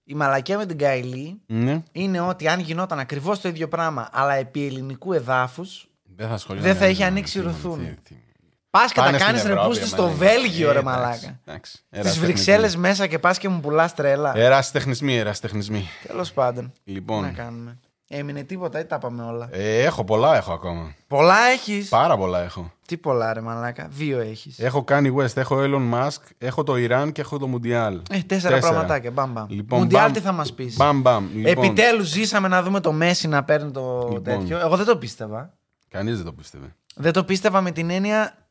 Η μαλακία με την Καηλή Ναι. είναι ότι αν γινόταν ακριβώς το ίδιο πράγμα, αλλά επί ελληνικού εδάφους, Δεν θα ασχοληθώ. Δεν θα με- είχε με- ανοίξει τι- ρουθούνη. τι- τι- πας και τα Πάνε στην κάνεις Ευρώπη, ρεπούστη στο εμένα. Βέλγιο, Ε, ρε εντάξει, μαλάκα. εντάξει. Στι Ερασιτεχνισμοί. Βρυξέλλες μέσα και πας και μου πουλάς τρέλα. Ερασιτεχνισμοί, ερασιτεχνισμοί. Τέλος πάντων. Λοιπόν. Τι να κάνουμε. Έμεινε τίποτα ή τα πάμε όλα. Ε, έχω πολλά, έχω ακόμα. Πολλά έχεις; Πάρα πολλά έχω. Τι πολλά, ρε μαλάκα. Δύο έχεις. Έχω κάνει West, έχω Elon Musk, έχω το Ιράν και έχω το Μουντιάλ. Ε, τέσσερα πραγματάκια. Μπαμ, μπαμ. Λοιπόν, Μουντιάλ μπαμ. τι θα μας πεις; Μπαμ, μπαμ. Λοιπόν, Επιτέλους ζήσαμε να δούμε το Μέση να παίρνει το Λοιπόν. τέτοιο. Εγώ δεν το πίστευα. Κανείς δεν το πίστευε. Δεν το πίστευα με την έννοια.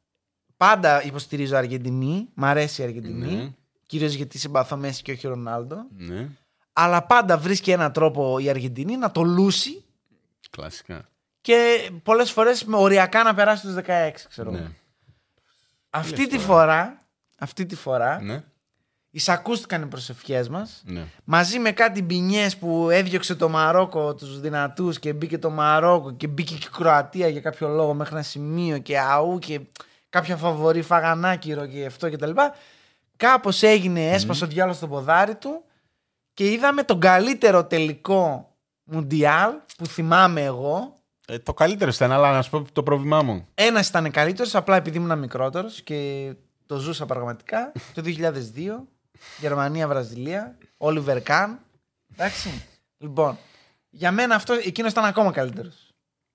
Πάντα υποστηρίζω Αργεντινή. Μ' αρέσει η Αργεντινή. Ναι. Κυρίως γιατί συμπαθώ Μέση και όχι Ρονάλντο. Ναι. Αλλά πάντα βρίσκει έναν τρόπο η Αργεντινή να το λούσει Κλασικά. και πολλές φορές με οριακά να περάσει τους 16, ξέρω. Ναι. εγώ. Αυτή τη φορά, αυτή τη φορά, Ναι. Εισακούστηκαν οι προσευχές μας ναι. μαζί με κάτι μπινιές που έδιωξε το Μαρόκο τους δυνατούς και μπήκε το Μαρόκο και μπήκε και η Κροατία για κάποιο λόγο μέχρι ένα σημείο και αού και κάποια φαβορή φαγανάκυρο και αυτό και τα λοιπά. Κάπως έγινε, έσπασε ο διάλογος στο ποδάρι του και είδαμε τον καλύτερο τελικό Μουντιάλ που θυμάμαι εγώ. Ε, το καλύτερο ήταν, αλλά να σου πω το πρόβλημά μου. Ένας ήταν καλύτερος, απλά επειδή ήμουν μικρότερος και το ζούσα πραγματικά. το 2002, Γερμανία-Βραζιλία, Όλιβερ Καν. Εντάξει. Λοιπόν, Για μένα αυτό εκείνος ήταν ακόμα καλύτερος.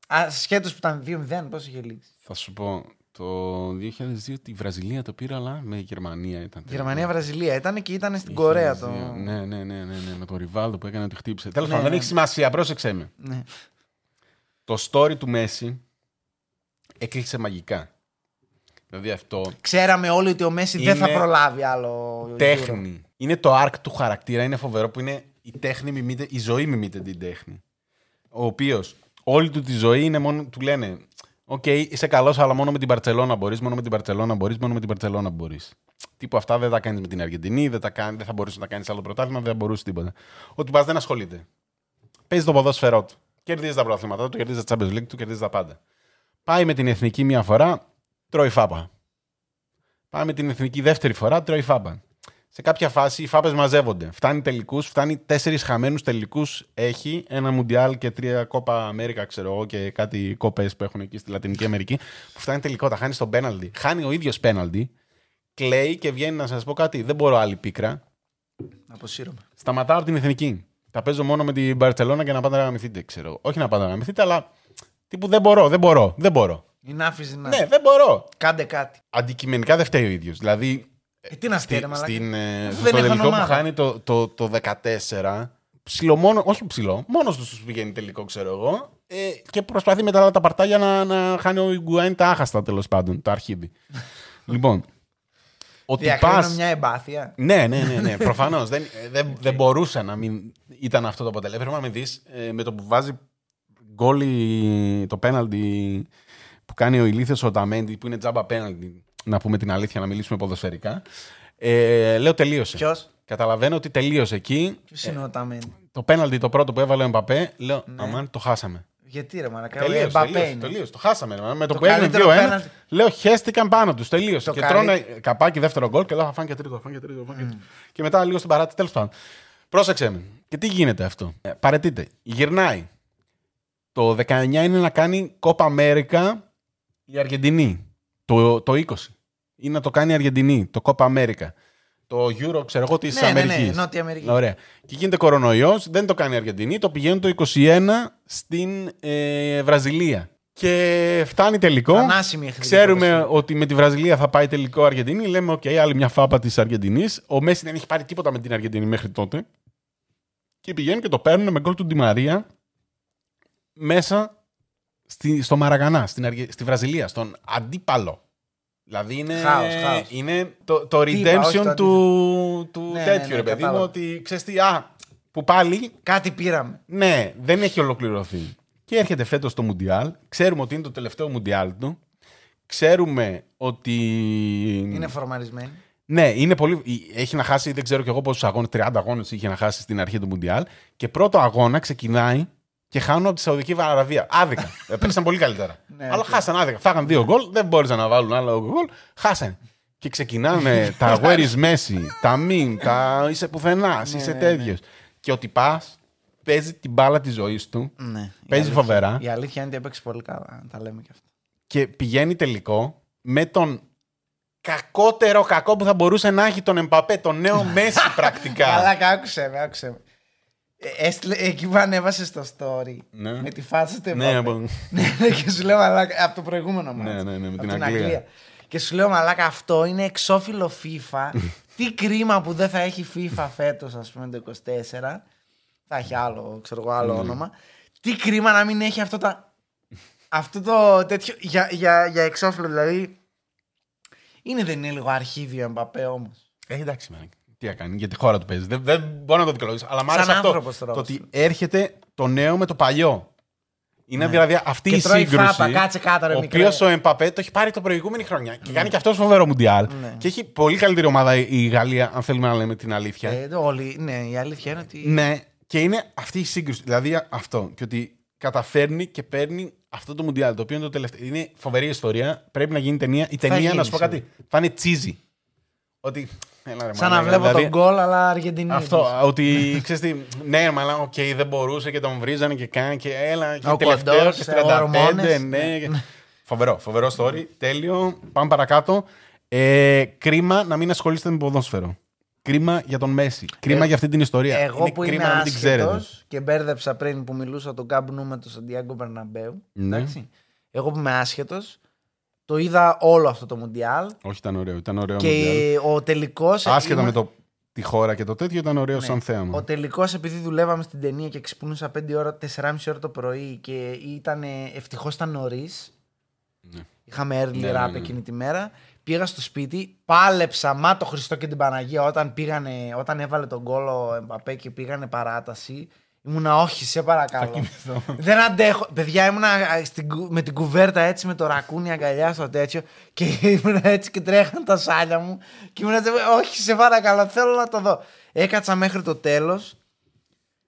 Ασχέτω που ήταν 2-0, πώς είχε λήξει. Θα σου πω, το 2002 τη Βραζιλία το πήρα, αλλά με Γερμανία ήταν. Γερμανία-Βραζιλία ήταν και ήταν στην Κορέα το. 2002. Ναι, ναι, ναι, ναι, ναι, με τον Ριβάλτο που έκανε ότι χτύπησε. Τέλος Ναι, πάντων, δεν ναι. έχει σημασία, πρόσεξε με. Ναι. Το story του Μέση έκλεισε μαγικά. Δηλαδή αυτό Ξέραμε όλοι ότι ο Μέση δεν θα Είναι προλάβει άλλο. Euro. τέχνη. Είναι το arc του χαρακτήρα, είναι φοβερό που είναι η τέχνη μιμείται, η ζωή μιμείται την τέχνη. Ο οποίος όλη του τη ζωή είναι μόνο, του λένε Οκ, είσαι καλός, αλλά μόνο με την Μπαρσελόνα μπορείς, μόνο με την Μπαρσελόνα μπορείς, μόνο με την Μπαρσελόνα μπορείς. Τύπου αυτά δεν τα κάνεις με την Αργεντινή, δεν, τα κάνει, δεν θα μπορούσε να κάνεις άλλο πρωτάθλημα, δεν θα μπορούσε τίποτα. Ο τυπάς δεν ασχολείται. Παίζει το ποδόσφαιρό του. Κερδίζει τα πρωταθλήματά του, κερδίζει τα Champions League του, κερδίζει τα πάντα. Πάει με την εθνική μία φορά, τρώει φάπα. Πάει με την εθνική δεύτερη φορά, τρώει φάπα. Σε κάποια φάση οι φάπες μαζεύονται. Φτάνει τελικούς, φτάνει τέσσερις χαμένους τελικούς. Έχει ένα Μουντιάλ και τρία Κόπα Αμέρικα, ξέρω εγώ, και κάτι κόπες που έχουν εκεί στη Λατινική Αμερική. Που φτάνει τελικό, τα χάνει στον πέναλτι. Χάνει ο ίδιος πέναλτι. Κλαίει και βγαίνει να σας πω κάτι. Δεν μπορώ άλλη πίκρα. Αποσύρωμαι. Σταματάω από την εθνική. Τα παίζω μόνο με την Μπαρσελόνα και να πάτε να γαμηθείτε, ξέρω. εγώ. Όχι να πάτε να γαμηθείτε, αλλά τύπου δεν μπορώ, δεν μπορώ, δεν μπορώ. Είναι άφηση να. Ναι, δεν μπορώ. Κάντε κάτι. Αντικειμενικά δεν φταίει ο ίδιος. Δηλαδή, Ε, τι να στη, στέλνε, μαλάκα. στην, ε, Αφού στο δεν είχαν τελικό που ομάδα. χάνει το, το, το 14, ψηλό μόνο, όχι ψηλό, μόνο του τους πηγαίνει τελικό, ξέρω εγώ. Ε, και προσπαθεί μετά όλα τα παρτάλια να, να χάνει ο Ιγκουάιν τα άχαστα τέλος πάντων, το αρχίδι. λοιπόν, ότι Διακρίνω πας... μια εμπάθεια. Ναι, ναι, ναι, ναι. προφανώς. δεν, ε, δεν, δεν μπορούσε να μην ήταν αυτό το αποτέλεσμα. Πρέπει να με δεις με το που βάζει γκολ η- το πέναλτι που κάνει ο ηλίθιος ο Ταμέντι, που είναι τζάμπα πέναλτι, να πούμε την αλήθεια, να μιλήσουμε ποδοσφαιρικά. Ε, λέω τελείωσε. Ποιος; Καταλαβαίνω ότι τελείωσε εκεί. Ποιος είναι ο Ταμέν. Το πέναλτι το πρώτο που έβαλε ο Εμπαπέ, λέω, αμάν, το χάσαμε. Γιατί ρε μαλάκα. Ο Τελείωσε, Εμπαπέ τελείωσε, είναι. τελείωσε, το χάσαμε. ρε. Με το, Το που έγινε καλύτερο 2-1, πέναλτι. λέω χέστηκαν πάνω τους. Τελείωσε. Το και καλύ- τρώνε καπάκι δεύτερο γκολ και λέω θα φάνε και τρίτο, θα φάνε και τρίτο. θα φάνε και τρίτο. Και μετά λίγο στην παράτηση, τέλος πάντων. Πρόσεξε με. Και τι γίνεται αυτό; Ε, παραιτείται. Γυρνάει. Το 19 είναι να κάνει Κόπα Αμέρικα η Αργεντινή. Το, το 20 είναι να το κάνει η Αργεντινή. Το Κόπα Αμέρικα. Το Euro, ξέρω εγώ, της Ναι, ναι, Αμερικής. ναι, Νότια Αμερική. Ωραία. Και γίνεται κορονοϊός, δεν το κάνει η Αργεντινή, το πηγαίνει το 21 στην ε, Βραζιλία. Και φτάνει τελικό. Θανάσιμη εχθρική Ξέρουμε ποδοσφαίρου. ότι με τη Βραζιλία θα πάει τελικό Αργεντινή. Λέμε, οκ, άλλη μια φάπα της Αργεντινής. Ο Μέσι δεν έχει πάρει τίποτα με την Αργεντινή μέχρι τότε. Και πηγαίνουν και το παίρνουν με γκολ του Ντι Μαρία μέσα στη, στο Μαραγανά, στην Αργε- στη Βραζιλία, στον αντίπαλο. Δηλαδή είναι, Χάος, χάος. είναι το, το Τι είπα, όχι redemption το του, του Ναι, ναι, τέτοιου, ναι, ρε παιδί μου, κατάλαβα. ότι ξέρεις τι, α, που πάλι, Κάτι πήραμε. ναι, δεν έχει ολοκληρωθεί. Και έρχεται φέτος το Μουντιάλ, ξέρουμε ότι είναι το τελευταίο Μουντιάλ του, ξέρουμε ότι... Είναι φορμαρισμένη. Ναι, είναι πολύ. Έχει να χάσει, δεν ξέρω κι εγώ πόσους αγώνες, 30 αγώνες είχε να χάσει στην αρχή του Μουντιάλ. Και πρώτο αγώνα ξεκινάει και χάνουν από τη Σαουδική Αραβία. Άδικα. Ε, Παίξαν πολύ καλύτερα. Ναι, Αλλά οκ. χάσαν άδικα. Φάγαν δύο γκολ, δεν μπόρεσαν να βάλουν άλλο γκολ. Χάσανε. Και ξεκινάνε τα Where is Messi, τα Min, τα είσαι πουθενάς, είσαι ναι, ναι. τέτοιο. Και ότι πα, παίζει την μπάλα της ζωής του, Ναι. η παίζει αλήθεια- φοβερά Η αλήθεια είναι ότι έπαιξε πολύ καλά. Τα λέμε και αυτά. και πηγαίνει τελικό με τον κακότερο κακό που θα μπορούσε να έχει τον Εμπαπέ, τον νέο Μέση πρακτικά. Καλά, άκουσε με, άκουσε με. Ε, έστειλε- εκεί που ανέβασες στο story Ναι. με τη φάτσα του Ναι, Εμπαπέ. από- ναι, ναι, και σου λέω μαλάκα από το προηγούμενο μάτι. Ναι, ναι, ναι, με Από την Αγγλία. Και σου λέω μαλάκα αυτό είναι εξώφυλλο FIFA. Τι κρίμα που δεν θα έχει FIFA φέτος ας πούμε το 24. Θα έχει άλλο, ξέρω εγώ, Ναι. άλλο όνομα. Τι κρίμα να μην έχει αυτό, τα... αυτό το τέτοιο για, για, για εξώφυλλο δηλαδή. Είναι δεν είναι λίγο αρχίδιο Εμπαπέ όμως. Ε, εντάξει, man. Τι έκανε, για τη χώρα του παίζει. Δεν, δεν μπορώ να το δικαιολογήσω. Αλλά μ' άρεσε Σαν αυτό. άνθρωπος τώρα Το όμως. ότι έρχεται το νέο με το παλιό. Είναι δηλαδή αυτή Και η τρώει σύγκρουση. φάπα, κάτσε κάτω, ρε, ο μικρέ. οποίος ο Εμπαπέ το έχει πάρει το προηγούμενη χρονιά. Και κάνει και αυτός φοβερό μουντιάλ. Ναι. Και έχει πολύ καλύτερη ομάδα η η Γαλλία, αν θέλουμε να λέμε την αλήθεια. Ε, το όλοι, ναι, η αλήθεια είναι ότι. Ναι, και είναι αυτή η σύγκρουση. Δηλαδή αυτό. Και ότι καταφέρνει και παίρνει αυτό το Μουντιάλ. Το οποίο είναι το τελευταίο. Είναι φοβερή ιστορία. Πρέπει να γίνει ταινία. Η ταινία, γίνει, να σου πω σίγουρα. κάτι, θα είναι cheesy. Ότι. Έλα, ρε, Σαν να μαλάκα, βλέπω δηλαδή, τον γκολ, αλλά Αργεντινή. Αυτό, ότι ξέρεις τι, ναι, μαλά, οκ, δεν μπορούσε και τον βρίζανε και κάνει και έλα. Και Ο τελευταίο κοντός, και ε, 35, ορμόνες. ναι. και- Φοβερό, φοβερό story. Τέλειο. Πάμε παρακάτω. Ε, κρίμα να μην ασχολείστε με ποδόσφαιρο. Κρίμα για τον Μέση. Κρίμα για αυτή την ιστορία. Εγώ είναι που κρίμα είμαι να μην την ξέρετε. άσχετος και μπέρδεψα πριν που μιλούσα τον Καμπνού με τον Σαντιάγκο Μπερναμπέου. Ναι. εντάξει. Εγώ που είμαι άσχετος, το είδα όλο αυτό το Μουντιάλ Όχι, ήταν ωραίο. Ήταν ωραίο Μουντιάλ. και ο τελικός... Άσχετα ήμουν- με το, τη χώρα και το τέτοιο, ήταν ωραίο σαν Ο θέαμα. τελικός, επειδή δουλεύαμε στην ταινία και ξυπνούσα 5 ώρα, 4,5 ώρα το πρωί και ήταν ευτυχώς ήταν νωρίς. Είχαμε early Ναι, rap ναι, ναι. εκείνη τη μέρα. Πήγα στο σπίτι, πάλεψα μα το Χριστό και την Παναγία όταν, πήγανε, όταν έβαλε τον κόλο Εμπαπέ και πήγανε παράταση. Ήμουνα όχι, σε παρακαλώ. Δεν αντέχω. Παιδιά, ήμουνα α, στην, κου- με την κουβέρτα έτσι με το ρακούνι αγκαλιά στο τέτοιο και ήμουνα έτσι και τρέχαν τα σάλια μου. Και ήμουνα έτσι, όχι, σε παρακαλώ, θέλω να το δω. Έκατσα μέχρι το τέλος.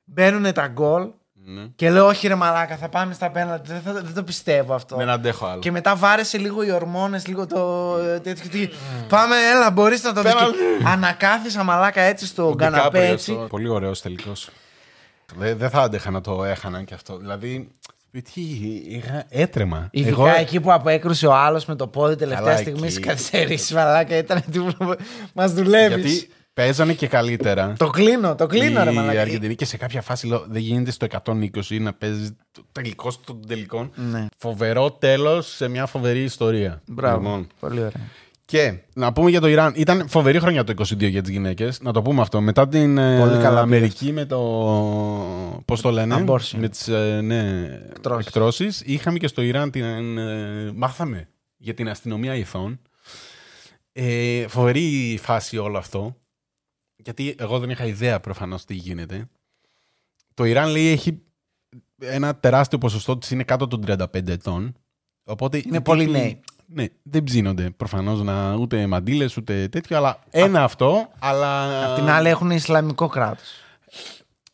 Μπαίνουν τα γκολ. Ναι. Και λέω, Όχι, ρε Μαλάκα, θα πάμε στα πέναλτι. Δεν, θα- δεν το πιστεύω αυτό. Δεν αντέχω άλλο. Και μετά βάρεσε λίγο οι ορμόνες, λίγο το τέτοιο. τι- Πάμε, έλα, μπορείς να το δεις. Ανακάθισα μαλάκα έτσι στο Ο καναπέ Ντικάπριο έτσι. στο- Πολύ ωραίος τελικός. Δεν δεν θα άντεχα να το έχαναν και αυτό. Δηλαδή, τι, είχα έτρεμα. Ειδικά Εγώ- εκεί που απέκρουσε ο άλλος με το πόδι τελευταία Καλά, στιγμή εκεί. στις καθυστερήσει. Μαλάκα ήταν τίποτα. Μας δουλεύεις. Γιατί παίζανε και καλύτερα. Το κλείνω, το κλείνω, ρε η Μαλάκα. Αργεντινή και σε κάποια φάση λέω, δεν γίνεται στο 120 να παίζεις το τελικό των τελικών. Ναι. Φοβερό τέλος σε μια φοβερή ιστορία. Μπράβο. Λοιπόν. Πολύ ωραία. Και να πούμε για το Ιράν. Ήταν φοβερή χρονιά το 22 για τις γυναίκες. Να το πούμε αυτό. Μετά την ε, Πολύ καλά Αμερική με το. Πώς το λένε; Abortion. Με τις ε, ναι, Εκτρώσεις. εκτρώσεις. Είχαμε και στο Ιράν την. ε, μάθαμε για την αστυνομία ηθών. Ε, φοβερή φάση όλο αυτό. Γιατί εγώ δεν είχα ιδέα προφανώς τι γίνεται. Το Ιράν λέει έχει ένα τεράστιο ποσοστό της είναι κάτω των 35 ετών. Οπότε Είναι οι πολύ τίτλοι- νέοι. Ναι, δεν ψήνονται προφανώς να ούτε μαντήλες ούτε τέτοιο, αλλά ένα αυτό. Αλλά. Απ' την άλλη έχουν Ισλαμικό κράτος.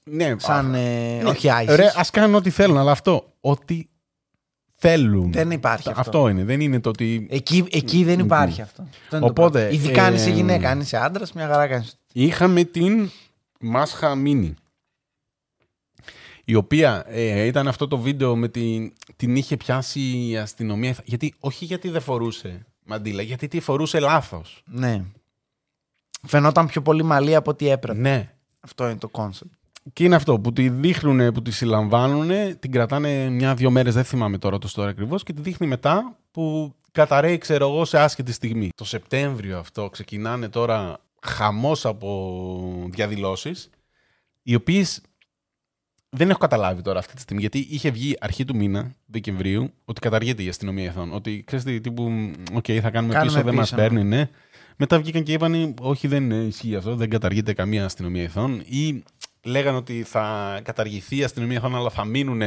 Ναι, Σαν. α, ε, ναι. όχι ISIS. Ρε, ας κάνουν ό,τι θέλουν, αλλά αυτό. Ό,τι θέλουν. Δεν υπάρχει αυτό. Αυτό είναι. Δεν είναι το ότι. Εκεί, εκεί δεν υπάρχει αυτό. Αυτό είναι το Οπότε, πρώτο. Ειδικά αν είσαι ε, γυναίκα, αν είσαι άντρας, μια χαρά κάνεις. Είχαμε την Μάχσα Αμινί. Η οποία ε, ήταν αυτό το βίντεο με την, την είχε πιάσει η αστυνομία. Γιατί, όχι γιατί δεν φορούσε μαντήλα, γιατί τη φορούσε λάθος. Ναι. Φαινόταν πιο πολύ μαλλί από ό,τι έπρεπε. Ναι. Αυτό είναι το concept. Και είναι αυτό που τη δείχνουν, που τη συλλαμβάνουν, την κρατάνε μια-δύο μέρες, δεν θυμάμαι τώρα το story ακριβώς, και τη δείχνει μετά που καταρρέει, ξέρω εγώ, σε άσχετη στιγμή. Το Σεπτέμβριο αυτό ξεκινάνε τώρα χαμός από διαδηλώσεις, οι οποίες δεν έχω καταλάβει τώρα αυτή τη στιγμή, γιατί είχε βγει αρχή του μήνα, Δεκεμβρίου, ότι καταργείται η αστυνομία ηθών. Ότι ξέρεις τι, τύπου, οκ, θα κάνουμε, Κάνουμε πίσω, δεν μας πίσω, ναι. παίρνει, ναι. Μετά βγήκαν και είπαν, όχι, δεν ισχύει αυτό, δεν καταργείται καμία αστυνομία ηθών. Ή λέγανε ότι θα καταργηθεί η αστυνομία εθνών, αλλά θα μείνουν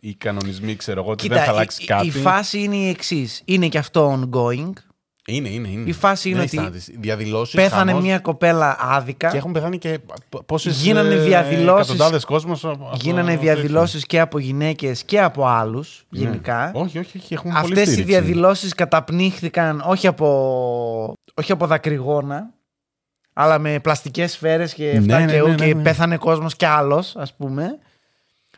οι κανονισμοί, ξέρω εγώ, ότι δεν θα αλλάξει η, κάτι. η φάση είναι η εξής. Είναι και αυτό ongoing. Είναι, είναι, είναι. η φάση είναι Δεν ότι σταματήσει. Διαδηλώσεις, Πέθανε χαμός, μια κοπέλα άδικα. Και έχουν πεθάνει και πόσες. Γίνανε διαδηλώσεις- Εκατοντάδες κόσμος. από- Γίνανε από- διαδηλώσεις και από γυναίκες και από άλλους Ναι. γενικά. Όχι, όχι, όχι. Έχουμε πολύ Αυτές οι στήριξη. διαδηλώσεις καταπνίχθηκαν όχι από, όχι από δακρυγόνα, αλλά με πλαστικές σφαίρες και αυτά Ναι, ναι, και, ου, ναι, ναι, και ναι. πέθανε κόσμος κι άλλος, ας πούμε.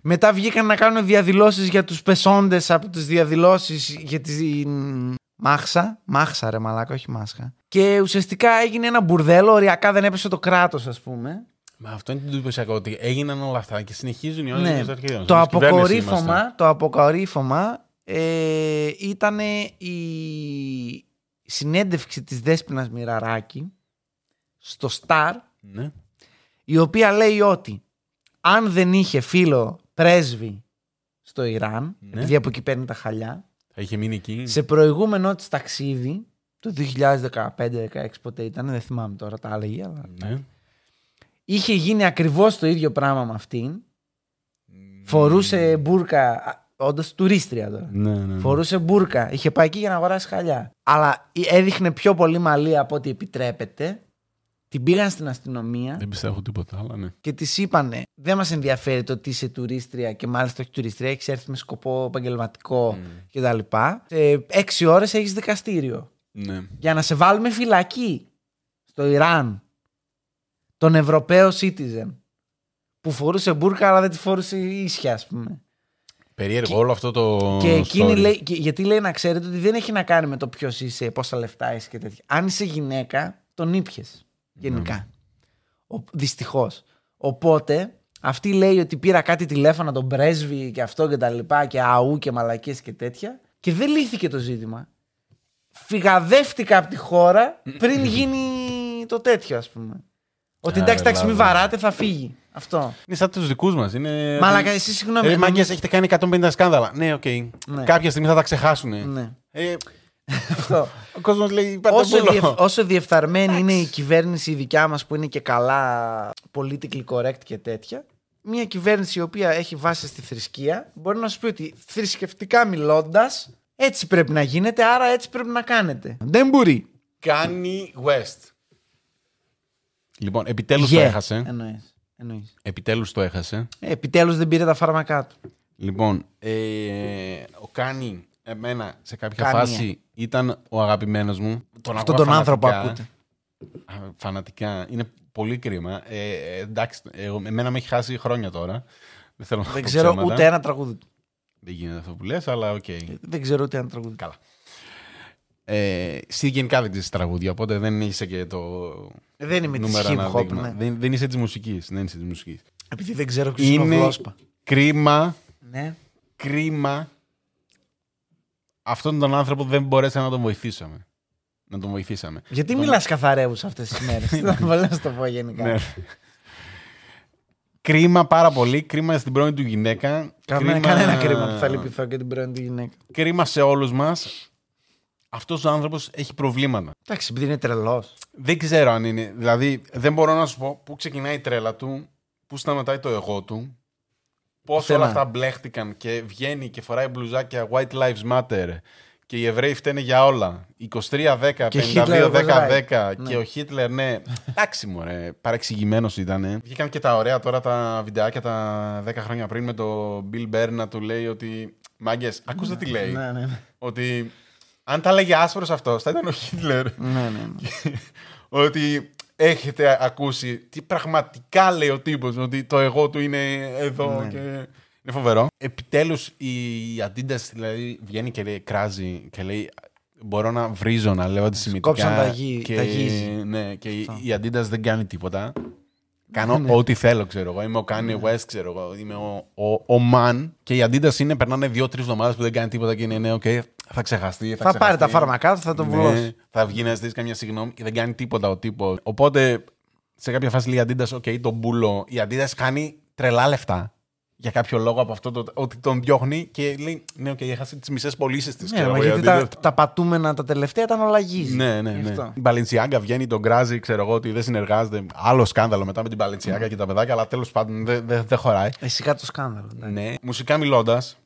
Μετά βγήκαν να κάνουν διαδηλώσεις για τους πεσόντες από τις διαδηλώσεις για τη Μάχσα. Μάχσα, ρε μαλάκα, όχι Μάσχα. Και ουσιαστικά έγινε ένα μπουρδέλο, οριακά δεν έπεσε το κράτος, ας πούμε. Μα αυτό είναι το εντυπωσιακό ότι έγιναν όλα αυτά και συνεχίζουν οι άλλοι Ναι. και στο αρχείο. Το Στην κυβέρνηση αποκορύφωμα, είμαστε. το αποκορύφωμα ε, ήταν η συνέντευξη της Δέσποινας Μοιραράκη στο Star, Ναι. η οποία λέει ότι αν δεν είχε φίλο πρέσβη στο Ιράν, Ναι. επειδή από εκεί παίρνει τα χαλιά, Θα είχε μείνει εκεί. σε προηγούμενο της ταξίδι, το 2015-16 ποτέ ήταν, δεν θυμάμαι τώρα, τα έλεγε, αλλά Ναι. είχε γίνει ακριβώς το ίδιο πράγμα με αυτήν. Φορούσε μπουρκα, όντως τουρίστρια τώρα. Ναι, ναι. Φορούσε μπουρκα. Είχε πάει εκεί για να αγοράσει χαλιά. Αλλά έδειχνε πιο πολύ μαλλί από ό,τι επιτρέπεται. Την πήγαν στην αστυνομία Δεν πιστεύω τίποτα, αλλά ναι. και της είπανε: Δεν μας ενδιαφέρει το ότι είσαι τουρίστρια και μάλιστα όχι τουρίστρια, έχεις έρθει με σκοπό επαγγελματικό κτλ. Σε έξι ώρες έχεις δικαστήριο. ναι. Για να σε βάλουμε φυλακή στο Ιράν. Τον Ευρωπαίο citizen. Που φορούσε μπουρκα αλλά δεν τη φορούσε ίσια, ας πούμε. Περίεργο όλο αυτό το. Και εκείνη story. λέει, και- γιατί λέει να ξέρετε ότι δεν έχει να κάνει με το ποιος είσαι, πόσα λεφτά είσαι και τέτοια. Αν είσαι γυναίκα, τον ήπιες. Γενικά. Δυστυχώς. Οπότε αυτή λέει ότι πήρα κάτι τηλέφωνα τον πρέσβη και αυτό και τα λοιπά και αού και μαλακίες και τέτοια και δεν λύθηκε το ζήτημα. Φυγαδεύτηκα από τη χώρα πριν γίνει το τέτοιο ας πούμε. Ότι εντάξει, Άρα, εντάξει, μην λάβε. βαράτε, θα φύγει. Αυτό. Είναι σαν τους δικούς μας. Είναι... Μαλάκα, εσύ συγγνώμη. Ε, νομίζω- μάγκες, έχετε κάνει 150 σκάνδαλα. Ναι, οκ. Ναι. Κάποια στιγμή θα τα ξεχάσουν. Ναι. Ε, Αυτό. ο κόσμος λέει: Πάρτε όσο, μπούλο». διεφ- όσο διεφθαρμένη είναι η κυβέρνηση η δικιά μας που είναι και καλά politically correct και τέτοια, μια κυβέρνηση η οποία έχει βάση στη θρησκεία μπορεί να σου πει ότι θρησκευτικά μιλώντας, έτσι πρέπει να γίνεται, άρα έτσι πρέπει να κάνετε. Δεν μπορεί. Kanye West. Λοιπόν, επιτέλους Yeah. το έχασε. Εννοείς. Εννοείς. Επιτέλους το έχασε. Ε, επιτέλους δεν πήρε τα φάρμακά του. Λοιπόν, ε, ο Kanye, εμένα σε κάποια Kanye, φάση ήταν ο αγαπημένος μου. Τον Αυτόν ακούω τον άνθρωπο φανατικά. ακούτε. Α, Φανατικά. Είναι πολύ κρίμα. Ε, ε, εντάξει, εγώ, εμένα με έχει χάσει χρόνια τώρα. Δεν θέλω να Δεν πω ξέρω ψέματα. ούτε ένα τραγούδι του. Δεν γίνεται αυτό που λες, αλλά οκ. Δεν ξέρω ούτε ένα τραγούδι. Καλά. Ε, εσύ γενικά δεν ξέρεις τραγούδια, οπότε δεν είσαι και το. Δεν είμαι της νούμερο hip ένα hop, δείγμα. ναι. Δεν, δεν είσαι της μουσικής. Δεν είσαι της μουσικής. Επειδή δεν ξέρω ποιος είναι ο Είναι Βλόσπα. κρίμα, Ναι. κρίμα αυτόν τον άνθρωπο δεν μπορέσαμε να τον βοηθήσαμε. Να τον βοηθήσαμε. Γιατί Τον- μιλάς καθαρεύους αυτές τις μέρες; Θα μπορώ να σου το πω γενικά. Ναι. Κρίμα πάρα πολύ. Κρίμα στην πρώην του γυναίκα. Κανένα, κανένα κρίμα που θα λυπηθώ και την πρώην του γυναίκα. Κρίμα σε όλους μας. Αυτός ο άνθρωπος έχει προβλήματα. Εντάξει, επειδή είναι τρελός. Δεν ξέρω αν είναι. Δηλαδή, δεν μπορώ να σου πω πού ξεκινάει η τρέλα του, πού σταματάει το εγώ του, πώς Πουθενά. όλα αυτά μπλέχτηκαν και βγαίνει και φοράει μπλουζάκια White Lives Matter και οι Εβραίοι φταίνε για όλα. 23-10, Και Hitler 52-10-10 was right. και ο Χίτλερ, ναι. Εντάξει, μωρέ, παρεξηγημένος ήταν. Βγήκαν και τα ωραία τώρα τα βιντεάκια τα 10 χρόνια πριν με το Bill Burr να του λέει ότι. Μάγκες, άκουσα τι λέει. Ναι, ναι. Ότι αν τα λέγε άσπρος αυτός, θα ήταν ο Χίτλερ ναι, ναι, ναι. ότι έχετε ακούσει τι πραγματικά λέει ο τύπος, ότι το εγώ του είναι εδώ Ναι. και είναι φοβερό. Επιτέλους η Adidas δηλαδή βγαίνει και λέει, κράζει και λέει μπορώ να βρίζω, να λέω αντισημιτικά. Κόψαν τα γη- και, τα Yeezy. Ναι, και η η Adidas δεν κάνει τίποτα. Κάνω ό,τι θέλω, ξέρω εγώ. Είμαι ο Kanye West, ξέρω εγώ. Είμαι ο, ο, ο man. Και η Adidas είναι, περνάνε δύο-τρεις εβδομάδες που δεν κάνει τίποτα και είναι ναι, οκ, θα ξεχαστεί. Θα, Θα πάρει ξεχαστεί. τα φάρμακά του, θα τον Ναι, βουλώσει. θα βγει να ζητήσει καμιά συγγνώμη και δεν κάνει τίποτα ο τύπος. Οπότε σε κάποια φάση λέει η Adidas, OK, τον μπούλο. Η Adidas κάνει τρελά λεφτά για κάποιο λόγο από αυτό το, ότι τον διώχνει και λέει, ναι, οκ, έχασε τις μισές πωλήσεις της. Ναι, μα γιατί τα, τα πατούμενα τα τελευταία ήταν όλα Yeezy. Ναι, ναι, Γι' ναι. αυτό. Η Balenciaga βγαίνει, τον κράζει, ξέρω εγώ ότι δεν συνεργάζεται. Άλλο σκάνδαλο μετά με την Balenciaga και τα παιδάκια, αλλά τέλος πάντων δεν δεν- δεν χωράει. Εσύ κάτω το σκάνδαλο. εντάξει. Ναι. Μουσικά μιλώντας,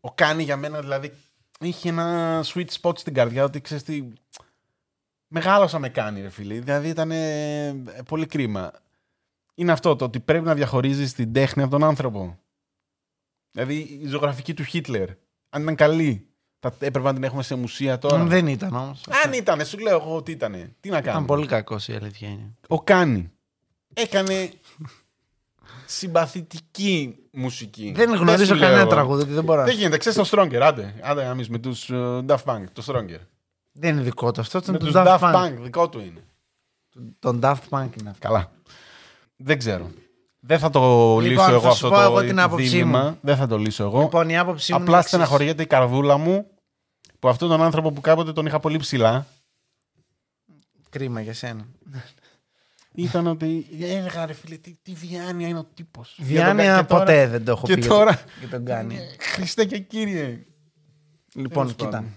ο Κάνι για μένα δηλαδή είχε ένα sweet spot στην καρδιά ότι ξέρεις τι. Μεγάλωσα με Κάνι, ρε φίλε. Δηλαδή ήταν ε, πολύ κρίμα. Είναι αυτό το ότι πρέπει να διαχωρίζεις την τέχνη από τον άνθρωπο. Δηλαδή η ζωγραφική του Χίτλερ. Αν ήταν καλή, θα έπρεπε να την έχουμε σε μουσεία τώρα. Μ, Δεν ήταν όμως. Αν ήταν, σου λέω εγώ ότι ήταν. Τι να κάνω. Ήταν πολύ κακός η αλήθεια είναι. Ο Κάνι έκανε συμπαθητική μουσική. Δεν γνωρίζω σου λέω κανένα εγώ. τραγούδι, ότι δεν μπορώ. να- Δεν γίνεται, ξέρεις το Stronger, άντε. Άντε να με τους Daft Punk, το Stronger. Δεν είναι δικό του αυτό, ήταν Με του τους Daft Daft Punk. Punk, δικό του είναι. Τον Daft Punk είναι αυτό. Καλά. Δεν ξέρω. Δεν θα το Λοιπόν, λύσω θα εγώ σου αυτό πω το εγώ την άποψή δίλημμα. μου. Δεν θα το λύσω εγώ. Λοιπόν, η άποψή μου. είναι Απλά εξής. στεναχωριέται η καρδούλα μου που αυτόν τον άνθρωπο που κάποτε τον είχα πολύ ψηλά Κρίμα για σένα. Ήταν ότι έλεγα ρε φίλε τι, τι διάνοια είναι ο τύπος. Διάνοια Και τώρα- ποτέ δεν το έχω και πει. για τώρα- το- Για τον κάνει. Χριστέ και Κύριε. Λοιπόν, Τέλος κοίτα. πάντων.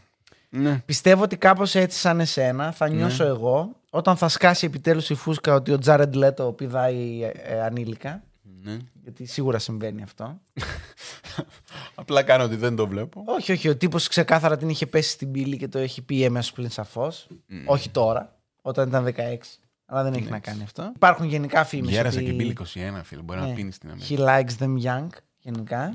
Ναι. Πιστεύω ότι κάπως έτσι σαν εσένα θα νιώσω εγώ όταν θα σκάσει επιτέλους η φούσκα ότι ο Τζάρεντ Λέτο πηδάει ε, ε, ανήλικα. ναι. Γιατί σίγουρα συμβαίνει αυτό. Απλά κάνω ότι δεν το βλέπω. όχι, όχι. Ο τύπος ξεκάθαρα την είχε πέσει στην πύλη και το έχει πει έμεσο πλην σαφώς. Όχι τώρα, όταν ήταν 16. Αλλά δεν έχει να κάνει αυτό. Υπάρχουν γενικά φήμες Γέρασε ότι και μπήλ 21, φίλε. Μπορεί να ναι, πίνεις στην He Αμερική. likes them young, γενικά.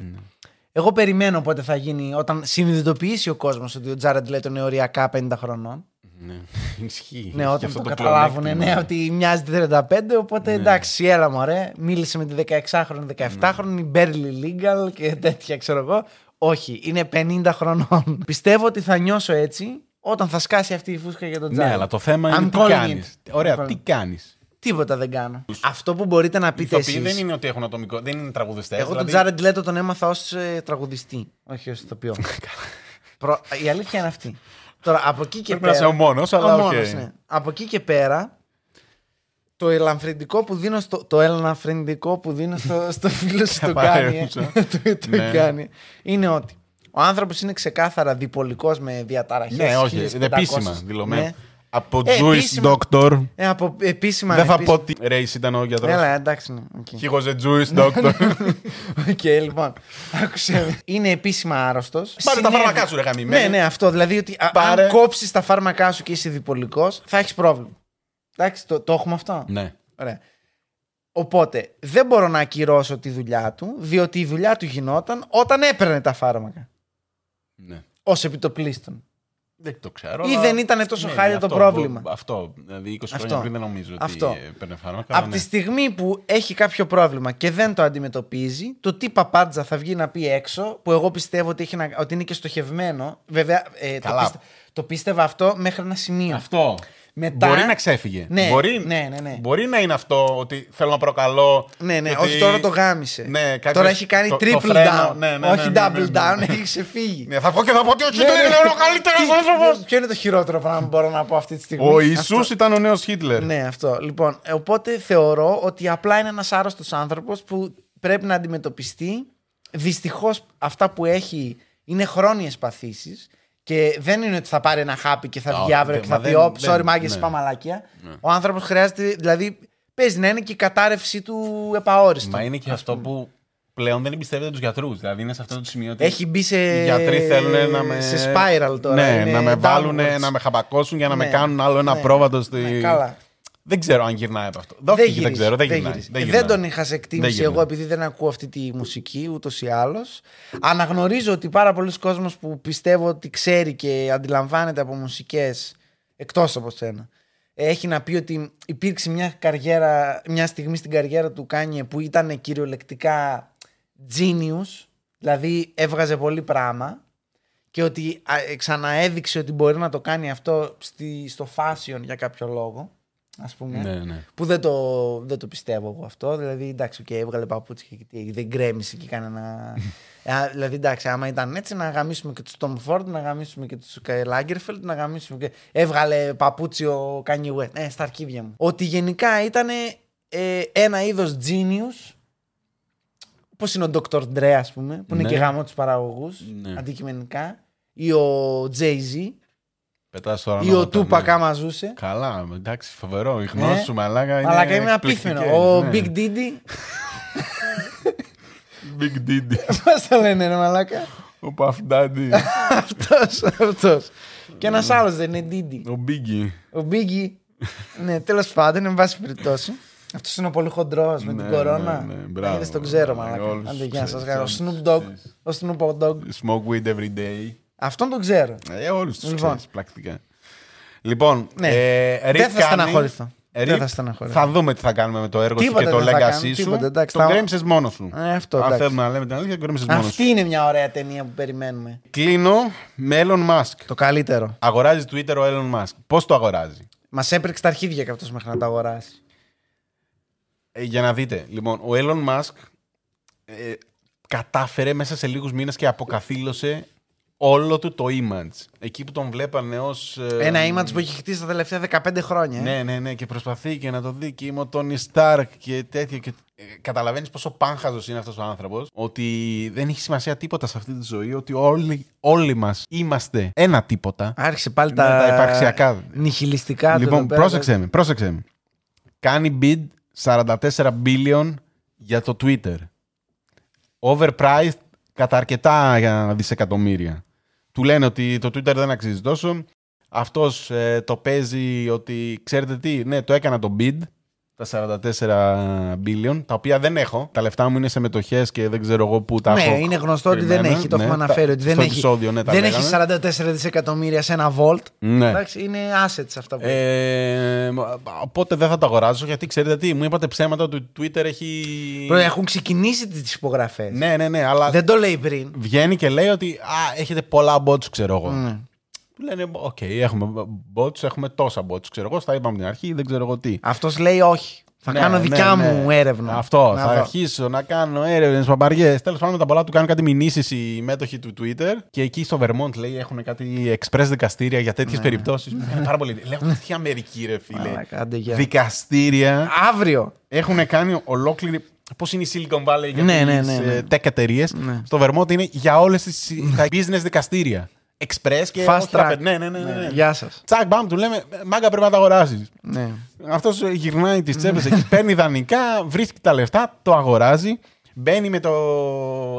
Εγώ περιμένω πότε θα γίνει, όταν συνειδητοποιήσει ο κόσμος ότι ο Τζάρεντ Λέτο είναι οριακά 50 χρονών. Ναι, ισχύει. Ναι, Έχει όταν αυτό το καταλάβουν πλεονέκτημα. ναι, ότι μοιάζει τη 35, οπότε εντάξει, έλα μωρέ. Μίλησε με τη 16χρονη, 17χρονη, barely legal και τέτοια, ξέρω εγώ. Όχι, είναι 50 χρονών. Πιστεύω ότι θα νιώσω έτσι όταν θα σκάσει αυτή η φούσκα για τον Ναι, Τζάρετ. αλλά το θέμα I'm είναι τι calling κάνεις. it. Ωραία, I'm τι calling. κάνεις. Τίποτα δεν κάνω. Αυτό που μπορείτε να Οι πείτε ηθοποιοί εσείς... δεν είναι ότι έχουν ατομικό, δεν είναι τραγουδιστές. Εγώ τον Τζάρεντ Λέτο τον έμαθα ως τραγουδιστή, όχι ως ηθοποιό. Προ... Η αλήθεια είναι αυτή. Τώρα από εκεί και Πρέπει να πέρα. είσαι ο μόνος, αλλά ο οκ. μόνος, ναι. Από εκεί και πέρα. Το ελαφρυντικό που δίνω στο, το ελαφρυντικό που δίνω στο, στο φίλο σου τον Kanye, ε. παρέμβουσα. το, το Ναι. Kanye, είναι ότι ο άνθρωπος είναι ξεκάθαρα διπολικός με διαταραχές. Ναι, όχι. 1500. Είναι επίσημα δηλωμένο. Ναι. Από Ε, Jewish επίσημα. doctor. Ε, από επίσημα. Δεν θα επίσημα. πω τι race ήταν ο γιατρός. Έλα, εντάξει. Ναι. OK. He was a Jewish doctor. Οκ, λοιπόν. Άκουσε. με. Είναι επίσημα άρρωστος. Πάρε τα φάρμακά σου, ρε γαμημένε. Ναι, ναι, αυτό. Δηλαδή ότι α- Πάρε. αν κόψεις τα φάρμακά σου και είσαι διπολικός, θα έχεις πρόβλημα. Εντάξει, το, το έχουμε αυτό; ναι. Ωραία. Οπότε δεν μπορώ να ακυρώσω τη δουλειά του, διότι η δουλειά του γινόταν όταν έπαιρνε τα φάρμακα. Ναι. Ω επιτοπλίστων. Δεν το ξέρω. Ή αλλά- δεν ήταν τόσο Ναι, χάλια το αυτό, πρόβλημα. μπο- Αυτό. Δηλαδή 20 χρόνια Αυτό. πριν δεν νομίζω ότι Αυτό. παίρνε φάρμακα. Από αλλά τη ναι. στιγμή που έχει κάποιο πρόβλημα και δεν το αντιμετωπίζει, το τι παπάντζα θα βγει να πει έξω, που εγώ πιστεύω ότι, έχει να- ότι είναι και στοχευμένο. Βέβαια, ε, το, Καλά. πίστε- το πίστευα αυτό μέχρι ένα σημείο. Αυτό. Μετά- Μπορεί να ξέφυγε. Ναι, μπορεί, ναι, ναι, ναι. μπορεί να είναι αυτό ότι θέλω να προκαλώ. Ναι, ναι, ότι- όχι τώρα το γάμισε. Ναι, κάποιος- τώρα έχει κάνει το- το triple φρένο, down. ναι, ναι, όχι ναι, ναι, double ναι, ναι. down, έχει ξεφύγει. Ναι, θα βγω και θα πω ότι ο Ναι, Χίτλερ ναι. είναι ο καλύτερο Τι- άνθρωπος. Ποιο είναι το χειρότερο πράγμα που μπορώ να πω αυτή τη στιγμή; Ο Αυτό. Ιησούς ήταν ο νέος Χίτλερ. Ναι, αυτό. Λοιπόν, ε, οπότε θεωρώ ότι απλά είναι ένας άρρωστος άνθρωπος που πρέπει να αντιμετωπιστεί. Δυστυχώς αυτά που έχει είναι χρόνιες παθήσεις. Και δεν είναι ότι θα πάρει ένα χάπι και θα Α, βγει αύριο δεν- και μα θα πει: δεν- Ωπ, sorry, δεν- μάγκε, ναι. είπα μαλακία. Ο άνθρωπος χρειάζεται, δηλαδή, παίζει να είναι και η κατάρρευση του επαόριστου. Μα είναι και αυτό που πλέον δεν εμπιστεύεται τους γιατρούς. Δηλαδή είναι σε αυτό το σημείο ότι. Έχει μπει σε. Οι γιατροί θέλουν να με. Σε spiral τώρα. Ναι, είναι να με βάλουν, downwards. να με χαπακώσουν για να με Ναι. κάνουν άλλο ένα Ναι. πρόβατο στη. Ναι, καλά. Δεν ξέρω αν γυρνάει από αυτό. Δόθηκε, δεν, γυρίζει, ξέρω, δεν, γυρνάει. γυρίζει. Δεν, Δεν, γυρνάει. τον είχα σε εκτίμηση Δεν γυρνάει. εγώ επειδή δεν ακούω αυτή τη μουσική ούτως ή άλλως. Αναγνωρίζω ότι πάρα πολλοί κόσμος που πιστεύω ότι ξέρει και αντιλαμβάνεται από μουσικές εκτός από σένα. Έχει να πει ότι υπήρξε μια, καριέρα, μια στιγμή στην καριέρα του Kanye που ήταν κυριολεκτικά genius, δηλαδή έβγαζε πολύ πράγμα και ότι α, ε, ξαναέδειξε ότι μπορεί να το κάνει αυτό στη, στο fashion για κάποιο λόγο, ας πούμε. Ναι, ναι. Που δεν το, δεν το πιστεύω εγώ αυτό. Δηλαδή, εντάξει, okay, έβγαλε παπούτσια και τι, δεν γκρέμισε και κανένα. Ε, δηλαδή, εντάξει, άμα ήταν έτσι, να γαμήσουμε και τους Tom Ford, να γαμήσουμε και τους Lagerfeld, να γαμήσουμε και. Έβγαλε παπούτσι ο Kanye West. Ε, στα αρχίδια μου. Ότι γενικά ήταν ε, ένα είδος genius. Όπω είναι ο Dr. Dre, ας πούμε, που είναι Ναι. και γάμο τους παραγωγούς, Ναι. αντικειμενικά. Ή ο Jay-Z, Πετάς τώρα ή ο νόματα, Tupac ναι. άμα ζούσε. Καλά, εντάξει, φοβερό. Η γνώση Ναι. σου, μαλάκα. Είναι Αλλά είναι εκπληκτικές, απίθυνο. Ο ναι. Big Diddy. Big Diddy. Πώς το λένε, ρε Μαλάκα; Ο Puff Daddy. Αυτός, αυτός. Και ένας άλλος δεν είναι Diddy. Ο Biggie. Ο Biggie. ναι, τέλος πάντων, εν πάση περιπτώσει. Αυτός είναι ο πολύ χοντρός με Ναι, την κορώνα. ναι, ναι, μπράβο. Δεν τον ξέρω, Ναι, μαλάκα. όλους Άντε, τους γεια σας. ξέρεις, Ο όλους Snoop τους Dogg. ξέρεις. Ο Snoop Dogg. Smoke weed every day. Αυτόν τον ξέρω. Ε, όλους τους Λοιπόν. ξέρεις, πρακτικά. Λοιπόν, Ναι. ε, Δεν Rick θα κάνει- στεναχωρηθώ. Ε, Δεν Rick, θα στεναχωρηθώ. Θα δούμε τι θα κάνουμε με το έργο σου Τίποτα και το δεν θα legacy κάνουμε, σου. τίποτα, εντάξει, το θα- γκρέμισες μόνος σου. Ε, αυτό, Αν εντάξει. θέλουμε να λέμε την αλήθεια, το γκρέμισες μόνος Αυτή σου. είναι μια ωραία ταινία που περιμένουμε. Κλείνω με Elon Musk. Το καλύτερο. Αγοράζει Twitter ο Elon Musk. Πώς το αγοράζει; Μας έπρεξε τα αρχίδια και αυτός μέχρι να το αγοράσει. Ε, για να δείτε. Λοιπόν, ο Elon Musk ε, κατάφερε μέσα σε λίγους μήνες και αποκαθήλωσε όλο του το image. Εκεί που τον βλέπανε ως... ε, Ένα image που έχει χτίσει τα τελευταία 15 χρόνια. ε. Ναι, ναι, ναι, και προσπαθεί και να το δει και είμαι ο Τόνι Σταρκ και τέτοια. Και... Καταλαβαίνεις πόσο πάνχαζος είναι αυτός ο άνθρωπος. Ότι δεν έχει σημασία τίποτα σε αυτή τη ζωή. Ότι όλοι, όλοι μας είμαστε ένα τίποτα. Άρχισε πάλι Ναι, τα, τα υπαρξιακά. νιχιλιστικά του λοιπόν, εδώ πέρα. πρόσεξε με, πρόσεξε με. Κάνει bid 44 billion για το Twitter. Overpriced κατά αρκετά για δισεκατομμύρια. Του λένε ότι το Twitter δεν αξίζει τόσο. Αυτός ε, το παίζει ότι, ξέρετε τι, ναι, το έκανα το bid, τα 44 billion, τα οποία δεν έχω. Τα λεφτά μου είναι σε μετοχές και δεν ξέρω εγώ πού τα Ναι, έχω. είναι γνωστό ότι δεν κρυμμένα. έχει, το Ναι, έχουμε τα- αναφέρει. Ότι δεν στο έχει, επεισόδιο, ναι, τα δεν λέγαμε. έχει 44 δισεκατομμύρια σε ένα vault. Ναι. Εντάξει, είναι assets αυτά που Ε, οπότε δεν θα το αγοράσω γιατί ξέρετε τι, μου είπατε ψέματα ότι το Twitter έχει. Προ- Έχουν ξεκινήσει τις υπογραφές. Ναι, ναι, ναι, αλλά Δεν το λέει πριν. βγαίνει και λέει ότι α, έχετε πολλά bots, ξέρω εγώ. Ναι. Του λένε, οκ, έχουμε bots, έχουμε τόσα bots. Ξέρω εγώ, στα είπαμε την αρχή, δεν ξέρω εγώ τι. Αυτός λέει όχι. Θα Ναι, κάνω ναι, δικιά ναι. μου έρευνα. Αυτό. Να θα δω. αρχίσω να κάνω έρευνες, παπαριές. Τέλος πάντων, με τα πολλά του κάνουν κάτι μηνύσεις οι μέτοχοι του Twitter. Και εκεί στο Vermont λέει έχουν κάτι express δικαστήρια για τέτοιες περιπτώσεις. Είναι πάρα πολύ. Λέω, τι Αμερική, ρε φίλε. Ναι. Μαλάκα, άντε, γεια. Δικαστήρια Αύριο. έχουν κάνει ολόκληρη. Πώς είναι η Silicon Valley για Ναι, τις ναι, ναι, ναι. ε, tech εταιρείες. Ναι. Στο Vermont είναι για όλες τις τα business δικαστήρια. Express και. Fast όχι track. rapid. Ναι, ναι, ναι. ναι, ναι. Γεια σας. Τσακ, μπαμ, του λέμε, μάγκα πρέπει να τα αγοράσεις. Ναι. Αυτός γυρνάει τις τσέπες εκεί, παίρνει δανεικά, βρίσκει τα λεφτά, το αγοράζει. Μπαίνει με το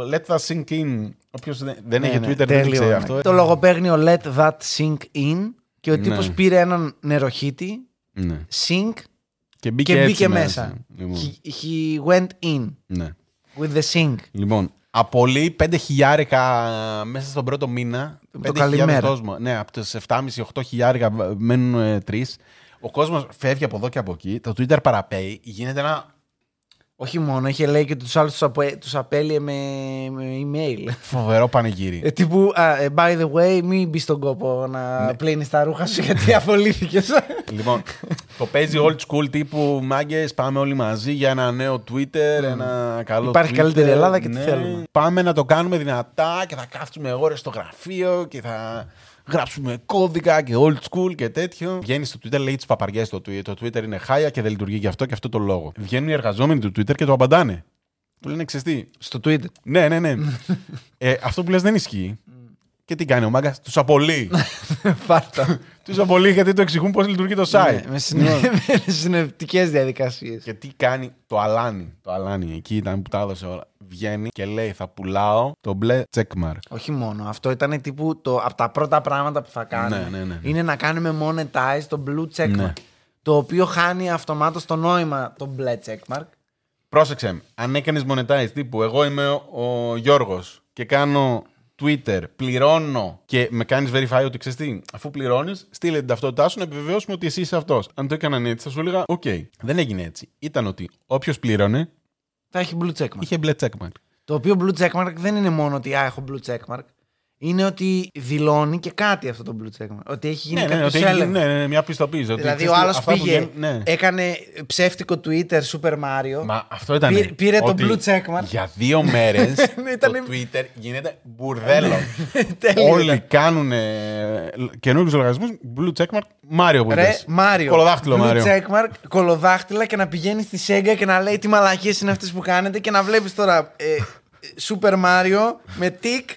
Let that sink in. Όποιος δεν, δεν έχει Ναι, Twitter ναι, δεν τέλειο, ξέρει ναι. αυτό. Το λογοπαίγνιο Let That Sink In και ο Ναι. τύπος πήρε έναν νεροχύτη, Ναι. sink Και μπήκε, και έτσι μπήκε μέσα. Λοιπόν, He, he went in ναι. with the sink. λοιπόν, απολύει 5 χιλιάρικα μέσα στον πρώτο μήνα. Το 5.000 καλημέρα. κόσμο. Ναι, από τις 7,5-8 χιλιάρικα μένουν 3. Ο κόσμος φεύγει από εδώ και από εκεί. Το Twitter παραπέει. Γίνεται ένα Όχι μόνο, είχε λέει και τους άλλους τους, απο- τους απέλυε με, με email. φοβερό πανηγύρι. Ε, τύπου, α, ε, by the way, μην μπεις στον κόπο να Ναι. πλύνεις τα ρούχα σου γιατί απολύθηκες. Λοιπόν, το παίζει old school τύπου μάγκες. Πάμε όλοι μαζί για ένα νέο Twitter, ένα καλό Υπάρχει Twitter. καλύτερη Ελλάδα και τι Ναι. θέλουμε. Πάμε να το κάνουμε δυνατά και θα κάτσουμε ώρες στο γραφείο και θα γράψουμε κώδικα και old school και τέτοιο. Βγαίνει στο Twitter, λέει τις παπαριές στο Twitter. Το Twitter είναι χάλια και δεν λειτουργεί γι' αυτό και αυτό το λόγο. Βγαίνουν οι εργαζόμενοι του Twitter και το απαντάνε. Του λένε ξεστή. Στο Twitter. Ναι, ναι, ναι. ε, αυτό που λες δεν ισχύει. Και τι κάνει ο μάγκας, τους απολύει. Φάρτα. Τους απολύει γιατί το εξηγούν πώς λειτουργεί το site. Ναι, με συνε- με συνεπτικές διαδικασίες. Και τι κάνει το Αλάνι. Το Αλάνι εκεί ήταν που τα έδωσε όλα. Βγαίνει και λέει θα πουλάω το μπλε checkmark. Όχι μόνο. Αυτό ήταν τύπου το, από τα πρώτα πράγματα που θα κάνουμε. Ναι, ναι, ναι. Είναι να κάνουμε monetize το blue checkmark. Ναι. Το οποίο χάνει αυτομάτως το νόημα το μπλε checkmark. Πρόσεξε, με, αν έκανες monetize τύπου, εγώ είμαι ο, ο Γιώργος και κάνω Twitter, πληρώνω και με κάνεις verify ότι ξέρεις τι, αφού πληρώνεις, στείλε την ταυτότητά σου να επιβεβαιώσουμε ότι εσύ είσαι αυτός. Αν το έκαναν έτσι, θα σου έλεγα, οκ. Δεν έγινε έτσι. Ήταν ότι όποιος πλήρωνε Θα έχει blue checkmark. είχε μπλε checkmark. Το οποίο blue checkmark δεν είναι μόνο ότι α, έχω blue checkmark. Είναι ότι δηλώνει και κάτι αυτό το blue checkmark. Ότι έχει γίνει Ναι, ναι, κάποιος ότι έχει, έλεγχος. ναι, ναι, ναι, μια πιστοποίηση. ότι, Δηλαδή ξέρεις ο τι, άλλος αυτά που πήγε, βγαίνουν- ναι. έκανε ψεύτικο Twitter Super Mario. Μα αυτό ήταν. Πήρε- πήρε το ότι blue checkmark. Για δύο μέρες Ναι, ήταν- το Twitter γίνεται μπουρδέλο. Τέλειο Όλοι ήταν. κάνουν καινούριους λογαριασμούς. Blue checkmark. Μάριο που Ρε, είπες. Μάριο. Κολοδάχτυλο Blue Μάριο. checkmark, κολοδάχτυλα και να πηγαίνει στη Sega και να λέει τι μαλακίες είναι αυτές που κάνετε και να βλέπεις τώρα ε, Super Mario με τικ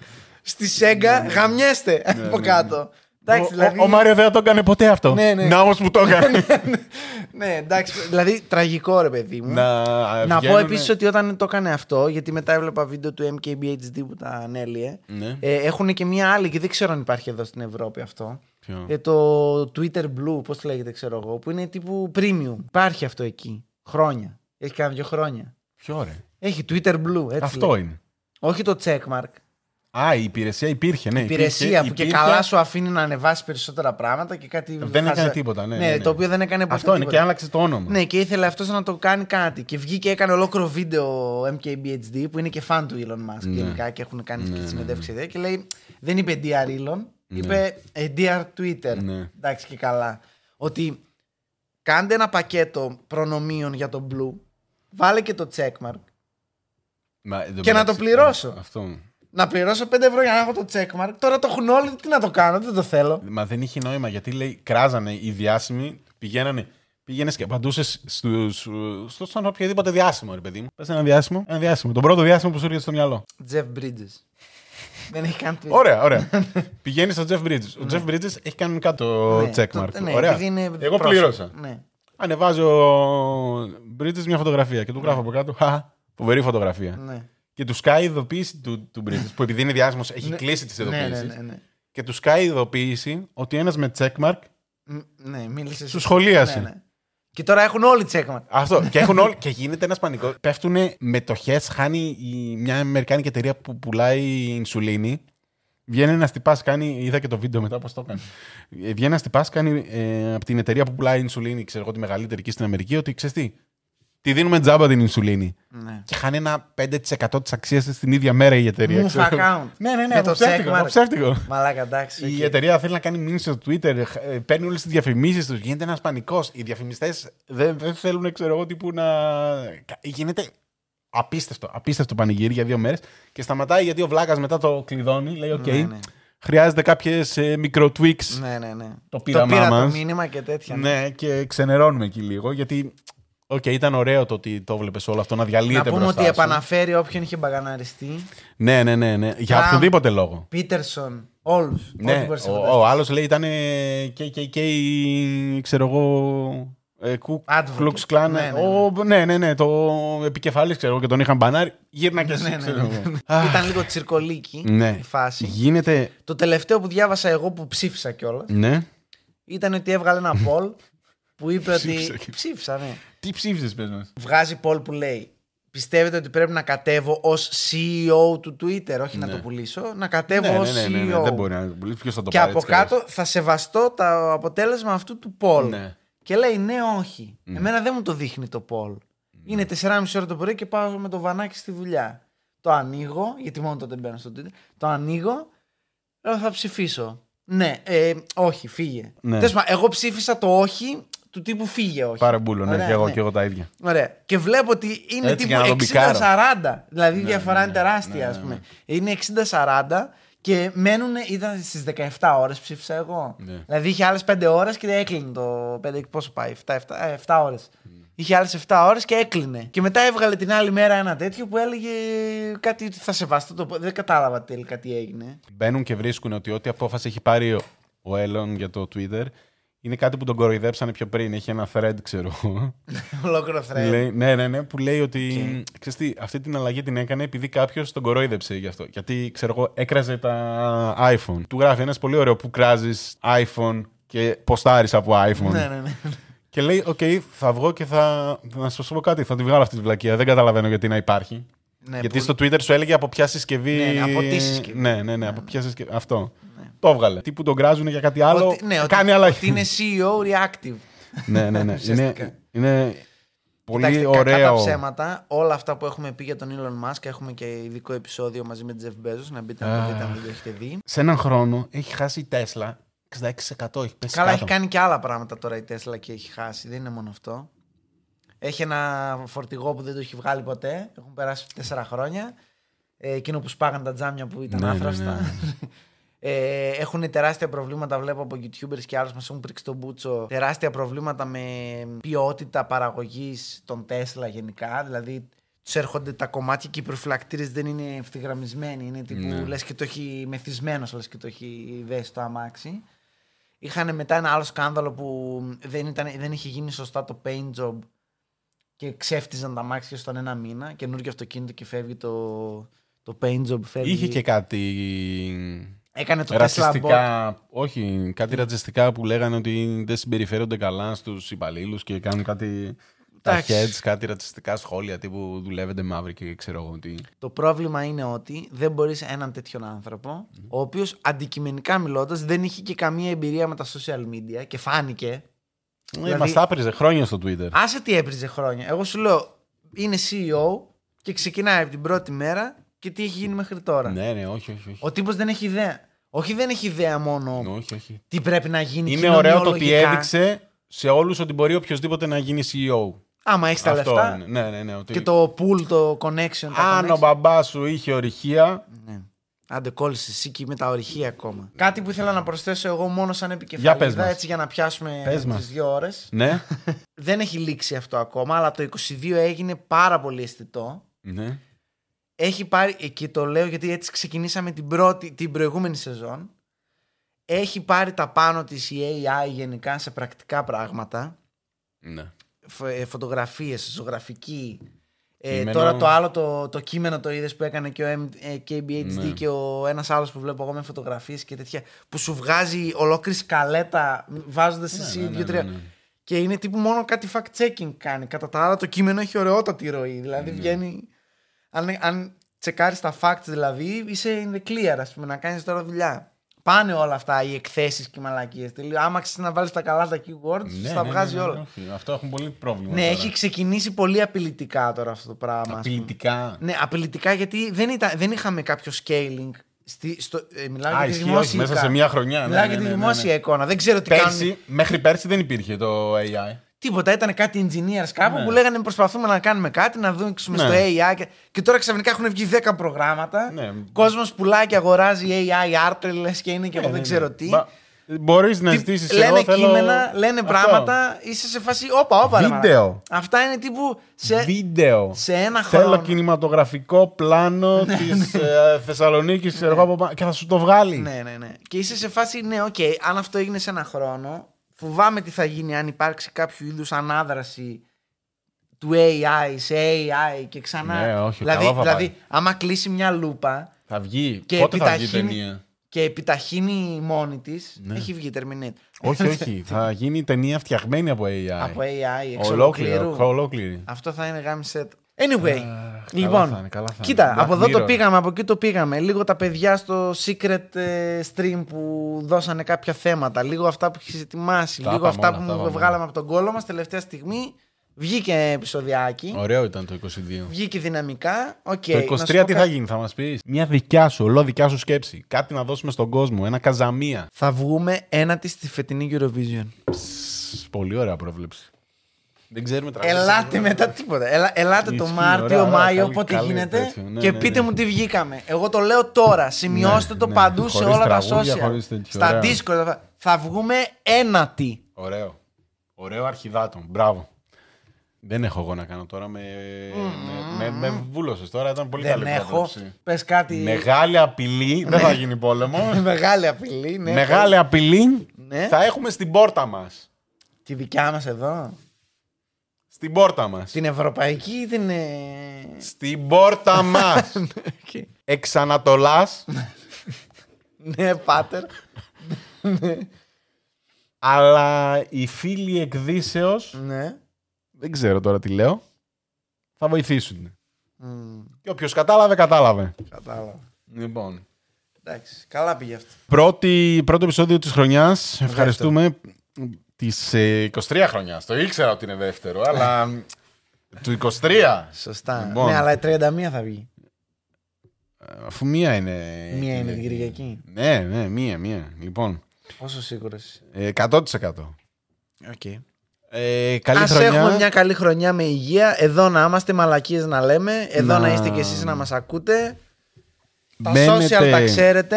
στη Sega γαμιέστε από κάτω. Εντάξει, Ο- δηλαδή, Ο, ο Μάριο δεν θα το έκανε ποτέ αυτό. Ναι, ναι. Να όμως που το έκανε. ναι, εντάξει, δηλαδή τραγικό ρε παιδί μου. να Να πω βγαίνουνε- επίσης ότι όταν το έκανε αυτό, γιατί μετά έβλεπα βίντεο του MKBHD που τα ανέλυε, Ναι. ε, έχουν και μία άλλη και δεν ξέρω αν υπάρχει εδώ στην Ευρώπη αυτό. Ποιο; Ε, το Twitter Blue, πώς λέγεται, ξέρω εγώ, που είναι τύπου premium. Υπάρχει αυτό εκεί. Χρόνια. Έχει κάνει δύο χρόνια. Ποιο ρε; Έχει Twitter Blue. Έτσι Αυτό λέει. είναι. Όχι το checkmark. Α, η υπηρεσία υπήρχε, ναι. Η υπηρεσία υπήρχε, που και υπήρχε. καλά σου αφήνει να ανεβάσεις περισσότερα πράγματα και κάτι. Δεν χαζα- έκανε τίποτα, ναι, Ναι, ναι, ναι. το οποίο δεν έκανε ποτέ. Αυτό είναι τίποτα. και άλλαξε το όνομα. Ναι, και ήθελε αυτός να το κάνει κάτι. Και βγήκε, έκανε ολόκληρο βίντεο MKBHD που είναι και fan του Elon Musk Ναι. γενικά και έχουν κάνει Ναι, και ναι, συμμετεύξει ιδέα. Και λέει, δεν είπε Dear Elon, είπε ε, Dear Twitter. Ναι. Εντάξει και καλά. Ότι κάντε ένα πακέτο προνομίων για το Blue, βάλε και το checkmark. Μα, εν τω Και να μεταξύ- το πληρώσω. Αυτό. Να πληρώσω 5 ευρώ για να έχω το checkmark. Τώρα το έχουν όλοι, τι να το κάνω, δεν το θέλω. Μα δεν είχε νόημα γιατί λέει κράζανε οι διάσημοι, πηγαίνανε. Πήγαινε και απαντούσε στο, στο, στον οποιοδήποτε διάσημο, ρε παιδί μου. Πες ένα διάσημο, ένα διάσημο. Το πρώτο διάσημο που σου έρχεται στο μυαλό. Jeff Bridges. δεν έχει καν Twitter. Ωραία, ωραία. Πηγαίνεις στο Jeff Bridges. Ο Jeff Bridges έχει κάνει κάτω Ναι, checkmark. το- ναι, ωραία. επειδή είναι Εγώ πρόσωπο. πλήρωσα. Ναι. Ανεβάζει ο Bridges μια φωτογραφία και του γράφω από κάτω. Χα, φοβερή φωτογραφία. Ναι. Και του σκάει η ειδοποίηση του, του Bridges, που επειδή είναι διάσημος έχει κλείσει τις Ναι, ειδοποίησεις. ναι, ναι, ναι. Και του σκάει η ειδοποίηση ότι ένας με checkmark Μ, Ναι, μίλησες. σου σχολίασε. Ναι, ναι. Και τώρα έχουν όλοι checkmark. Αυτό. και, έχουν όλοι, και γίνεται ένας πανικό. Πέφτουν μετοχέ, χάνει η, μια Αμερικάνικη εταιρεία που πουλάει ινσουλίνη. Βγαίνει ένας τυπάς, κάνει. Είδα και το βίντεο μετά πώς το έκανε. Ε, Βγαίνει ένας τυπάς, κάνει ε, από την εταιρεία που πουλάει ινσουλίνη, ξέρω εγώ, τη μεγαλύτερη εκεί στην Αμερική, ότι ξέρεις τι. Τη δίνουμε τζάμπα την ινσουλίνη. Ναι. Και χάνει ένα 5% της αξίας της την ίδια μέρα η εταιρεία. Μου ξέρω. account. Ναι, ναι, ναι. Με το ψεύτικο, checkmark. ψεύτικο. Μαλάκα, εντάξει. Η οκ. εταιρεία θέλει να κάνει μήνυση στο Twitter, ε, παίρνει όλες τις διαφημίσεις τους. Γίνεται ένας πανικός. Οι διαφημιστές δεν, δεν θέλουν, ξέρω εγώ, τύπου να. Γίνεται απίστευτο, απίστευτο πανηγύρι για δύο μέρες και σταματάει γιατί ο Βλάκας μετά το κλειδώνει. Λέει: Οκ, Ναι, ναι. χρειάζεται κάποιες ε, μικρο tweaks. Ναι, ναι, ναι. Το πείραμά πήρα μας. το μήνυμα και τέτοια. Ναι, και ξενερώνουμε εκεί λίγο γιατί. Οκ, ήταν ωραίο το ότι το βλέπεις όλο αυτό να Να διαλύεται πούμε μπροστά ότι σου. επαναφέρει όποιον είχε μπαναριστεί. Ναι, ναι, ναι, ναι. Για Τραμπ. οποιοδήποτε λόγο. Πίτερσον, όλους. Ναι, ο, ο άλλος λέει ήταν και, και, και η, ξέρω εγώ, ε, Ku- Advocate. Klux Klan. Ναι, ναι, ο- ναι, ναι, ναι, το επικεφαλής ξέρω εγώ και τον είχαν μπανάρει. Γύρνα και εσύ, Ναι, ναι, ξέρω ναι. εγώ. Αχ, Ήταν λίγο τσιρκολίκι ναι. η φάση. Γίνεται, Το τελευταίο που διάβασα εγώ που ψήφισα κιόλας ναι. ήταν ότι έβγαλε ένα poll που είπε ότι. Ψήφισα και- Ψήφισα, ναι. Τι ψήφισες, πες μας. Βγάζει poll που λέει Πιστεύετε ότι πρέπει να κατέβω ως CEO του Twitter, όχι να το πουλήσω, να κατέβω Ναι, ως ναι, ναι, ναι, ναι, CEO. δεν μπορεί να το πουλήσει. Ποιος θα το και πάρει από έτσι κι αλλιώς. κάτω θα σεβαστώ το αποτέλεσμα αυτού του poll. Ναι. Και λέει ναι, όχι. Εμένα δεν μου το δείχνει το poll. Είναι 4,5 ώρα το πρωί και πάω με το βανάκι στη δουλειά. Το ανοίγω, γιατί μόνο τότε μπαίνω στο Twitter. Το ανοίγω, λέω θα ψηφίσω. Ναι, ε, όχι, φύγε. Ναι. Τέλος πάντων, εγώ ψήφισα το όχι του τύπου φύγε, όχι. Πάρα μπούλο, ναι, Ωραία, και εγώ, και εγώ τα ίδια. Ωραία. Και βλέπω ότι είναι Έτσι, για να τον τύπου πικάρω. 60-40. Δηλαδή η Ναι, διαφορά ναι, είναι τεράστια, ας πούμε. Είναι 60-40 και μένουν, ήταν στις 17 ώρες ψήφισα εγώ. Ναι. Δηλαδή είχε άλλες 5 ώρες και έκλεινε το. 5, πόσο πάει, 7, 7, 7 ώρες. Είχε άλλες 7 ώρες και έκλεινε. Και μετά έβγαλε την άλλη μέρα ένα τέτοιο που έλεγε κάτι ότι θα σεβαστώ το. Δεν κατάλαβα τελικά τι έγινε. Μπαίνουν και βρίσκουν ότι ό,τι απόφαση έχει πάρει ο, ο Elon για το Twitter είναι κάτι που τον κοροϊδέψανε πιο πριν. Έχει ένα thread, ξέρω εγώ. Ολόκληρο thread. Λέει, ναι, ναι, ναι, που λέει ότι ξέρεις τι, αυτή την αλλαγή την έκανε επειδή κάποιος τον κορόιδεψε γι' αυτό. Γιατί ξέρω εγώ, έκραζε τα iPhone. Του γράφει ένας πολύ ωραίο που κράζεις iPhone και ποστάρεις από iPhone. ναι, ναι, ναι. Και λέει, Οκ, θα βγω και θα. Να σας πω κάτι, θα τη βγάλω αυτή τη βλακεία. Δεν καταλαβαίνω γιατί να υπάρχει. Ναι, γιατί που- στο Twitter σου έλεγε από ποια συσκευή. Ναι, ναι, από τι συσκευή. Ναι, ναι, ναι, από ποια συσκευή. Αυτό. Το έβγαλε. Τι που τον κράζουν για κάτι άλλο. Ότι, ναι, κάνει ότι, αλλαγή. ότι είναι CEO reactive. ναι, ναι, ναι. είναι, Ουσιαστικά. είναι πολύ Κοιτάξτε, κακά ωραίο. τα ψέματα, όλα αυτά που έχουμε πει για τον Elon Musk, έχουμε και ειδικό επεισόδιο μαζί με τον Jeff Bezos, να μπείτε να το δείτε αν δεν το έχετε δει. Σε έναν χρόνο έχει χάσει η Τέσλα 66%. Έχει πέσει Καλά, κάτω. έχει κάνει και άλλα πράγματα τώρα η Tesla και έχει χάσει, δεν είναι μόνο αυτό. Έχει ένα φορτηγό που δεν το έχει βγάλει ποτέ, έχουν περάσει τέσσερα χρόνια. Ε, εκείνο που σπάγαν τα τζάμια που ήταν Ναι, ναι, άφραστα. ναι, Ε, έχουν τεράστια προβλήματα, βλέπω από YouTubers και άλλους μας έχουν πρίξει τον μπούτσο. Τεράστια προβλήματα με ποιότητα παραγωγής των Tesla γενικά. Δηλαδή, τους έρχονται τα κομμάτια και οι προφυλακτήρες δεν είναι ευθυγραμμισμένοι. Είναι τύπου Ναι. λες και το έχει μεθυσμένος, λες και το έχει δέσει το αμάξι. Είχαν μετά ένα άλλο σκάνδαλο που δεν, ήταν, δεν είχε γίνει σωστά το paint job και ξέφτιζαν τα αμάξια στον ένα μήνα. Καινούργιο αυτοκίνητο και φεύγει το, το paint job. Φεύγει. Είχε και κάτι. Έκανε το Tesla Bot. ρατσιστικά. Όχι, κάτι ρατσιστικά που λέγανε ότι δεν συμπεριφέρονται καλά στους υπαλλήλους και κάνουν κάτι. Τα Εντάξει. heads, κάτι ρατσιστικά σχόλια τύπου δουλεύετε μαύροι και ξέρω εγώ τι. Το πρόβλημα είναι ότι δεν μπορείς έναν τέτοιον άνθρωπο, ο οποίος αντικειμενικά μιλώντας δεν είχε και καμία εμπειρία με τα social media και φάνηκε. Δηλαδή... Μας τα έπριζε χρόνια στο Twitter. Άσε τι έπριζε χρόνια. Εγώ σου λέω, είναι CEO και ξεκινάει από την πρώτη μέρα και τι έχει γίνει μέχρι τώρα. Ναι, ναι, όχι, όχι. όχι. Ο τύπος δεν έχει ιδέα. Όχι δεν έχει ιδέα μόνο όχι, όχι. τι πρέπει να γίνει Είναι ωραίο το ότι κοινωνιολογικά. έδειξε σε όλους ότι μπορεί οποιοδήποτε να γίνει CEO. Άμα έχεις τα Αυτό λεφτά είναι. Ναι, ναι, ναι. Ότι... και το pool, το connection. τα Αν ο connection. μπαμπάς σου είχε ορυχεία. Ναι. Άντε κόλλησες εσύ και με τα ορυχεία ακόμα. Κάτι που ήθελα να προσθέσω εγώ μόνο σαν Για πες επικεφαλίδα, μας. έτσι για να πιάσουμε Πες μας. τις δύο ώρες. Ναι. Δεν έχει λήξει αυτό ακόμα, αλλά το 22 έγινε πάρα πολύ αισθητό. ναι. Έχει πάρει, ε, και το λέω γιατί έτσι ξεκινήσαμε την, πρώτη, την προηγούμενη σεζόν. Έχει πάρει τα πάνω της η AI γενικά σε πρακτικά πράγματα. ναι. Φω- ε, φωτογραφίες, ζωγραφική. Ε, Κείμενο. Τώρα το άλλο το, το κείμενο το είδες που έκανε και ο M, ε, KBHD Ναι. και ο ένας άλλος που βλέπω εγώ με φωτογραφίες και τέτοια που σου βγάζει ολόκληρη σκαλέτα βάζοντας εσύ ναι, ναι, δύο-τρία. ναι, ναι. Και είναι τύπου μόνο κάτι fact-checking κάνει. Κατά τα άλλα το κείμενο έχει ωραιότατη ροή. Δηλαδή Ναι. βγαίνει... Αν, αν τσεκάρεις τα facts δηλαδή είσαι in the clear ας πούμε να κάνεις τώρα δουλειά. Πάνε όλα αυτά, οι εκθέσεις και οι μαλακίες. Άμα ξέρεις να βάλεις τα καλά τα keywords, Ναι, τα ναι, βγάζει ναι, ναι, όλα. όχι. Αυτό έχουν πολύ πρόβλημα. Ναι, τώρα. έχει ξεκινήσει πολύ απειλητικά τώρα αυτό το πράγμα. ας πούμε. Απειλητικά. Ναι, απειλητικά γιατί δεν, ήταν, δεν είχαμε κάποιο scaling. Στη, στο, ε, μιλάω Α, για τη ισχύει, δημόσια όχι, μέσα εικόνα. σε μια χρονιά, ναι, Μιλάω ναι, για τη ναι, ναι, δημόσια ναι. εικόνα. Δεν ξέρω τι κάνουν. Πέρσι, μέχρι πέρσι δεν υπήρχε το AI. Τίποτα. Ήταν κάτι engineers κάπου Ναι. που λέγανε προσπαθούμε να κάνουμε κάτι, να δείξουμε Ναι. στο AI. Και, και τώρα ξαφνικά έχουν βγει 10 προγράμματα. Ναι. Κόσμος πουλάει και αγοράζει AI art, λες και είναι και εγώ δεν ξέρω τι. Μπορείς να Τι- ζητήσεις λένε εγώ θέλω... κείμενα, λένε Αυτό. πράγματα, είσαι σε φάση. Όπα, όπα. ρε Βίντεο. μαλάκα. Αυτά είναι τύπου σε, Βίντεο. σε ένα Θέλω χρόνο. κινηματογραφικό πλάνο της ε, Θεσσαλονίκης και θα σου το βγάλει. Ναι, ναι, ναι. Και είσαι σε φάση, ναι, οκ, αν αυτό έγινε σε ένα χρόνο, φοβάμαι τι θα γίνει αν υπάρξει κάποιο είδους ανάδραση του AI σε AI και ξανά. Ναι, όχι, δηλαδή, καλά θα δηλαδή πάει. άμα κλείσει μια λούπα Θα βγει. και Πότε θα βγει η επιταχύνει, ταινία; και επιταχύνει μόνη της. Ναι. Έχει βγει Terminator. όχι, όχι. θα γίνει ταινία φτιαγμένη από AI. Από AI, εξ Ολόκληρη. ολοκλήρου. ολόκληρη. Αυτό θα είναι γάμησε. Anyway, Αχ, λοιπόν, καλά θα είναι, καλά θα είναι. κοίτα, Black από εδώ το Mirror. πήγαμε, από εκεί το πήγαμε. Λίγο τα παιδιά στο secret ε, stream που δώσανε κάποια θέματα. Λίγο αυτά που έχεις ετοιμάσει. Τα λίγο είπαμε αυτά όλα, που τα μου είπαμε βγάλαμε όλα. από τον κόλλο μας τελευταία στιγμή. Βγήκε επεισοδιάκι. Ωραίο ήταν το 22. Βγήκε δυναμικά. Οκ, Το να 23 σου τι πω θα κάτι. γίνει, θα μας πεις; Μια δικιά σου, ολό δικιά σου σκέψη. Κάτι να δώσουμε στον κόσμο. Ένα καζαμία. Θα βγούμε ένατη στη φετινή Eurovision. Ψ, Πολύ ωραία πρόβλεψη. Δεν ξέρουμε τραγούδια. Ελάτε μετά τίποτα. Ελα, ελάτε το Ισχύει, Μάρτιο, ωραία, ωραία, Μάιο, καλή- όποτε καλή γίνεται. τέτοιο. Ναι, και ναι, πείτε ναι. μου τι βγήκαμε. Εγώ το λέω τώρα. Σημειώστε Ναι, το ναι. παντού σε Χωρίς όλα τα τραγούδια, social. χωρίς τέτοιο, Στα ωραία. Discord. Θα βγούμε ένατη. Ωραίο. Ωραίο αρχιδάτο. Μπράβο. Δεν έχω εγώ να κάνω τώρα. Με, με, με, με βούλωσες τώρα. Ήταν πολύ Δεν καλή έχω. πρόβλεψη. Πες κάτι. Μεγάλη απειλή. δεν θα γίνει πόλεμο. Μεγάλη απειλή. Ναι. Μεγάλη απειλή Ναι. θα έχουμε στην πόρτα μας. Τη δικιά μας εδώ. Στην πόρτα μας. Την ευρωπαϊκή ή την. ε, Στην πόρτα μας. οκ. Εξ Ανατολάς. ναι, πάτερ. αλλά οι φίλοι εκ Δύσεως, ναι. δεν ξέρω τώρα τι λέω, θα βοηθήσουν. Μμ, Και όποιος κατάλαβε, κατάλαβε. Κατάλαβα. Λοιπόν. Εντάξει. Καλά πήγε αυτό. Πρώτη, πρώτο επεισόδιο της χρονιάς. Ευχαριστούμε. Της ε, 23 χρονιάς. Το ήξερα ότι είναι δεύτερο, αλλά του 23. Σωστά. Λοιπόν. Ναι, αλλά η 31 θα βγει. Αφού μία είναι... Μία είναι την Κυριακή. Ναι, ναι, μία, μία. Λοιπόν, Πόσο σίγουρος. ε, 100%. Okay. Ε, καλή Ας χρονιά. έχουμε μια καλή χρονιά με υγεία. Εδώ να είμαστε μαλακίες να λέμε. Εδώ να, Να- είστε κι εσείς να μας ακούτε. Τα Μπαίνετε- social τα ξέρετε.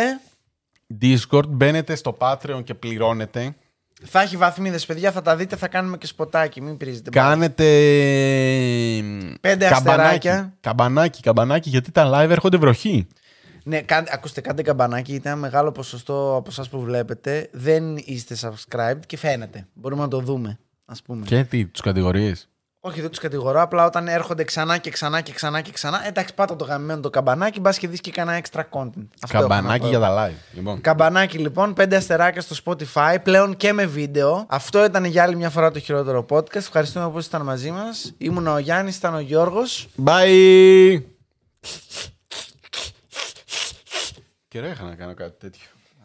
Discord, μπαίνετε στο Patreon και πληρώνετε. Θα έχει βαθμίδες παιδιά, θα τα δείτε, θα κάνουμε και σποτάκι. Μην πρίζετε. Κάνετε. Πέντε καμπανάκι. αστεράκια. Καμπανάκι, καμπανάκι, γιατί τα live έρχονται βροχή. Ναι, κάντε, ακούστε, κάντε καμπανάκι, γιατί ένα μεγάλο ποσοστό από εσάς που βλέπετε δεν είστε subscribed και φαίνεται. Μπορούμε να το δούμε, ας πούμε. Και τι, τους κατηγορίες; Όχι, δεν τους κατηγορώ. Απλά όταν έρχονται ξανά και ξανά και ξανά και ξανά. Εντάξει, πάτα το γαμμένο το καμπανάκι, μπας και δεις και κανένα extra content. Αυτό έχω να Καμπανάκι πω. για τα live. Λοιπόν. Καμπανάκι λοιπόν, πέντε αστεράκια στο Spotify, πλέον και με βίντεο. Αυτό ήταν για άλλη μια φορά το χειρότερο podcast. Ευχαριστούμε που ήσασταν μαζί μας. Ήμουν ο Γιάννης, ήταν ο Γιώργος. Bye! Καιρό είχα να κάνω κάτι τέτοιο.